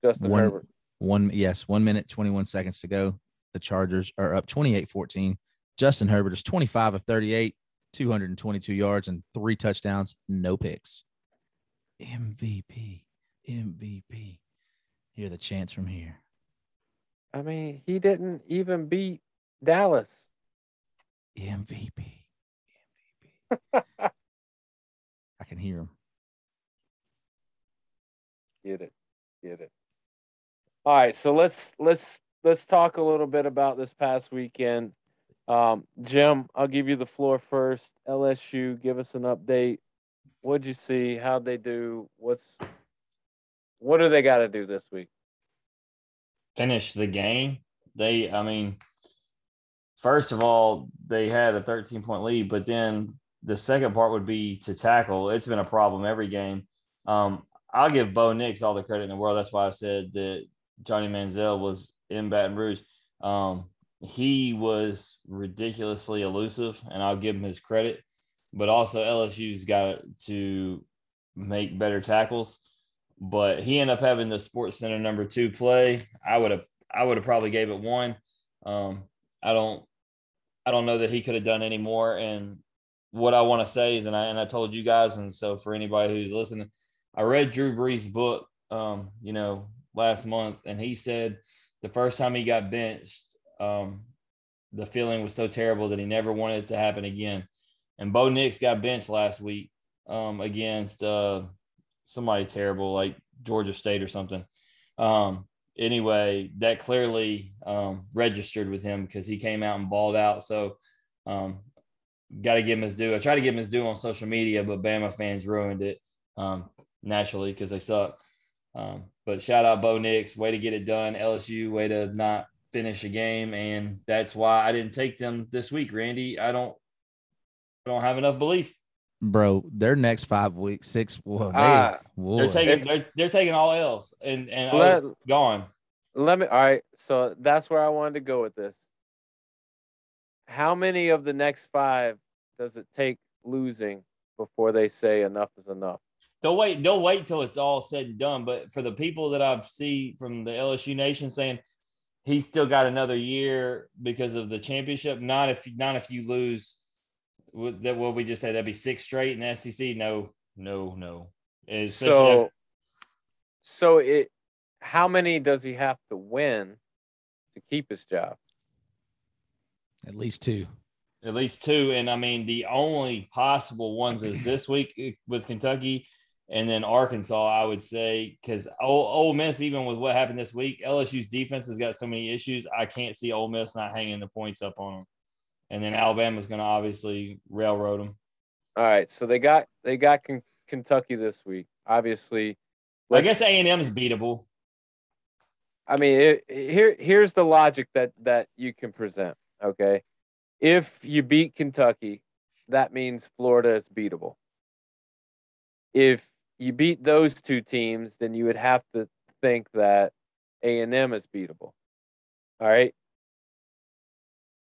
Speaker 3: Justin
Speaker 5: One-
Speaker 3: Herbert.
Speaker 5: One, yes, one minute, 21 seconds to go. The Chargers are up 28 14. Justin Herbert is 25 of 38, 222 yards, and three touchdowns, no picks. MVP, MVP. Hear the chants from here.
Speaker 3: I mean, he didn't even beat Dallas.
Speaker 5: MVP, MVP. I can hear him.
Speaker 3: Get it. Get it. All right, so let's let's let's talk a little bit about this past weekend. Um, Jim, I'll give you the floor first. LSU, give us an update. What'd you see? How'd they do? What's what do they got to do this week?
Speaker 1: Finish the game. They, I mean, first of all, they had a 13 point lead, but then the second part would be to tackle. It's been a problem every game. Um, I'll give Bo Nix all the credit in the world. That's why I said that Johnny Manziel was in Baton Rouge. Um, he was ridiculously elusive, and I'll give him his credit. But also, LSU's got to make better tackles. But he ended up having the Sports Center number two play. I would have, I would have probably gave it one. Um, I don't, I don't know that he could have done any more. And what I want to say is, and I and I told you guys, and so for anybody who's listening, I read Drew Brees' book, um, you know, last month, and he said the first time he got benched, um, the feeling was so terrible that he never wanted it to happen again. And Bo Nix got benched last week um, against uh, somebody terrible like Georgia State or something. Um, anyway, that clearly um, registered with him because he came out and balled out. So, um, got to give him his due. I tried to give him his due on social media, but Bama fans ruined it um, naturally because they suck. Um, but shout out Bo Nix, way to get it done. LSU, way to not finish a game, and that's why I didn't take them this week, Randy. I don't, don't have enough belief.
Speaker 5: Bro, their next five weeks, six, well, they,
Speaker 3: Ah,
Speaker 5: boy.
Speaker 1: They're taking, they're, they're taking all L's, and and
Speaker 3: Let-
Speaker 1: oh, gone.
Speaker 3: Let me. All right, so that's where I wanted to go with this. How many of the next five does it take losing before they say enough is enough?
Speaker 1: They'll wait. They'll wait till it's all said and done. But for the people that I've see from the LSU Nation saying he's still got another year because of the championship, not if not if you lose. Would that what we just said? That'd be six straight in the SEC. No, no, no. Especially
Speaker 3: So, so it. How many does he have to win to keep his job?
Speaker 5: at least two.
Speaker 1: at least two. And I mean, the only possible ones is this week eh, with Kentucky and then Arkansas, I would say, because Ole, Ole Miss, even with what happened this week, LSU's defense has got so many issues. I can't see Ole Miss not hanging the points up on them. And then Alabama's going to obviously railroad them.
Speaker 3: All right, so they got they got Ken- Kentucky this week. Obviously,
Speaker 1: I guess A and M is beatable.
Speaker 3: I mean, it, here here's the logic that that you can present. Okay, if you beat Kentucky, that means Florida is beatable. If you beat those two teams, then you would have to think that A and M is beatable. All right.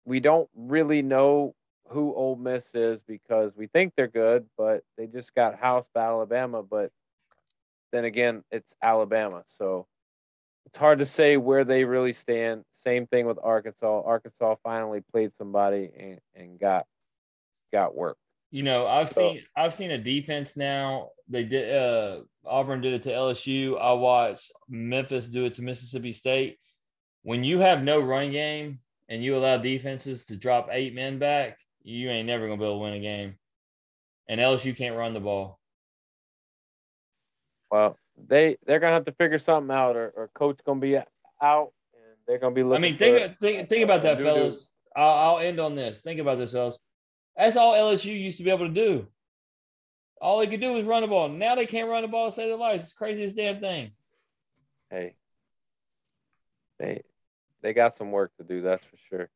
Speaker 3: We don't really know who Ole Miss is because we think they're good, but they just got housed by Alabama. But then again, it's Alabama, so it's hard to say where they really stand. Same thing with Arkansas. Arkansas finally played somebody and, and got got work.
Speaker 1: You know, I've
Speaker 3: So-
Speaker 1: seen I've seen a defense now. They did uh Auburn did it to LSU. I watched Memphis do it to Mississippi State. When you have no run game and you allow defenses to drop eight men back, you ain't never gonna be able to win a game. And LSU can't run the ball.
Speaker 3: Well, they they're gonna have to figure something out, or, or coach gonna be out, and they're gonna be looking.
Speaker 1: I
Speaker 3: looking.
Speaker 1: mean,
Speaker 3: for-
Speaker 1: think think think about that,
Speaker 3: Doo-doo.
Speaker 1: fellas. I'll, I'll end on this. Think about this, fellas. That's all LSU used to be able to do. All they could do was run the ball. Now they can't run the ball to save their lives. It's the craziest damn thing.
Speaker 3: hey, they they got some work to do. That's for sure.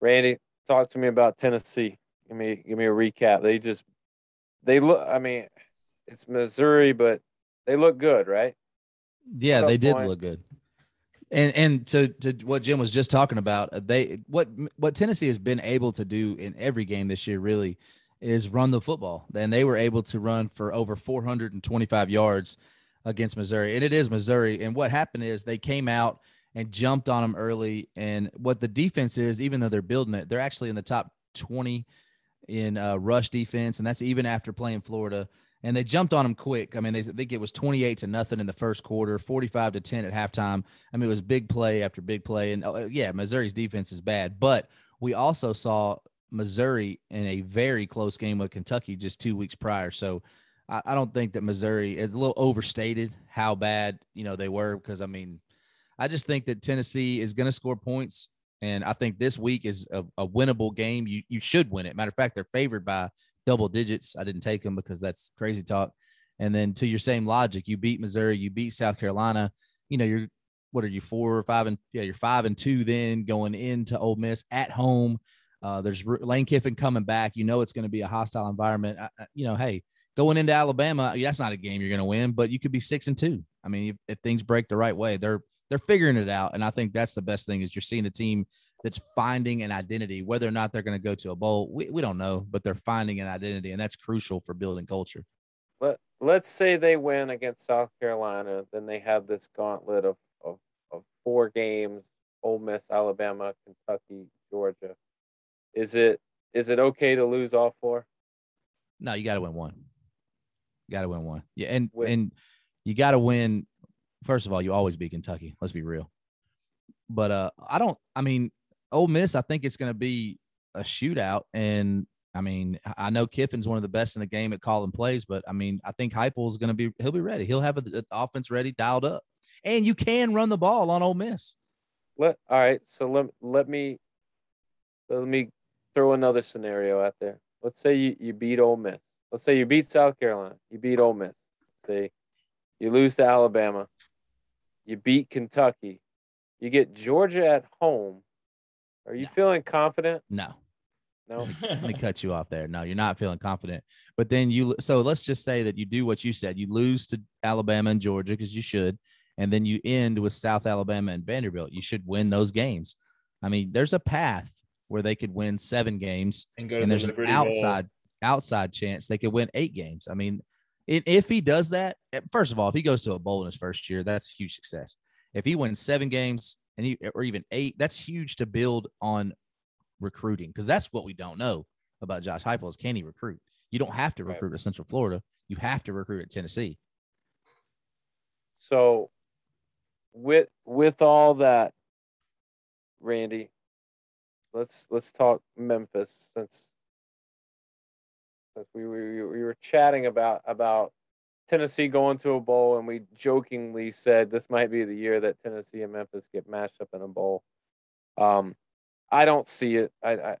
Speaker 3: Randy, talk to me about Tennessee. Give me give me a recap. They just they look. I mean, it's Missouri, but they look good, right?
Speaker 5: Yeah, they did look good. And and to to what Jim was just talking about, uh, they what what Tennessee has been able to do in every game this year really is run the football. And they were able to run for over 425 yards against Missouri. And it is Missouri. And what happened is they came out and jumped on them early. And what the defense is, even though they're building it, they're actually in the top 20 in uh, rush defense, and that's even after playing Florida. And they jumped on them quick. I mean, they I think it was 28 to nothing in the first quarter, 45 to 10 at halftime. I mean, it was big play after big play. And uh, yeah, Missouri's defense is bad, but we also saw Missouri in a very close game with Kentucky just two weeks prior. So I, I don't think that Missouri is a little overstated how bad you know they were because I mean, I just think that Tennessee is going to score points, and I think this week is a, a winnable game. You you should win it. Matter of fact, they're favored by double digits. I didn't take them because that's crazy talk. And then to your same logic, you beat Missouri, you beat South Carolina. You know, you're what are you four or five and yeah, you're five and two then going into Ole Miss at home. Uh, there's Lane Kiffin coming back. You know it's going to be a hostile environment. I, you know, hey, going into Alabama, that's not a game you're going to win, but you could be six and two. I mean, if, if things break the right way, they're they're figuring it out, and I think that's the best thing is you're seeing a team that's finding an identity. Whether or not they're going to go to a bowl, we, we don't know, but they're finding an identity, and that's crucial for building culture.
Speaker 3: Let Let's say they win against South Carolina, then they have this gauntlet of of, of four games: Ole Miss, Alabama, Kentucky, Georgia. Is it is it okay to lose all four?
Speaker 5: No, you got to win one. You got to win one. Yeah, and and you got to win. First of all, you always beat Kentucky. Let's be real. But uh, I don't. I mean, Ole Miss. I think it's going to be a shootout, and I mean, I- know Kiffin's one of the best in the game at calling plays, but I mean, I think Heupel's going to be. He'll be ready. He'll have the offense ready, dialed up, and you can run the ball on Ole Miss.
Speaker 3: Let all right. So let let me let me throw another scenario out there. Let's say you, you beat Ole Miss. Let's say you beat South Carolina. You beat Ole Miss. Say you lose to Alabama. You beat Kentucky. You get Georgia at home. Are you
Speaker 5: No.
Speaker 3: feeling confident?
Speaker 5: No,
Speaker 3: No.
Speaker 5: let me cut you off there. No, you're not feeling confident. But then you, so let's just say that you do what you said. You lose to Alabama and Georgia because you should, and then you end with South Alabama and Vanderbilt. You should win those games. I mean, there's a path where they could win seven games,
Speaker 1: and go to
Speaker 5: and
Speaker 1: the
Speaker 5: there's an
Speaker 1: Liberty Bowl.
Speaker 5: outside outside chance they could win eight games. I mean, i- if he does that, eh, first of all, if he goes to a bowl in his first year, that's a huge success. If he wins seven games and he or even eight, that's huge to build on recruiting because that's what we don't know about Josh Heupel is can he recruit? You don't have to
Speaker 3: Right.
Speaker 5: recruit at Central Florida. You have to recruit at Tennessee.
Speaker 3: So with with all that, Randy, let's let's talk Memphis since since we were we were chatting about about Tennessee going to a bowl and we jokingly said this might be the year that Tennessee and Memphis get matched up in a bowl. Um, I don't see it. I I,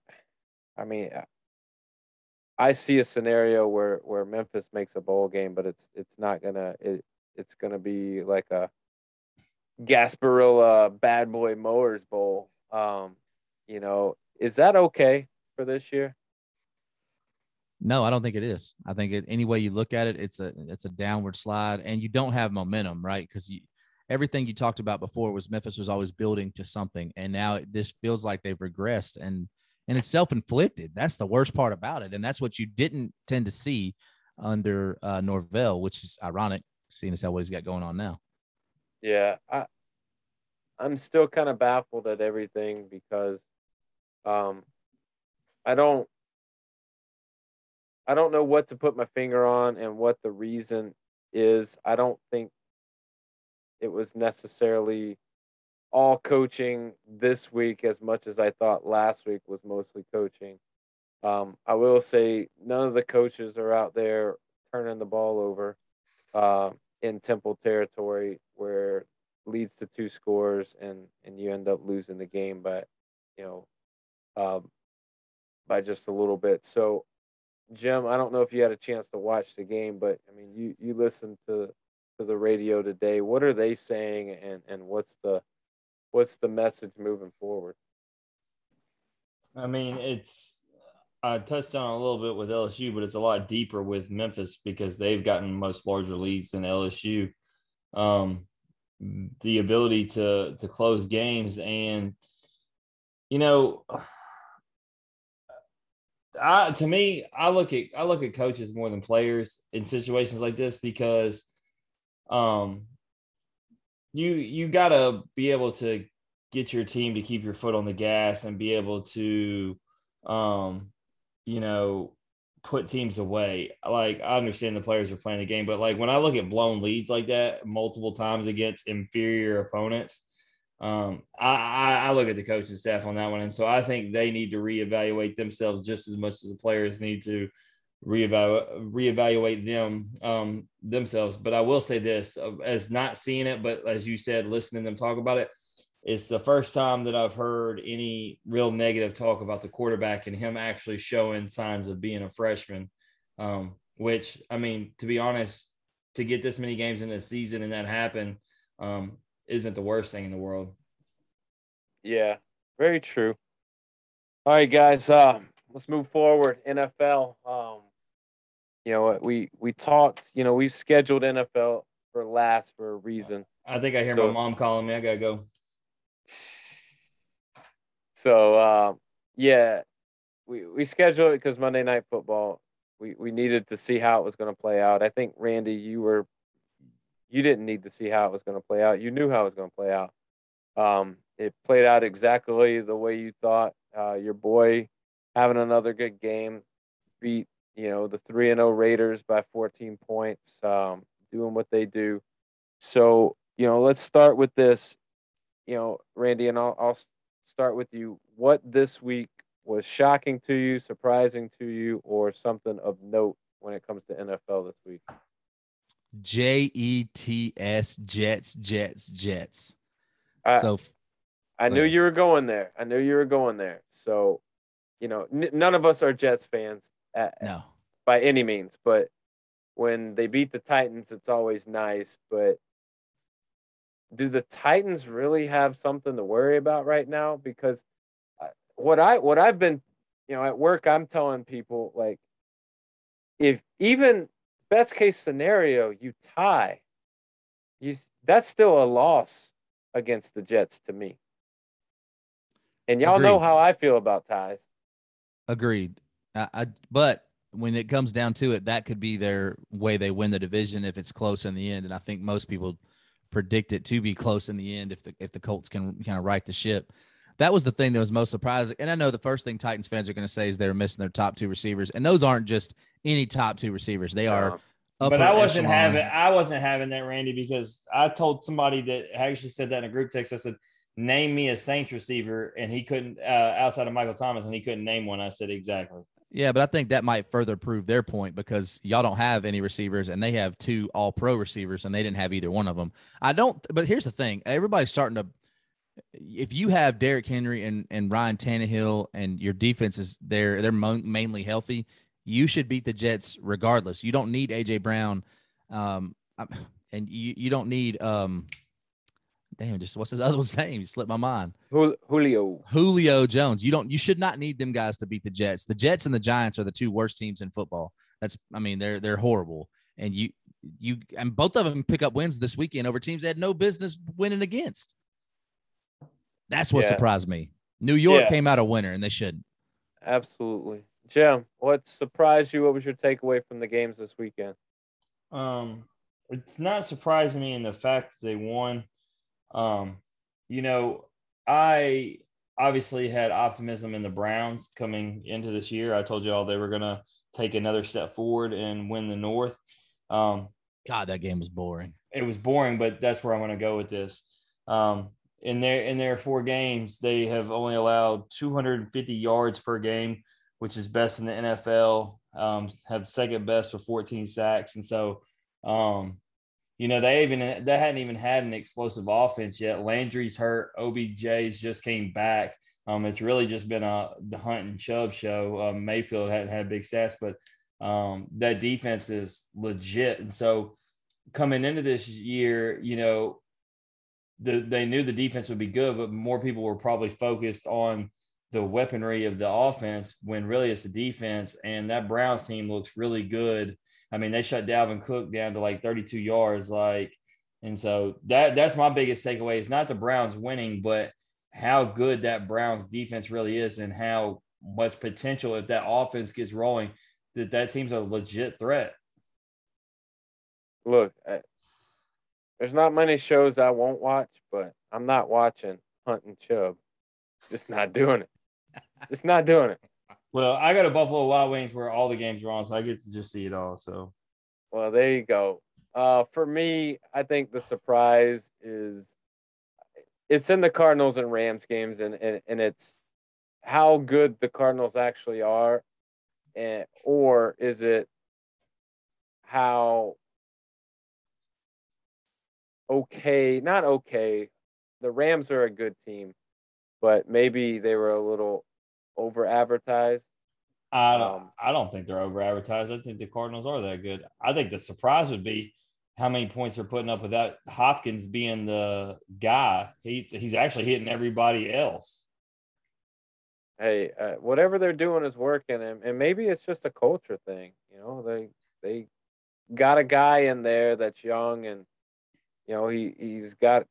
Speaker 3: I mean. I- I see a scenario where, where Memphis makes a bowl game, but it's it's not gonna it, it's gonna be like a Gasparilla Bad Boy Mowers Bowl. Um, you know, is that okay for this year?
Speaker 5: No, I don't think it is. I think it, any way you look at it, it's a it's a downward slide, and you don't have momentum, right? Because everything you talked about before was Memphis was always building to something, and now it, this feels like they've regressed, and and it's self inflicted. That's the worst part about it, and that's what you didn't tend to see under uh, Norvell, which is ironic, seeing as how what he's got going on now.
Speaker 3: Yeah, I I'm still kind of baffled at everything because um I don't I don't know what to put my finger on and what the reason is. I don't think it was necessarily all coaching this week as much as I thought last week was mostly coaching. Um, I will say none of the coaches are out there turning the ball over uh, in Temple territory where leads to two scores and and you end up losing the game by you know um, by just a little bit. So Jim, I don't know if you had a chance to watch the game, but I mean, you you listened to to the radio today. What are they saying, and and what's the what's the message moving forward?
Speaker 1: I mean, it's I touched on a little bit with LSU, but it's a lot deeper with Memphis because they've gotten much larger leads than LSU. Um, the ability to to close games and you know I, to me, I look at I look at coaches more than players in situations like this because, um, you you got to be able to get your team to keep your foot on the gas and be able to, um, you know, put teams away. Like I understand the players are playing the game, but like when I look at blown leads like that multiple times against inferior opponents, um, I, I, look at the coaching staff on that one, and so I think they need to reevaluate themselves just as much as the players need to reevaluate reevaluate them um, themselves. But I will say this: uh, as not seeing it, but as you said, listening them talk about it, it's the first time that I've heard any real negative talk about the quarterback and him actually showing signs of being a freshman. Um, which I mean, to be honest, to get this many games in a season and that happen. Um, isn't the worst thing in the world.
Speaker 3: Yeah, very true. All right, guys, uh, let's move forward. NFL. Um, you know, we we talked. You know, we scheduled NFL for last for a reason.
Speaker 1: I think I hear so, my mom calling me. I gotta go.
Speaker 3: So uh, yeah, we we scheduled it because Monday Night Football. We we needed to see how it was going to play out. I think Randy, you were you didn't need to see how it was going to play out. You knew how it was going to play out. Um, it played out exactly the way you thought. Uh, your boy having another good game, beat you know the three and zero oh Raiders by 14 points, um, doing what they do. So you know, let's start with this. You know, Randy, and I'll, I'll start with you. What this week was shocking to you, surprising to you, or something of note when it comes to NFL this week?
Speaker 5: J E T S Jets Jets Jets.
Speaker 3: I, so I knew you were going there. I knew you were going there. So, you know, n- none of us are Jets fans. At,
Speaker 5: no,
Speaker 3: by any means. But when they beat the Titans, it's always nice. But do the Titans really have something to worry about right now? Because uh, what I what I've been, you know, at work, I'm telling people like, if even best case scenario, you tie. You that's still a loss against the Jets to me. And y'all Agreed. know how I feel about ties.
Speaker 5: Agreed. I, I, but when it comes down to it, that could be their way they win the division if it's close in the end. And I think most people predict it to be close in the end if the if the Colts can kind of right the ship. That was the thing that was most surprising. And I know the first thing Titans fans are going to say is they're missing their top two receivers, and those aren't just any top two receivers. They are.
Speaker 1: But I wasn't echelon. having I wasn't having that Randy because I told somebody that I actually said that in a group text. I said, "Name me a Saints receiver," and he couldn't uh, outside of Michael Thomas, and he couldn't name one. I said exactly.
Speaker 5: Yeah, but I think that might further prove their point because y'all don't have any receivers and they have two all pro receivers and they didn't have either one of them. I don't, but here's the thing everybody's starting to, if you have Derrick Henry and, and Ryan Tannehill and your defense is there, they're mo- mainly healthy, you should beat the Jets regardless. You don't need AJ Brown, um, and you, you don't need um, damn, just what's his other one's name? You slipped my mind.
Speaker 3: Julio.
Speaker 5: Julio Jones. You don't. You should not need them guys to beat the Jets. The Jets and the Giants are the two worst teams in football. That's. I mean, they're they're horrible. And you you and both of them pick up wins this weekend over teams they had no business winning against. That's what
Speaker 3: Yeah.
Speaker 5: surprised me. New York
Speaker 3: Yeah.
Speaker 5: came out a winner, and they shouldn't.
Speaker 3: Absolutely. Jim, what surprised you? What was your takeaway from the games this weekend?
Speaker 1: Um, it's not surprising me in the fact that they won. Um, you know, I obviously had optimism in the Browns coming into this year. I told you all they were gonna take another step forward and win the North. Um,
Speaker 5: God, that game was boring.
Speaker 1: it was boring, but that's where I'm going to go with this. Um, in their in their four games, they have only allowed 250 yards per game, which is best in the NFL. Um, have second best with 14 sacks, and so, um, you know, they even they hadn't even had an explosive offense yet. Landry's hurt. OBJ's just came back. Um, it's really just been a the Hunt and Chubb show. Um, Mayfield hadn't had big stats, but um, that defense is legit, and so coming into this year, you know, the, they knew the defense would be good, but more people were probably focused on the weaponry of the offense when really it's the defense. And that Browns team looks really good. I mean, they shut Dalvin Cook down to like 32 yards, like, and so that that's my biggest takeaway is not the Browns winning, but how good that Browns defense really is and how much potential if that offense gets rolling that that team's a legit threat.
Speaker 3: Look, there's not many shows I won't watch, but I'm not watching Hunt and Chubb. Just not doing it. Just not doing it.
Speaker 1: Well, I got a Buffalo Wild Wings where all the games are on, so I get to just see it all. So
Speaker 3: Well, there you go. Uh, for me, I think the surprise is it's in the Cardinals and Rams games, and and, and it's how good the Cardinals actually are, and or is it how okay, not okay. The Rams are a good team, but maybe they were a little over advertised.
Speaker 1: I don't,
Speaker 3: Um,
Speaker 1: I don't think they're over advertised. I think the Cardinals are that good. I think the surprise would be how many points they're putting up without Hopkins being the guy. He, he's actually hitting everybody else.
Speaker 3: hey, uh, whatever they're doing is working, and, and maybe it's just a culture thing. You know, they they got a guy in there that's young, and you know he he's got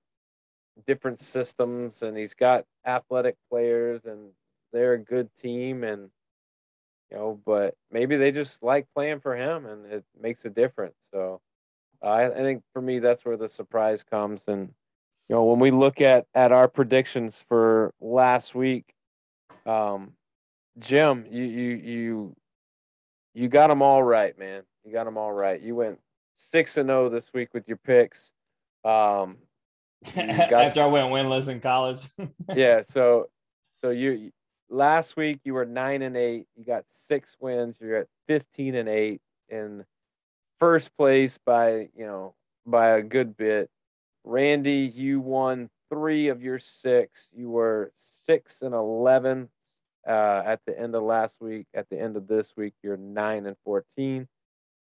Speaker 3: different systems, and he's got athletic players, and they're a good team, and you know, but maybe they just like playing for him, and it makes a difference. So, uh, I, I think for me, that's where the surprise comes, and you know, when we look at at our predictions for last week um, Jim, you you you you got them all right, man. You got them all right. You went six and zero this week with your picks. Um, got-
Speaker 1: After I went winless in college.
Speaker 3: yeah. So so you last week you were nine and eight. You got six wins. You're at fifteen and eight in first place by you know by a good bit. Randy, you won three of your six. You were six and eleven uh, at the end of last week. At the end of this week, you're nine and fourteen.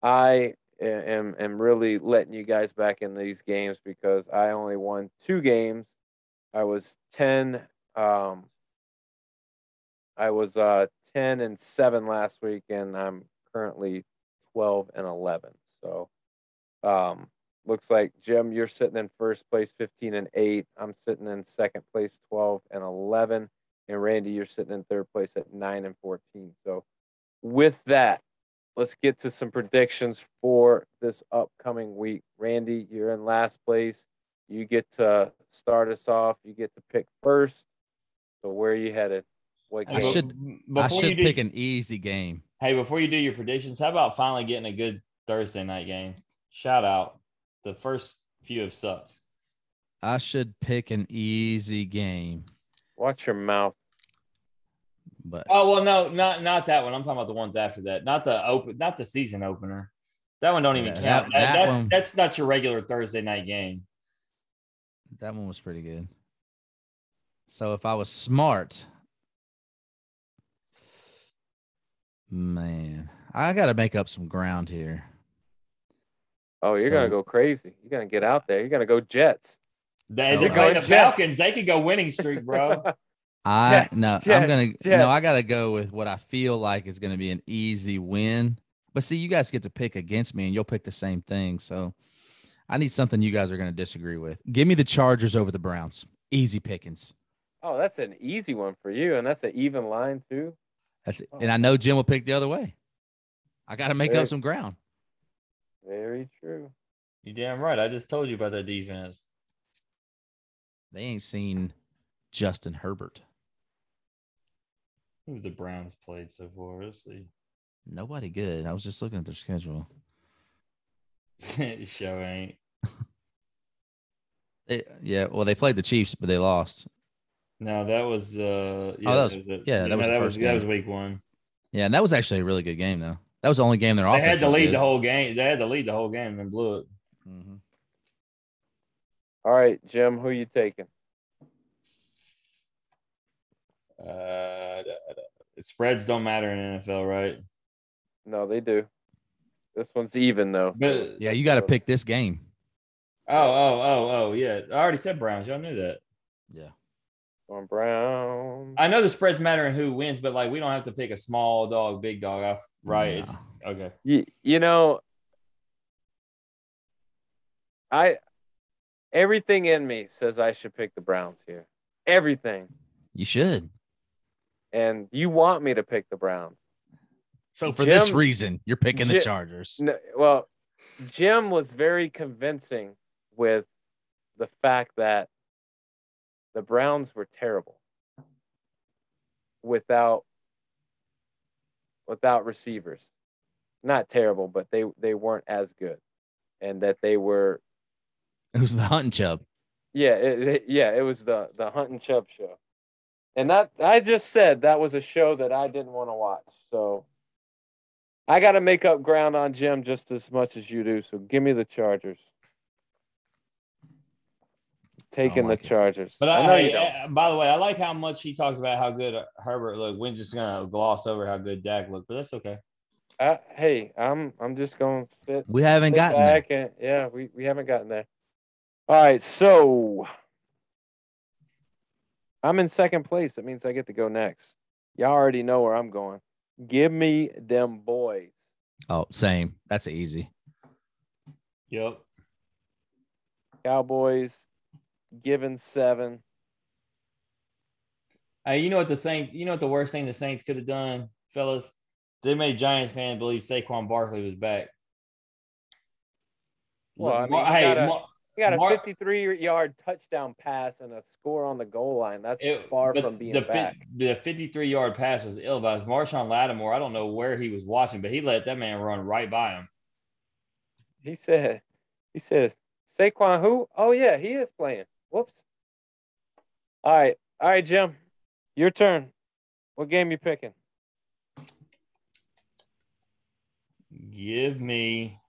Speaker 3: I am am really letting you guys back in these games because I only won two games. I was ten. Um, I was uh, ten and seven last week, and I'm currently twelve and eleven. So, um, looks like Jim, you're sitting in first place, fifteen and eight. I'm sitting in second place, twelve and eleven, and Randy, you're sitting in third place at nine and fourteen. So, with that, let's get to some predictions for this upcoming week. Randy, you're in last place. You get to start us off. You get to pick first. So where are you headed? What
Speaker 5: I
Speaker 3: game?
Speaker 5: should- I
Speaker 1: Before
Speaker 5: should
Speaker 1: you do-
Speaker 5: pick an easy game.
Speaker 1: Hey, before you do your predictions, how about finally getting a good Thursday night game? Shout out. The first few have sucked.
Speaker 5: I should pick an easy game,
Speaker 3: Watch your mouth.
Speaker 5: But
Speaker 1: Oh well, no, not not that one. I'm talking about the ones after that. Not the open, not the season opener. That one don't even
Speaker 5: Yeah,
Speaker 1: count.
Speaker 5: that-
Speaker 1: That-
Speaker 5: that
Speaker 1: that's
Speaker 5: one-
Speaker 1: that's not your regular Thursday night game.
Speaker 5: that one was pretty good. So if I was smart, man, I got to make up some ground here.
Speaker 3: Oh, you're gonna go crazy. You're gonna get out there. You're gonna go Jets.
Speaker 1: They,
Speaker 5: Oh,
Speaker 1: they're
Speaker 5: wow.
Speaker 1: playing the
Speaker 3: Jets.
Speaker 1: Falcons. They could go winning streak, bro.
Speaker 5: I
Speaker 3: Jets,
Speaker 5: no, I'm gonna
Speaker 3: Jets.
Speaker 5: no, I gotta go with what I feel like is gonna be an easy win. But see, you guys get to pick against me, and you'll pick the same thing. So I need something you guys are gonna disagree with. Give me the Chargers over the Browns. Easy pickings.
Speaker 3: Oh, that's an easy one for you, and that's an even line too.
Speaker 5: That's it.
Speaker 3: Oh.
Speaker 5: And I know Jim will pick the other way. I got to make
Speaker 3: Very-
Speaker 5: up some ground.
Speaker 3: Very true.
Speaker 1: You damn right. I just told you about that defense.
Speaker 5: They ain't seen Justin Herbert.
Speaker 1: Who's the Browns played so far? Let's see.
Speaker 5: Nobody good. I was just looking at their schedule.
Speaker 1: Show ain't.
Speaker 5: They, yeah, well, they played the Chiefs, but they lost.
Speaker 1: No, that was uh yeah,
Speaker 5: Oh, that was-
Speaker 1: a-
Speaker 5: yeah, that
Speaker 1: no,
Speaker 5: was the
Speaker 1: that was that was week one.
Speaker 5: Yeah, and that was actually a really good game, though. That was the only game their
Speaker 1: They had to lead
Speaker 5: good.
Speaker 1: the whole game. They had to lead the whole game and then blew it.
Speaker 5: Mhm.
Speaker 3: All right, Jim, who are you taking?
Speaker 1: Uh, spreads don't matter in NFL, right?
Speaker 3: No, they do. This one's even though.
Speaker 1: But
Speaker 5: Yeah, you got to pick this game.
Speaker 1: oh, oh, oh, oh, yeah. I already said Browns. Y'all knew that.
Speaker 5: Yeah.
Speaker 3: on Brown.
Speaker 1: I know the spreads matter and who wins, but like we don't have to pick a small dog, big dog. I, right? It's okay.
Speaker 3: You, you know, I everything in me says I should pick the Browns here. Everything.
Speaker 5: You should.
Speaker 3: And you want me to pick the Browns.
Speaker 5: So for this reason, you're picking the Chargers.
Speaker 3: No, well, Jim was very convincing with the fact that the Browns were terrible without without receivers. Not terrible, but they they weren't as good, and that they were
Speaker 5: It was the Hunt and Chubb.
Speaker 3: yeah it, it- yeah it was the the Hunt and Chubb show, and that I just said that was a show that I didn't want to watch. So I got to make up ground on Jim just as much as you do. So give me the Chargers. Taking the
Speaker 5: it.
Speaker 3: Chargers.
Speaker 1: But
Speaker 3: I
Speaker 1: I,
Speaker 3: know
Speaker 1: hey,
Speaker 3: you don't.
Speaker 1: by the way, I like how much he talks about how good Herbert looked. We're just gonna gloss over how good Dak looked, but that's okay.
Speaker 3: Uh, hey, I'm I'm just gonna sit,
Speaker 5: We haven't
Speaker 3: sit
Speaker 5: gotten there.
Speaker 3: and yeah, we, we haven't gotten there. All right, so I'm in second place. That means I get to go next. Y'all already know where I'm going. Give me them boys.
Speaker 5: Oh, same. That's easy.
Speaker 1: Yep.
Speaker 3: Cowboys given seven.
Speaker 1: Hey, you know what the Saints? You know what the worst thing the Saints could have done, fellas? They made Giants fans believe Saquon Barkley was back.
Speaker 3: Well, I mean,
Speaker 1: Mar- hey,
Speaker 3: gotta-
Speaker 1: Mar-
Speaker 3: He got a
Speaker 1: Mar-
Speaker 3: 53 yard touchdown pass and a score on the goal line. That's
Speaker 1: it-
Speaker 3: far from being
Speaker 1: the,
Speaker 3: back.
Speaker 1: the 53 yard pass was ill advised. Marshon Lattimore, I don't know where he was watching, but he let that man run right by him.
Speaker 3: He said, he said, Saquon who? Oh yeah, he is playing. Whoops. All right, all right, Jim, your turn. What game you picking?
Speaker 1: Give me.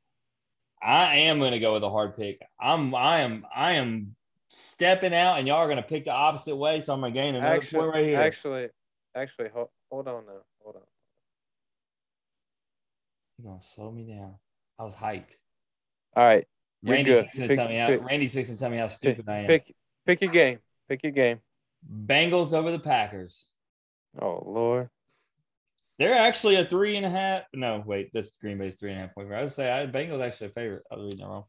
Speaker 1: I am going to go with a hard pick. I'm. I am. I am stepping out, and y'all are going to pick the opposite way. So I'm going to gain another
Speaker 3: Actually,
Speaker 1: point right here.
Speaker 3: actually, actually, hold, hold on now, hold on.
Speaker 1: You're going to slow me down. I was hyped.
Speaker 3: All right, You're
Speaker 1: Randy. Sixon
Speaker 3: Pick-
Speaker 1: tell me how.
Speaker 3: pick-
Speaker 1: Randy Sixon tell me how
Speaker 3: pick,
Speaker 1: stupid I am.
Speaker 3: pick, pick your game. Pick your game.
Speaker 1: Bengals over the Packers.
Speaker 3: Oh Lord.
Speaker 1: They're actually a three and a half. No, wait, that's Green Bay's three and a half point. I would say I, Bengals actually a favorite. I was reading that wrong.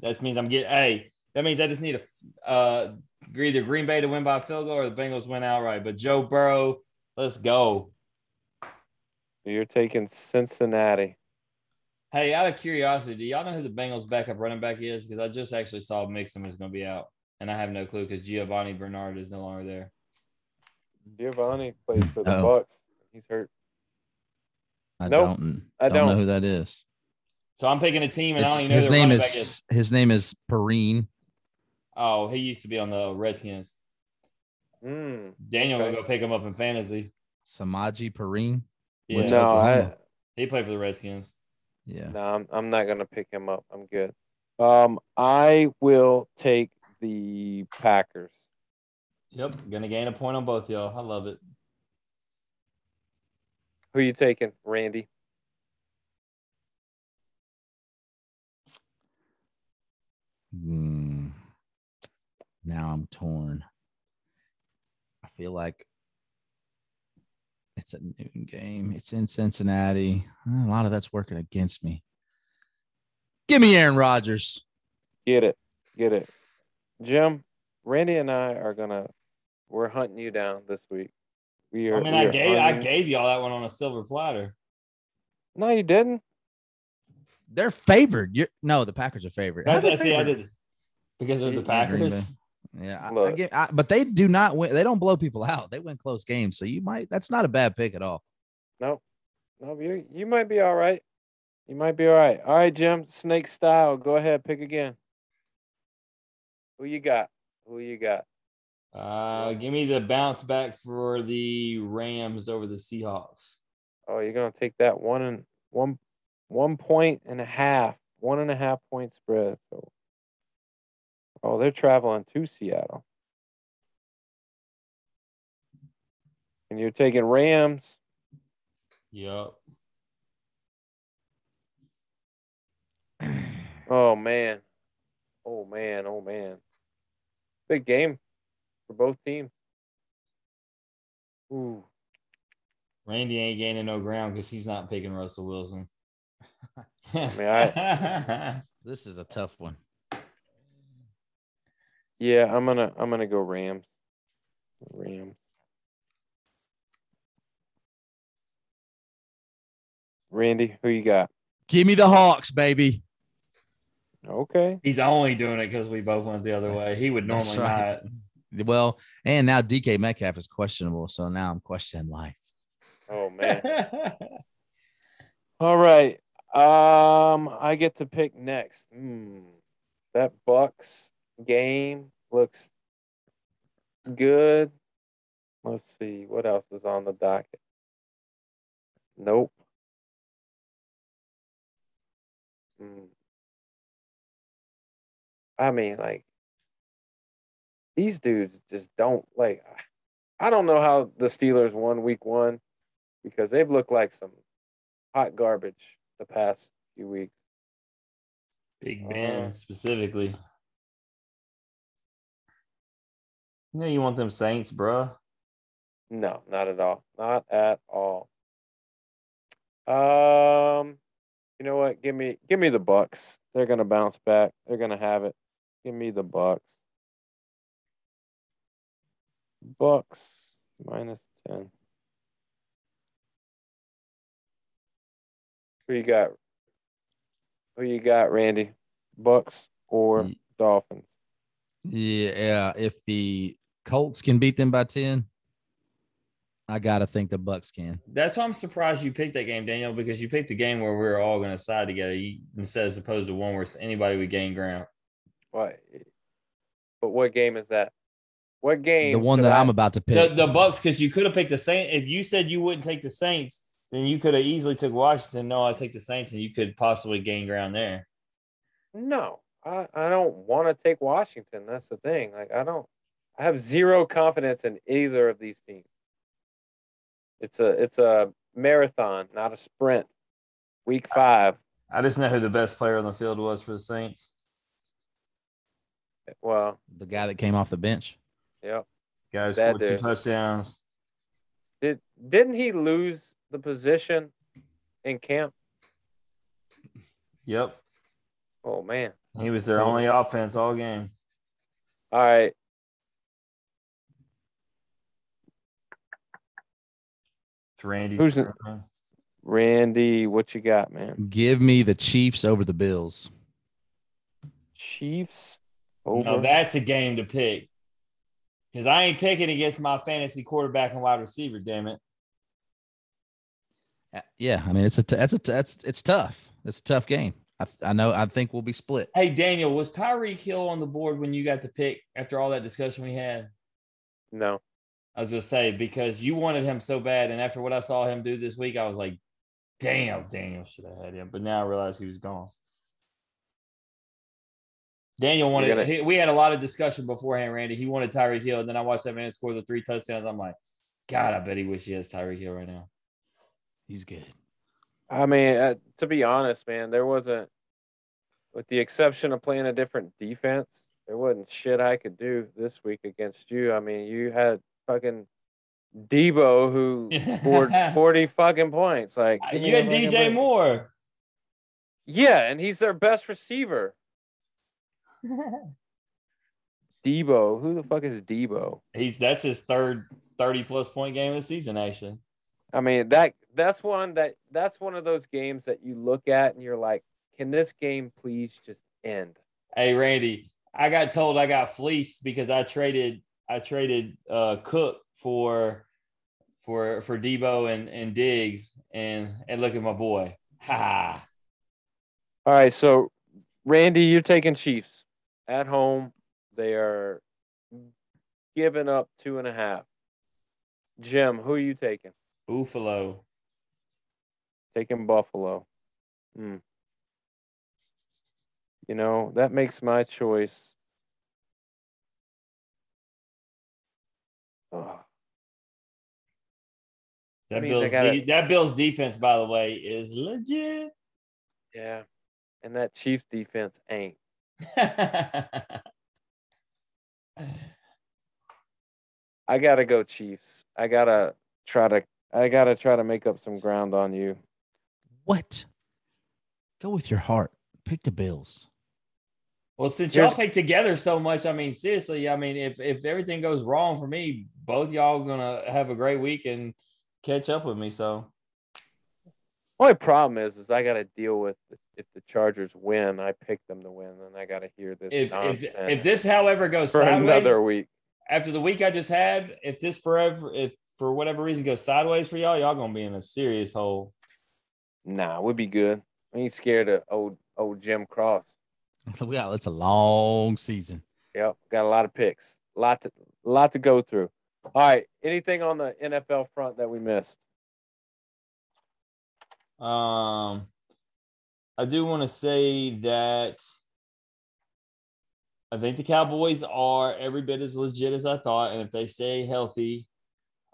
Speaker 1: That means I'm getting. Hey, that means I just need a uh either Green Bay to win by a field goal or the Bengals win outright. But Joe Burrow, let's go.
Speaker 3: You're taking Cincinnati.
Speaker 1: Hey, out of curiosity, do y'all know who the Bengals backup running back is? Because I just actually saw Mixon was going to be out, and I have no clue because Giovani Bernard is no longer there.
Speaker 3: Giovani plays for the
Speaker 5: Oh.
Speaker 3: Bucks. He's hurt.
Speaker 5: I
Speaker 3: Nope,
Speaker 5: don't.
Speaker 3: I
Speaker 5: don't, know
Speaker 3: don't.
Speaker 5: who that is.
Speaker 1: So I'm picking a team, and I don't even know
Speaker 5: his
Speaker 1: who
Speaker 5: name
Speaker 1: is.
Speaker 5: is his name is Perine.
Speaker 1: Oh, he used to be on the Redskins.
Speaker 3: Mm.
Speaker 1: Daniel
Speaker 3: Okay.
Speaker 1: will go pick him up in fantasy.
Speaker 5: Samaje Perine.
Speaker 1: Yeah,
Speaker 3: No, I
Speaker 1: he played for the Redskins.
Speaker 5: Yeah.
Speaker 3: no, I'm I'm not gonna pick him up. I'm good. Um, I will take the Packers.
Speaker 1: Yep, gonna gain a point on both y'all. I love it.
Speaker 3: Who you taking, Randy?
Speaker 5: Hmm. now I'm torn. I feel like it's a noon game. It's in Cincinnati. A lot of that's working against me. Give me Aaron Rodgers.
Speaker 3: Get it. Get it. Jim, Randy and I are gonna we're hunting you down this week. We are
Speaker 1: I mean,
Speaker 3: we
Speaker 1: I
Speaker 3: are
Speaker 1: gave I gave y'all that one on a silver platter.
Speaker 3: No, you didn't.
Speaker 5: They're favored. You're, no, the Packers are favored. How
Speaker 1: That's,
Speaker 5: they
Speaker 1: that's see, I did because of the
Speaker 3: You- you
Speaker 5: Green
Speaker 1: Packers.
Speaker 5: Yeah, I- I, get, I, but they do not win. They don't blow people out. They win close games. So you might. That's not a bad pick at all.
Speaker 3: No, no, you you might be all right. You might be all right. All right, Jim, snake style. Go ahead, pick again. Who you got? Who you got?
Speaker 1: Uh, give me the bounce back for the Rams over the Seahawks.
Speaker 3: Oh, you're gonna take that one and one one point and a half, one and a half point spread. So, oh, they're traveling to Seattle, and you're taking Rams.
Speaker 1: Yep.
Speaker 3: Oh man, oh man, oh man, big game for both teams. Ooh,
Speaker 1: Randy ain't gaining no ground because he's not picking Russell Wilson.
Speaker 3: mean, I-
Speaker 5: This is a tough one.
Speaker 3: yeah, I'm gonna I'm gonna go Rams. Rams. Randy, who you got?
Speaker 5: Give me the Hawks, baby.
Speaker 3: Okay.
Speaker 1: he's only doing it because we both went the other way. He would normally
Speaker 5: right. Well, and now DK Metcalf is questionable, so now I'm questioning life.
Speaker 3: Oh man. All right. Um, I get to pick next. Hmm. That Bucks game looks good. Let's see what else is on the docket. Nope. Hmm. I mean, like these dudes just don't like. I don't know how the Steelers won Week One because they've looked like some hot garbage the past few weeks.
Speaker 1: Big Ben
Speaker 3: Uh,
Speaker 1: specifically. You know you want them Saints, bruh.
Speaker 3: No, not at all. Not at all. Um, you know what? Give me give me the Bucks. They're gonna bounce back. They're gonna have it. Give me the Bucks. Bucks minus ten. Who you got? Who you got, Randy? Bucks or
Speaker 5: Ye-
Speaker 3: Dolphins?
Speaker 5: Yeah, if the Colts can beat them by 10, I gotta think the Bucks can.
Speaker 1: That's why I'm surprised you picked that game, Daniel, because you picked the game where we are all going to side together you, instead as opposed to one where anybody would gain ground.
Speaker 3: What? But what game is that? What game?
Speaker 5: The one that
Speaker 3: I-
Speaker 5: I'm about to pick.
Speaker 1: The, the Bucks, because you could have picked the Saints. If you said you wouldn't take the Saints, then you could have easily took Washington. No, I take the Saints, and you could possibly gain ground there.
Speaker 3: No, I, I don't want to take Washington. That's the thing. Like I don't. I have zero confidence in either of these teams. It's a it's a marathon, not a sprint. Week five.
Speaker 1: I just know who the best player on the field was for the Saints.
Speaker 3: Well,
Speaker 5: the guy that came off the bench.
Speaker 3: Yeah.
Speaker 1: Guys who
Speaker 3: That
Speaker 1: scored two touchdowns.
Speaker 3: Did didn't he lose the position in camp?
Speaker 1: Yep.
Speaker 3: Oh man.
Speaker 1: He was their
Speaker 5: So-
Speaker 1: only offense all game.
Speaker 3: All right.
Speaker 1: It's Randy's
Speaker 3: Who's the- Randy, what you got, man?
Speaker 5: Give me the Chiefs over the Bills.
Speaker 3: Chiefs over.
Speaker 1: No, that's a game to pick. Because I ain't picking against my fantasy quarterback and wide receiver, damn it.
Speaker 5: Uh, Yeah, I mean it's a t- that's a t- that's it's tough. It's a tough game. I, I know. I think we'll be split.
Speaker 1: Hey, Daniel, was Tyreek Hill on the board when you got to pick after all that discussion we had?
Speaker 3: no.
Speaker 1: I was going to say, because you wanted him so bad. And after what I saw him do this week, I was like, damn, Daniel should have had him. But now I realize he was gone. Daniel wanted,
Speaker 3: gonna-
Speaker 1: he- we had a lot of discussion beforehand, Randy. He wanted Tyreek Hill. And then I watched that man score the three touchdowns. I'm like, God, I bet he wish he has Tyreek Hill right now.
Speaker 5: He's good.
Speaker 3: I mean, uh, to be honest, man, there wasn't, with the exception of playing a different defense, there wasn't shit I could do this week against you. I mean, you had fucking Deebo who scored 40 fucking points. Like
Speaker 1: you
Speaker 3: a
Speaker 1: had DJ. Moore.
Speaker 3: Yeah, and he's their best receiver. Deebo. Who the fuck is Deebo?
Speaker 1: He's that's his third 30 plus point game of the season, actually.
Speaker 3: I mean, that that's one that that's one of those games that you look at and you're like, can this game please just end?
Speaker 1: Hey Randy, I got told I got fleeced because I traded I traded uh Cook for for for Debo and and Diggs and and look at my boy. Ha ha.
Speaker 3: All right, so Randy, you're taking Chiefs at home. They are giving up two and a half. Jim, who are you taking?
Speaker 1: Buffalo.
Speaker 3: Taking Buffalo. Hmm. You know, that makes my choice. Oh,
Speaker 1: That Bills
Speaker 3: gotta-
Speaker 1: de- that Bills defense, by the way, is legit.
Speaker 3: yeah. And that Chiefs defense ain't. I gotta go Chiefs. I gotta try to I gotta try to make up some ground on you.
Speaker 5: What? Go with your heart. Pick the Bills.
Speaker 1: well, since y'all pick together so much, I mean, seriously, I mean, if if everything goes wrong for me, both y'all gonna have a great week and catch up with me. So
Speaker 3: Only problem is, is I got to deal with if- if the Chargers win, I pick them to win, and I got to hear this
Speaker 1: if if if this, however, goes
Speaker 3: for
Speaker 1: sideways,
Speaker 3: another week.
Speaker 1: after the week I just had, if this forever, if for whatever reason goes sideways for y'all, y'all gonna be in a serious hole.
Speaker 3: Nah, we'll be good. I ain't scared of old old Jim Cross.
Speaker 5: We got it's a long season.
Speaker 3: Yep, got a lot of picks, lot to lot to go through. All right, anything on the NFL front that we missed?
Speaker 1: Um, I do want to say that I think the Cowboys are every bit as legit as I thought, and if they stay healthy,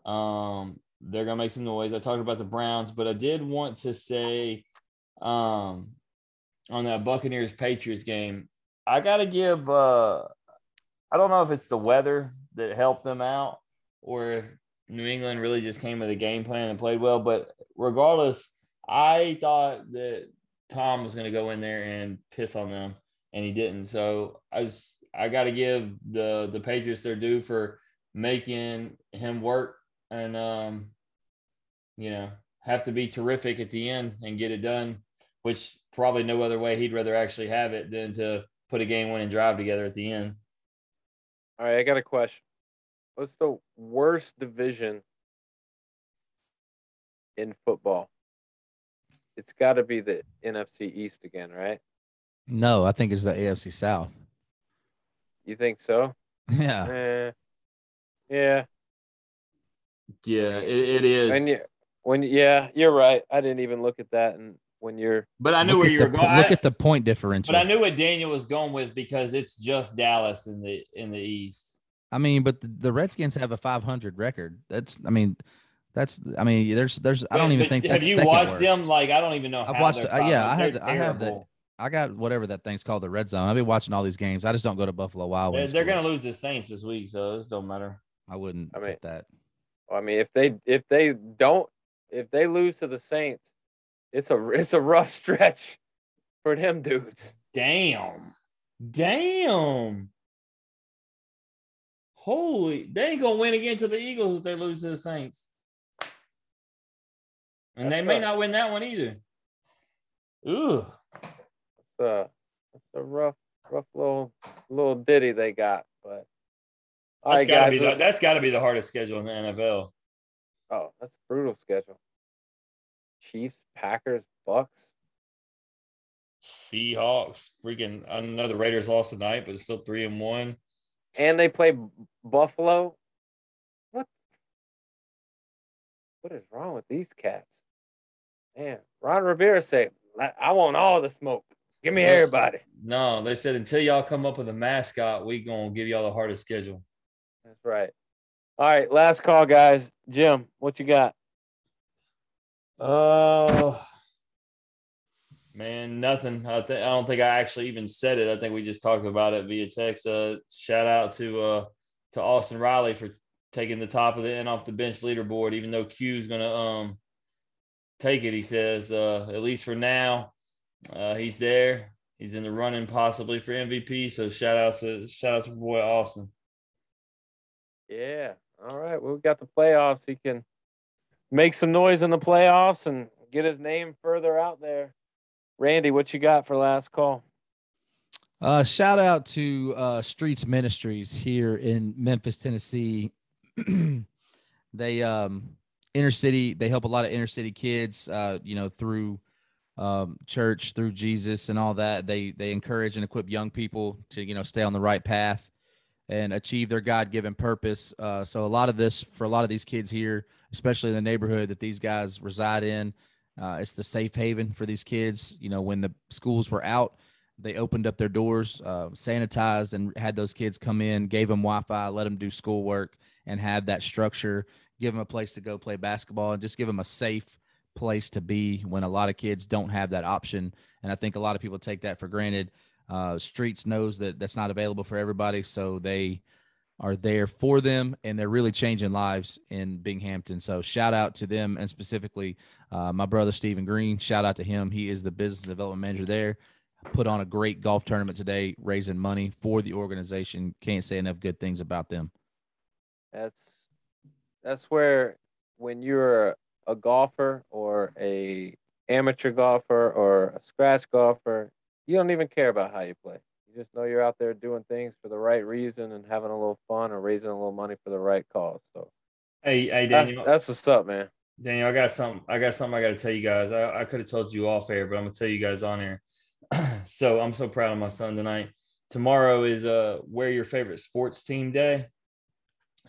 Speaker 1: um, they're gonna make some noise. I talked about the Browns, but I did want to say, um, on that Buccaneers Patriots game, I gotta give. Uh, I don't know if it's the weather that helped them out, or if New England really just came with a game plan and played well. But regardless, I thought that Tom was going to go in there and piss on them, and he didn't. So I was I got to give the the Patriots their due for making him work and um, you know have to be terrific at the end and get it done. Which probably no other way he'd rather actually have it than to put a game winning drive together at the end.
Speaker 3: All right, I got a question. What's the worst division in football? It's got to be the NFC East again, right?
Speaker 5: No, I think it's the AFC South.
Speaker 3: You think so?
Speaker 5: Yeah.
Speaker 3: Eh, yeah.
Speaker 1: Yeah, it, it is.
Speaker 3: When you, when yeah, you're right. I didn't even look at that, and when you're
Speaker 1: but I knew where you
Speaker 5: the,
Speaker 1: were going.
Speaker 5: Look
Speaker 1: I-
Speaker 5: at the point differential.
Speaker 1: But I knew what Daniel was going with because it's just Dallas in the in the East.
Speaker 5: I mean, but the, the Redskins have a 500 record. That's, I mean, that's, I mean, there's, there's, I don't
Speaker 1: But-
Speaker 5: even think
Speaker 1: have
Speaker 5: that's
Speaker 1: you
Speaker 5: second
Speaker 1: watched
Speaker 5: worst.
Speaker 1: them? Like I don't even know.
Speaker 5: I've
Speaker 1: how
Speaker 5: watched- uh, yeah, I have the- I have the- I got whatever that thing's called, the red zone. I've been watching all these games. I just don't go to Buffalo Wild
Speaker 1: They're,
Speaker 5: Wings.
Speaker 1: they're gonna lose the Saints this week, so it don't matter.
Speaker 5: I wouldn't
Speaker 3: I mean-
Speaker 5: put that.
Speaker 3: I mean, if they if they don't if they lose to the Saints, it's a it's a rough stretch for them dudes.
Speaker 1: Damn, damn. Holy, they ain't gonna win again to the Eagles if they lose to the Saints, and they may
Speaker 3: a-
Speaker 1: not win that one either. Ooh,
Speaker 3: That's a it's a rough rough little little ditty they got, but all
Speaker 1: that's
Speaker 3: right,
Speaker 1: gotta
Speaker 3: guys.
Speaker 1: be the, that's got to be the hardest schedule in the NFL.
Speaker 3: oh, that's a brutal schedule. Chiefs, Packers, Bucks.
Speaker 1: Seahawks, freaking I know the Raiders lost tonight, but it's still three and one.
Speaker 3: and they play Buffalo. What? What is wrong with these cats? Man, Ron Rivera said, "I- "I want all the smoke. Give me everybody."
Speaker 1: No, they said until y'all come up with a mascot, we gonna give y'all the hardest schedule.
Speaker 3: That's right. All right, last call, guys. Jim, what you got?
Speaker 1: Uh Man, nothing. I, th- I don't think I actually even said it. I think we just talked about it via text. Uh, shout out to uh, to Austin Riley for taking the top of the end off the bench leaderboard, even though Q's gonna um take it. He says, uh, at least for now, uh, he's there. He's in the running possibly for MVP. So shout out to shout out to boy Austin.
Speaker 3: Yeah. All right. Well, we've got the playoffs. He can make some noise in the playoffs and get his name further out there. Randy, what you got for last call?
Speaker 5: Uh, shout out to uh, Streets Ministries here in Memphis, Tennessee. they um inner city. They help a lot of inner city kids. Uh, you know through um, church, through Jesus, and all that. They they encourage and equip young people to you know stay on the right path and achieve their God given purpose. Uh, so a lot of this for a lot of these kids here, especially in the neighborhood that these guys reside in, uh, it's the safe haven for these kids. You know, when the schools were out, they opened up their doors, uh, sanitized, and had those kids come in, gave them Wi-Fi, let them do schoolwork, and have that structure. Give them a place to go play basketball, and just give them a safe place to be when a lot of kids don't have that option. And I think a lot of people take that for granted. Uh, Streets knows that that's not available for everybody, so they are there for them, and they're really changing lives in Binghampton. So shout out to them, and specifically uh, my brother Stephen Green. Shout out to him. He is the business development manager there. Put on a great golf tournament today, raising money for the organization. Can't say enough good things about them.
Speaker 3: That's that's where when you're a golfer or a amateur golfer or a scratch golfer, you don't even care about how you play. You just know you're out there doing things for the right reason and having a little fun or raising a little money for the right cause. So,
Speaker 1: hey, hey, Daniel,
Speaker 3: that's, that's what's up, man.
Speaker 1: Daniel, I got something. I got something I got to tell you guys. I, I could have told you off air, but I'm gonna tell you guys on air. so I'm so proud of my son tonight. Tomorrow is uh wear your favorite sports team day.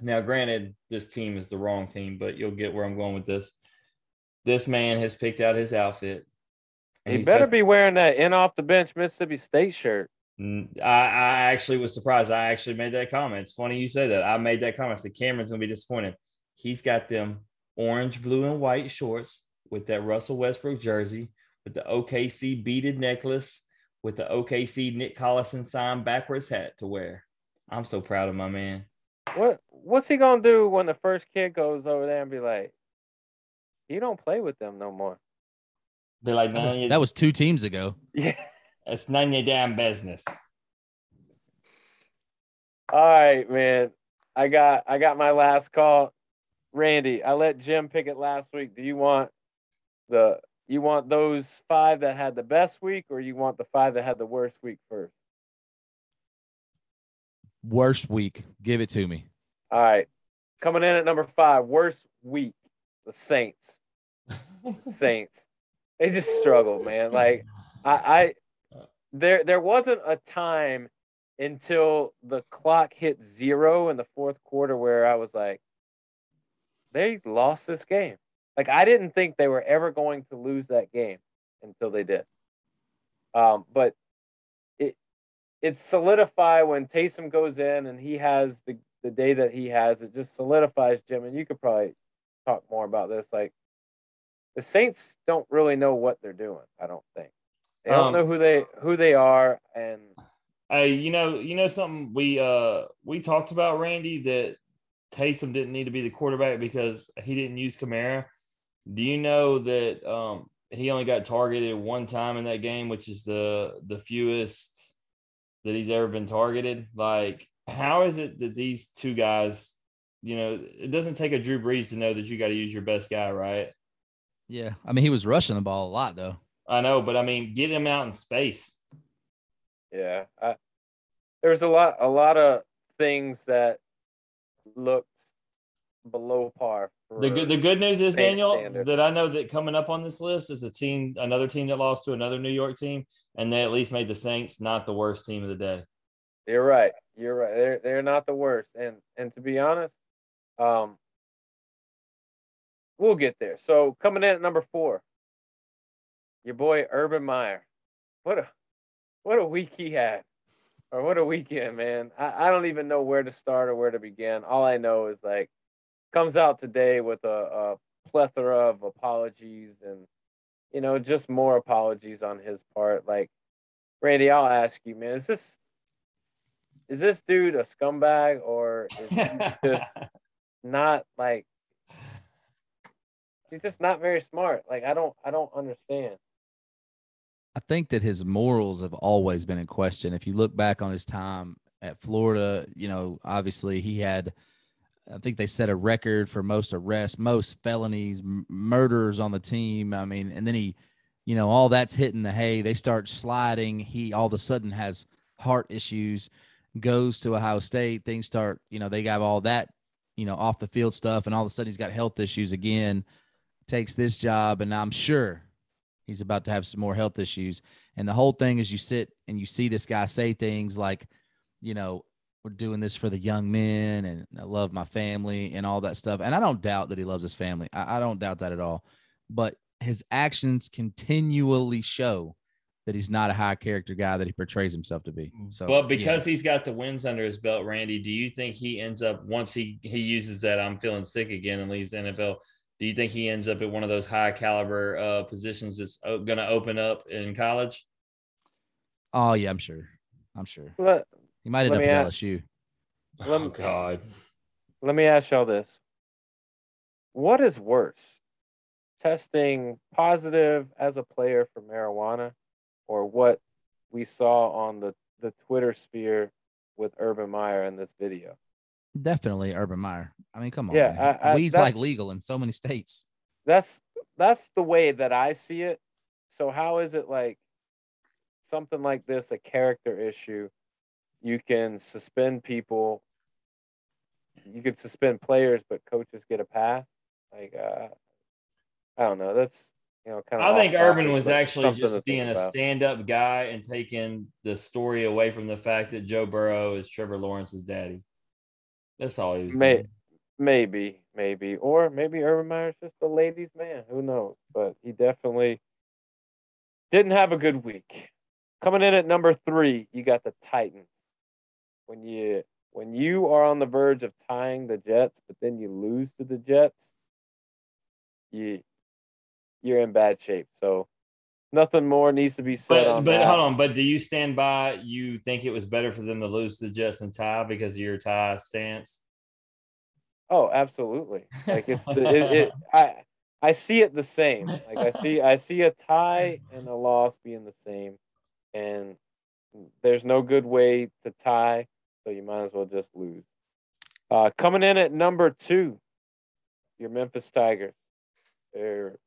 Speaker 1: Now, granted, this team is the wrong team, but you'll get where I'm going with this. This man has picked out his outfit.
Speaker 3: He better got, be wearing that in off the bench Mississippi State shirt.
Speaker 1: I, I actually was surprised. I actually made that comment. It's funny you say that. I made that comment. So Cameron's gonna be disappointed. He's got them orange, blue, and white shorts with that Russell Westbrook jersey, with the OKC beaded necklace, with the OKC Nick Collison sign backwards hat to wear. I'm so proud of my man.
Speaker 3: What what's he gonna do when the first kid goes over there and be like, he don't play with them no more?
Speaker 1: Be like,
Speaker 5: that was, that was two teams ago.
Speaker 3: Yeah,
Speaker 1: it's none of your damn business.
Speaker 3: All right, man. I got I got my last call. Randy, I let Jim pick it last week. Do you want the you want those five that had the best week, or you want the five that had the worst week first?
Speaker 5: Worst week. Give it to me.
Speaker 3: All right. Coming in at number five, worst week, the Saints. Saints. They just struggled, man. Like I, I there there wasn't a time until the clock hit zero in the fourth quarter where I was like, they lost this game. Like I didn't think they were ever going to lose that game until they did. Um, but it it's solidified when Taysom goes in and he has the the day that he has. It just solidifies Jim, and you could probably talk more about this. Like the Saints don't really know what they're doing. I don't think they don't um, know who they who they are, and
Speaker 1: Hey, you know, you know something we uh we talked about Randy that Taysom didn't need to be the quarterback because he didn't use Kamara. Do you know that um he only got targeted one time in that game, which is the the fewest that he's ever been targeted? Like, how is it that these two guys, you know, it doesn't take a Drew Brees to know that you got to use your best guy, right?
Speaker 5: Yeah, I mean he was rushing the ball a lot though.
Speaker 1: I know, but I mean, get him out in space.
Speaker 3: Yeah, I, there's a lot, a lot of things that looked below par.
Speaker 1: The good, the good news is Daniel standard. that I know that coming up on this list is a team, another team that lost to another New York team, and they at least made the Saints not the worst team of the day.
Speaker 3: You're right. You're right. They're they're not the worst, and and to be honest, um, we'll get there. So coming in at number four, your boy Urban Meyer. What a what a week he had. Or what a weekend, man. I, I don't even know where to start or where to begin. All I know is like comes out today with a, a plethora of apologies and you know, just more apologies on his part. Like, Randy, I'll ask you, man, is this is this dude a scumbag or is he just not like he's just not very smart? Like, I don't I don't understand.
Speaker 5: I think that his morals have always been in question. If you look back on his time at Florida, you know, obviously he had, I think they set a record for most arrests, most felonies, m- murders on the team. I mean, and then he, you know, all that's hitting the hay. They start sliding. He all of a sudden has heart issues, goes to Ohio State. Things start, you know, they got all that, you know, off the field stuff, and all of a sudden he's got health issues again. Takes this job, and I'm sure he's about to have some more health issues. And the whole thing is you sit and you see this guy say things like, you know, we're doing this for the young men and I love my family and all that stuff. And I don't doubt that he loves his family. I, I don't doubt that at all. But his actions continually show that he's not a high character guy that he portrays himself to be. So,
Speaker 1: but because
Speaker 5: yeah.
Speaker 1: he's got the wins under his belt, Randy, do you think he ends up once he he uses that I'm feeling sick again and leaves the NFL? Do you think he ends up at one of those high caliber uh, positions that's going to open up in college?
Speaker 5: oh yeah, I'm sure. I'm sure
Speaker 3: Let,
Speaker 5: he might end up
Speaker 3: me
Speaker 5: at
Speaker 3: ask-
Speaker 5: LSU.
Speaker 3: Let
Speaker 1: oh God,
Speaker 3: let me ask y'all this. What is worse? Testing positive as a player for marijuana or what we saw on the, the Twitter sphere with Urban Meyer in this video?
Speaker 5: Definitely Urban Meyer. I mean, come on.
Speaker 3: Yeah. I- I-
Speaker 5: weed's like legal in so many states.
Speaker 3: That's that's the way that I see it. So how is it like something like this a character issue? You can suspend people. You could suspend players, but coaches get a pass. Like uh, I don't know. That's you know kind of.
Speaker 1: I think Urban was actually just being a stand-up guy and taking the story away from the fact that Joe Burrow is Trevor Lawrence's daddy. That's all he was
Speaker 3: May-
Speaker 1: doing.
Speaker 3: Maybe, maybe, or maybe Urban Meyer's just a ladies' man. Who knows? But he definitely didn't have a good week. Coming in at number three, you got the Titans. When you when you are on the verge of tying the Jets, but then you lose to the Jets, you you're in bad shape. So nothing more needs to be said
Speaker 1: But
Speaker 3: on
Speaker 1: but
Speaker 3: that.
Speaker 1: hold on. But do you stand by? You think it was better for them to lose to Justin tie because of your tie stance?
Speaker 3: Oh, absolutely. Like it's the it, it I I see it the same. Like I see I see a tie and a loss being the same. And there's no good way to tie, so you might as well just lose. Uh coming in at number two, your Memphis Tigers. They're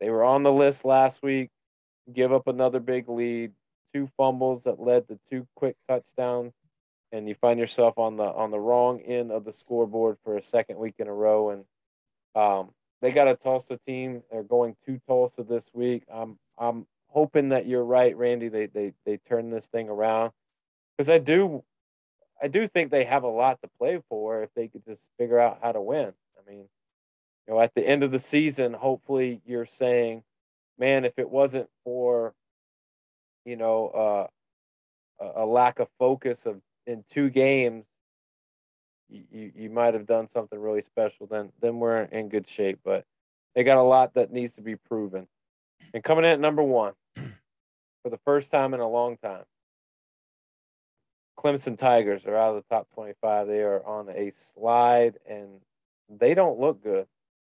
Speaker 3: they were on the list last week, give up another big lead, two fumbles that led to two quick touchdowns and you find yourself on the on the wrong end of the scoreboard for a second week in a row. And um, they got a Tulsa team. They're going to Tulsa this week. I'm I'm hoping that you're right, Randy. They they they turn this thing around because I do I do think they have a lot to play for if they could just figure out how to win. I mean, you know, at the end of the season, hopefully you're saying, man, if it wasn't for you know uh, a, lack of focus of in two games, you, you, you might have done something really special. Then then we're in good shape. But they got a lot that needs to be proven. And coming in at number one for the first time in a long time, Clemson Tigers are out of the top 25. They are on a slide and they don't look good.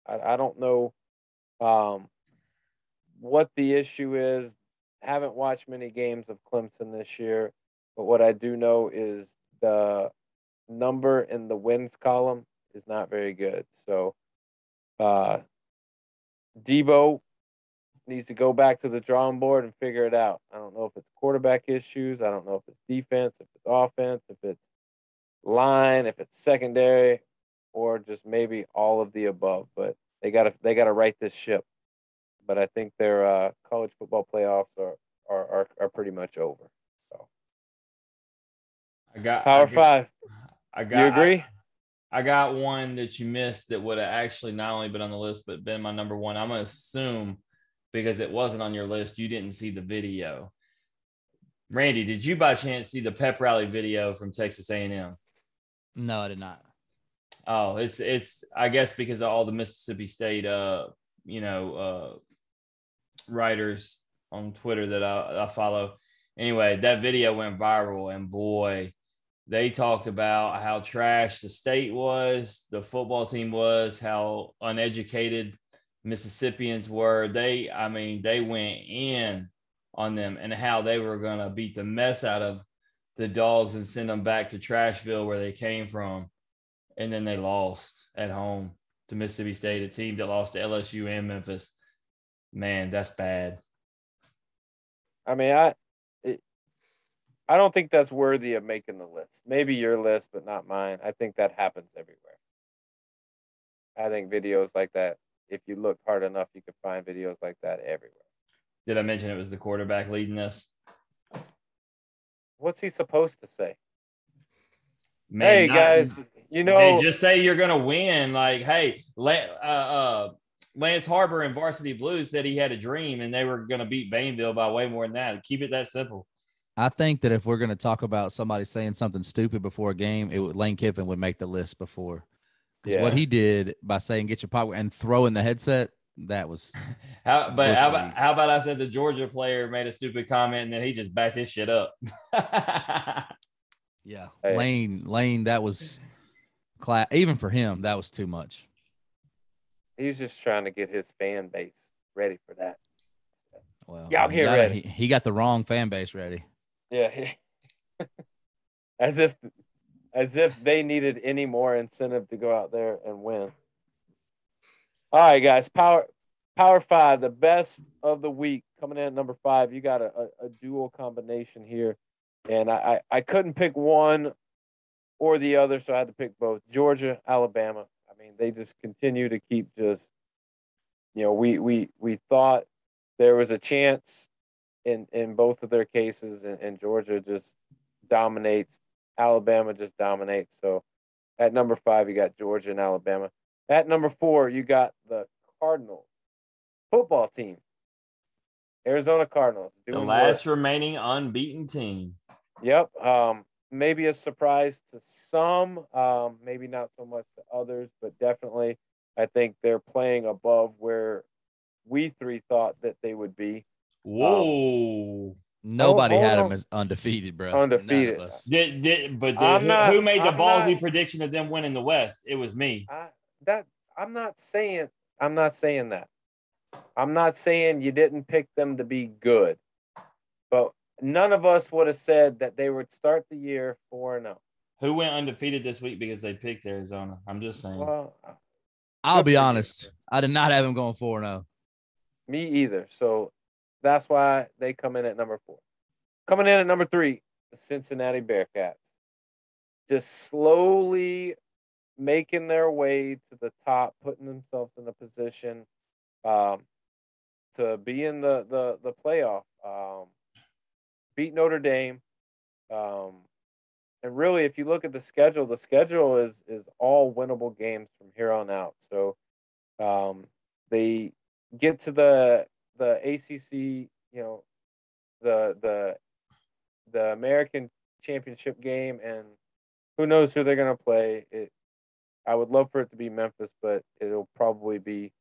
Speaker 3: I, I don't know um, what the issue is. Haven't watched many games of Clemson this year. But what I do know is the number in the wins column is not very good. So uh Dabo needs to go back to the drawing board and figure it out. I don't know if it's quarterback issues, I don't know if it's defense, if it's offense, if it's line, if it's secondary, or just maybe all of the above. But they gotta they gotta right this ship. But I think their uh, college football playoffs are, are are are pretty much over.
Speaker 1: So I got
Speaker 3: Power
Speaker 1: I got,
Speaker 3: five.
Speaker 1: I got.
Speaker 3: You agree?
Speaker 1: I, I got one that you missed that would have actually not only been on the list but been my number one. I'm gonna assume because it wasn't on your list, you didn't see the video. Randy, did you by chance see the pep rally video from Texas A&M?
Speaker 5: No, I did not.
Speaker 1: Oh, it's it's I guess because of all the Mississippi State uh you know uh writers on Twitter that I, I follow. Anyway, that video went viral, and boy, they talked about how trash the state was, the football team was, how uneducated Mississippians were. They, I mean, they went in on them and how they were going to beat the mess out of the dogs and send them back to Trashville where they came from. And then they lost at home to Mississippi State, a team that lost to LSU and Memphis. Man, that's bad.
Speaker 3: I mean, I it, I don't think that's worthy of making the list. Maybe your list, but not mine. I think that happens everywhere. I think videos like that, if you look hard enough, you could find videos like that everywhere.
Speaker 1: Did I mention it was the quarterback leading this?
Speaker 3: What's he supposed to say?
Speaker 1: Man,
Speaker 3: hey
Speaker 1: not-
Speaker 3: guys, you know,
Speaker 1: Hey, just say you're gonna win. Like, hey, La- uh, uh, Lance Harbor and Varsity Blues said he had a dream and they were gonna beat Bainville by way more than that. Keep it that simple.
Speaker 5: I think that if we're going to talk about somebody saying something stupid before a game, it would Lane Kiffin would make the list before. Because what he did by saying "get your pocket" and throwing the headset, that was
Speaker 1: How, but how about how about I said the Georgia player made a stupid comment and then he just backed his shit up.
Speaker 5: yeah.
Speaker 3: Hey.
Speaker 5: Lane, Lane, that was class. Even for him, that was too much.
Speaker 3: he was just trying to get his fan base ready for that.
Speaker 5: Well,
Speaker 3: Y'all
Speaker 5: he
Speaker 3: get
Speaker 5: got-
Speaker 3: ready.
Speaker 5: He, he got the wrong fan base ready.
Speaker 3: Yeah. as if as if they needed any more incentive to go out there and win. All right, guys. Power Power Five, the best of the week coming in at number five. You got a, a, a dual combination here. And I, I, I couldn't pick one or the other, so I had to pick both. Georgia, Alabama. I mean, they just continue to keep just you know, we we we thought there was a chance in in both of their cases, and, and Georgia just dominates. Alabama just dominates. So at number five, you got Georgia and Alabama. At number four, you got the Cardinals football team, Arizona Cardinals.
Speaker 1: the last
Speaker 3: what-
Speaker 1: remaining unbeaten team.
Speaker 3: Yep. Um, maybe a surprise to some, um, maybe not so much to others, but definitely, I think they're playing above where we three thought that they would be.
Speaker 1: Whoa.
Speaker 5: Nobody
Speaker 3: hold
Speaker 5: had them as undefeated, bro. None of
Speaker 3: Undefeated.
Speaker 5: us.
Speaker 1: Did, did, but did, who,
Speaker 3: not-
Speaker 1: who made the
Speaker 3: I'm
Speaker 1: ballsy
Speaker 3: not-
Speaker 1: prediction of them winning the West? It was me.
Speaker 3: I that I'm not saying I'm not saying that. I'm not saying you didn't pick them to be good, but none of us would have said that they would start the year four and zero.
Speaker 1: Who went undefeated this week because they picked Arizona? I'm just saying.
Speaker 3: Well,
Speaker 5: I'll be honest. I did not have them going four and oh. zero.
Speaker 3: me either. So that's why they come in at number four. Coming in at number three, the Cincinnati Bearcats, just slowly making their way to the top, putting themselves in a position um, to be in the the the playoff. Um, beat Notre Dame, um, and really, if you look at the schedule, the schedule is is all winnable games from here on out. So um, they get to the the ACC, you know, the the the American Championship game, and who knows who they're gonna play. It, I would love for it to be Memphis, but it'll probably be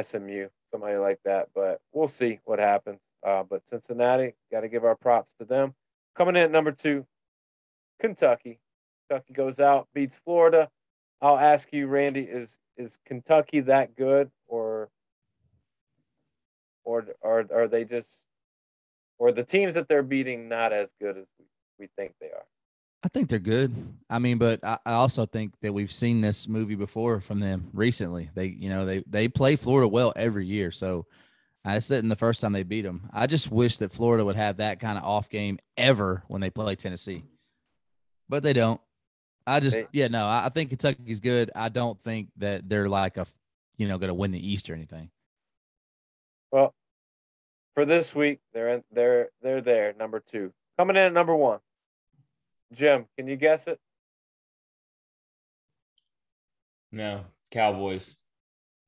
Speaker 3: SMU, somebody like that. But we'll see what happens. Uh, but Cincinnati, got to give our props to them. Coming in at number two, Kentucky. Kentucky goes out, beats Florida. I'll ask you, Randy, is is Kentucky that good, or or are are they just, or the teams that they're beating not as good as we, we think they are?
Speaker 5: I think they're good. I mean, but I, I also think that we've seen this movie before from them recently. They, you know, they they play Florida well every year. So I said in the first time they beat them. I just wish that Florida would have that kind of off game ever when they play Tennessee, but they don't. I just,
Speaker 3: They-
Speaker 5: yeah, no, I I think Kentucky's good. I don't think that they're like a, you know, going to win the East or anything.
Speaker 3: Well, for this week, they're in, they're they're there, number two. Coming in at number one, Jim. Can you guess it?
Speaker 1: No, Cowboys.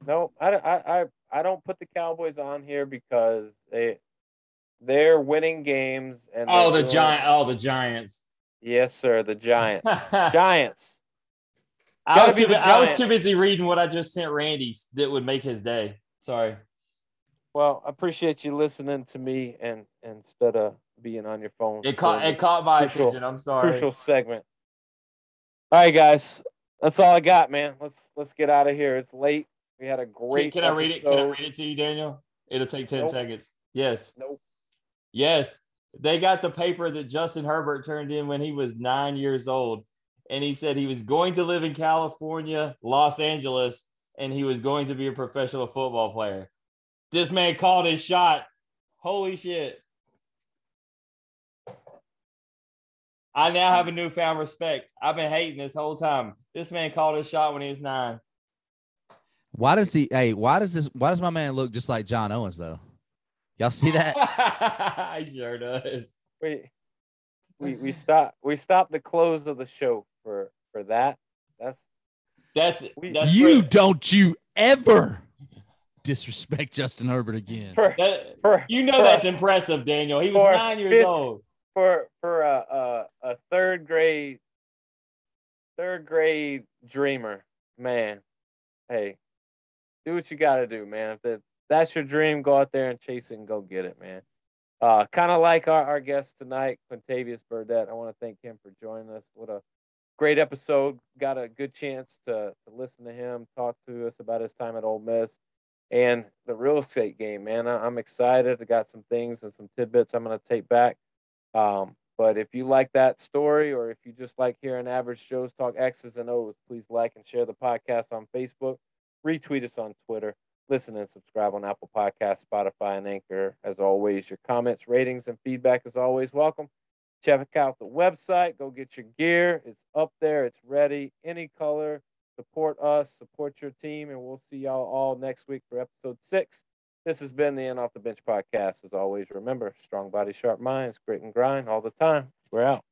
Speaker 3: No, I, I, I, I don't put the Cowboys on here because they they're winning games and
Speaker 1: Oh, the giant. Oh, the Giants.
Speaker 3: Yes, sir, the Giants.
Speaker 1: I
Speaker 3: Giants.
Speaker 1: was, too, bu- I was too busy reading what I just sent Randy that would make his day. Sorry.
Speaker 3: Well, I appreciate you listening to me and, and instead of being on your phone.
Speaker 1: It caught it caught my
Speaker 3: Crucial-
Speaker 1: attention. I'm sorry.
Speaker 3: crucial segment. All right, guys. That's all I got, man. Let's let's get out of here. It's late. We had a great.
Speaker 1: can I read it? Can I read it to you, Daniel? It'll take 10
Speaker 3: Nope.
Speaker 1: seconds. Yes.
Speaker 3: Nope.
Speaker 1: Yes. They got the paper that Justin Herbert turned in when he was nine years old. And he said he was going to live in California, Los Angeles, and he was going to be a professional football player. This man called his shot. Holy shit. I now have a newfound respect. I've been hating this whole time. This man called his shot when he was nine.
Speaker 5: Why does he? Hey, why does this? Why does my man look just like John Owens though? Y'all see that?
Speaker 1: he sure does.
Speaker 3: We we we stop we stopped the close of the show for for that. That's
Speaker 1: That's
Speaker 3: We-
Speaker 1: that's
Speaker 5: you
Speaker 1: for-
Speaker 5: don't you ever disrespect Justin Herbert again.
Speaker 3: for
Speaker 1: that-
Speaker 3: for
Speaker 1: you know
Speaker 3: for-
Speaker 1: that's impressive, Daniel. He was
Speaker 3: for
Speaker 1: nine years
Speaker 3: fifth-
Speaker 1: old.
Speaker 3: for for a, a a third grade third grade dreamer, man. Hey, do what you got to do, man. If that- that's your dream, go out there and chase it and go get it, man. Uh, kind of like our, our guest tonight, Quintavious Burdett. I want to thank him for joining us. What a great episode. Got a good chance to, to listen to him talk to us about his time at Ole Miss and the real estate game, man. I, I'm excited. I got some things and some tidbits I'm going to take back. Um, but if you like that story or if you just like hearing average shows talk X's and O's, please like and share the podcast on Facebook, retweet us on Twitter, listen and subscribe on Apple Podcasts, Spotify, and Anchor. As always, your comments, ratings, and feedback is always welcome. Check out the website. Go get your gear. It's up there. It's ready. Any color. Support us. Support your team. And we'll see y'all all next week for episode six. This has been the End Off the Bench podcast. As always, remember strong body, sharp minds, grit and grind all the time. We're out.